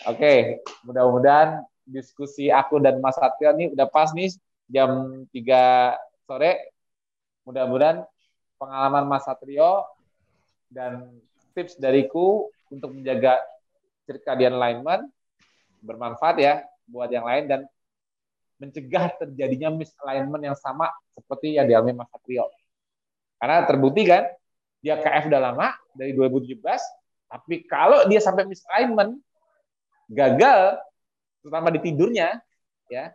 Speaker 1: Oke, mudah-mudahan diskusi aku dan Mas Satrio ini udah pas nih jam 3 sore. Mudah-mudahan pengalaman Mas Satrio dan tips dariku untuk menjaga circadian alignment bermanfaat ya buat yang lain dan mencegah terjadinya misalignment yang sama seperti yang dialami Mas Satrio. Karena terbukti kan, dia KF udah lama dari 2017, tapi kalau dia sampai misalignment, gagal, terutama di tidurnya, ya,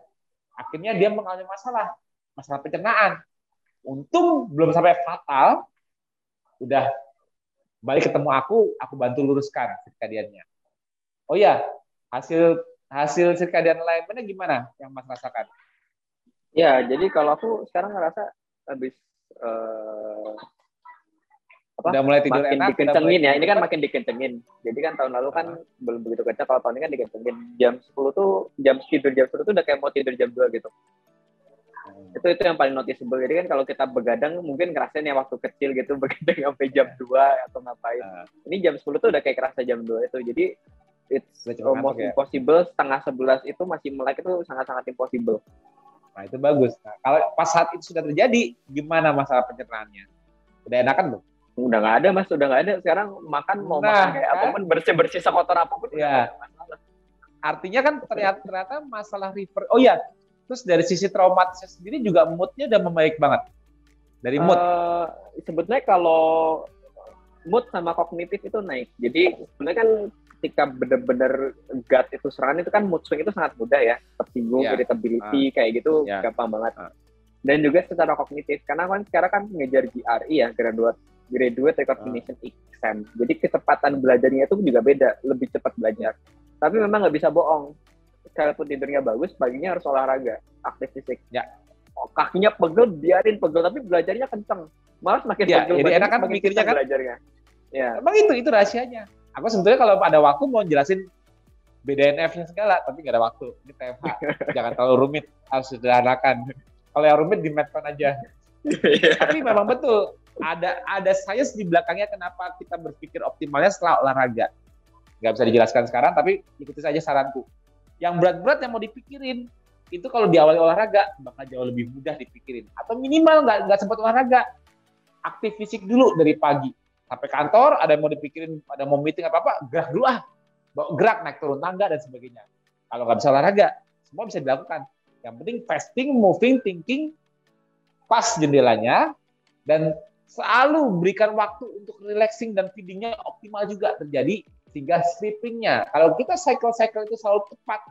Speaker 1: akhirnya dia mengalami masalah, masalah pencernaan. Untung belum sampai fatal, udah balik ketemu aku, aku bantu luruskan circadiannya. Oh ya, hasil hasil circadian alignment gimana yang Mas rasakan?
Speaker 2: Ya, jadi kalau aku sekarang ngerasa habis uh, apa?
Speaker 1: Udah mulai tidur
Speaker 2: makin
Speaker 1: enak,
Speaker 2: dikencengin ya. Ini kan makin dikencengin. Jadi kan tahun lalu kan uh. belum begitu kencang. Kalau tahun ini kan dikencengin. Jam 10 tuh jam tidur jam 10 tuh udah kayak mau tidur jam 2 gitu. Hmm. Itu itu yang paling noticeable. Jadi kan kalau kita begadang mungkin ngerasain ya waktu kecil gitu begadang sampai jam 2 atau ngapain. Uh. Ini jam 10 tuh udah kayak kerasa jam 2 itu. Jadi it's almost ya? impossible setengah sebelas itu masih melek itu sangat-sangat impossible.
Speaker 1: Nah itu bagus. Nah, kalau pas saat itu sudah terjadi, gimana masalah pencernaannya? Udah enakan belum?
Speaker 2: Udah nggak ada mas, udah nggak ada. Sekarang makan mau nah, makan kayak kan? apa pun bersih bersih sekotor apa pun.
Speaker 1: Ya. Artinya kan ternyata ternyata masalah river. Oh ya, terus dari sisi traumatisnya sendiri juga moodnya udah membaik banget. Dari mood. Uh,
Speaker 2: sebetulnya kalau mood sama kognitif itu naik. Jadi sebenarnya kan ketika benar-benar gut itu serangan itu kan mood swing itu sangat mudah ya tersinggung yeah. irritability uh, kayak gitu yeah. gampang banget uh. dan juga secara kognitif karena kan sekarang kan mengejar GRE ya graduate graduate recognition uh. exam. Jadi kecepatan belajarnya itu juga beda lebih cepat belajar. Tapi memang nggak bisa bohong. Sekalipun tidurnya bagus paginya harus olahraga aktif fisik.
Speaker 1: Ya.
Speaker 2: Oh, kakinya pegel biarin pegel tapi belajarnya kenceng. Malah semakin
Speaker 1: ya, pegel jadi enak kan mikirnya kan? belajarnya. Ya. Emang itu itu rahasianya. Aku sebetulnya kalau ada waktu mau jelasin BDNF-nya segala, tapi nggak ada waktu. Ini TFH, jangan terlalu rumit, harus sederhanakan. Kalau yang rumit di Medcon aja. Iya. tapi memang betul, ada ada sains di belakangnya kenapa kita berpikir optimalnya setelah olahraga. Nggak bisa dijelaskan sekarang, tapi ikuti saja saranku. Yang berat-berat yang mau dipikirin, itu kalau di awal olahraga bakal jauh lebih mudah dipikirin. Atau minimal nggak nggak sempat olahraga, aktif fisik dulu dari pagi sampai kantor, ada yang mau dipikirin, ada mau meeting apa apa, gerak dulu ah, gerak naik turun tangga dan sebagainya. Kalau nggak bisa olahraga, semua bisa dilakukan. Yang penting fasting, moving, thinking, pas jendelanya, dan selalu berikan waktu untuk relaxing dan feedingnya optimal juga terjadi sehingga sleepingnya. Kalau kita cycle-cycle itu selalu tepat,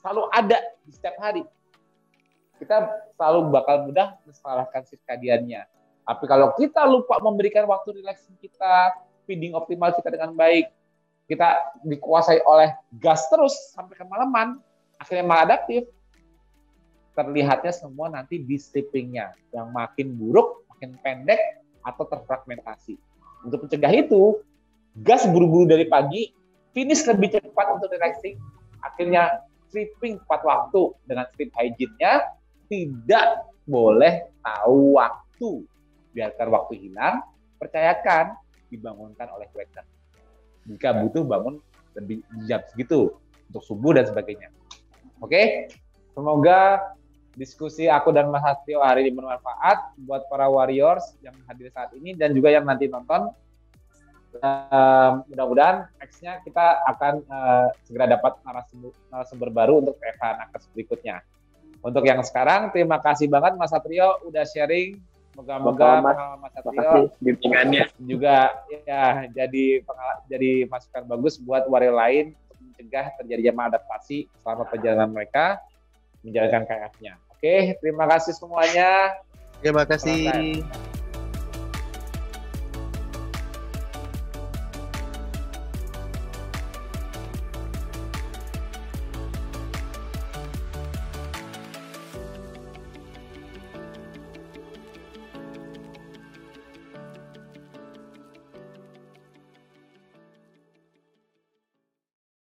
Speaker 1: selalu ada di setiap hari, kita selalu bakal mudah mensalahkan sirkadiannya. Tapi kalau kita lupa memberikan waktu relaxing kita, feeding optimal kita dengan baik, kita dikuasai oleh gas terus sampai kemalaman, akhirnya maladaptif, terlihatnya semua nanti di sleepingnya yang makin buruk, makin pendek atau terfragmentasi. Untuk mencegah itu, gas buru-buru dari pagi, finish lebih cepat untuk relaxing, akhirnya sleeping tepat waktu dengan sleep hygiene-nya tidak boleh tahu waktu biarkan waktu hilang, percayakan dibangunkan oleh waiter. Jika butuh bangun lebih jam segitu untuk subuh dan sebagainya. Oke, semoga diskusi aku dan Mas Satrio hari ini bermanfaat buat para warriors yang hadir saat ini dan juga yang nanti nonton. Uh, mudah-mudahan nextnya kita akan uh, segera dapat narasumber, narasumber baru untuk Eva Nakes berikutnya. Untuk yang sekarang, terima kasih banget Mas Satrio udah sharing Moga-moga pengalaman Mas Satrio bimbingannya juga ya jadi jadi masukan bagus buat warga lain untuk mencegah terjadinya maladaptasi selama perjalanan mereka menjalankan KF-nya. Oke, terima kasih semuanya.
Speaker 3: Terima kasih.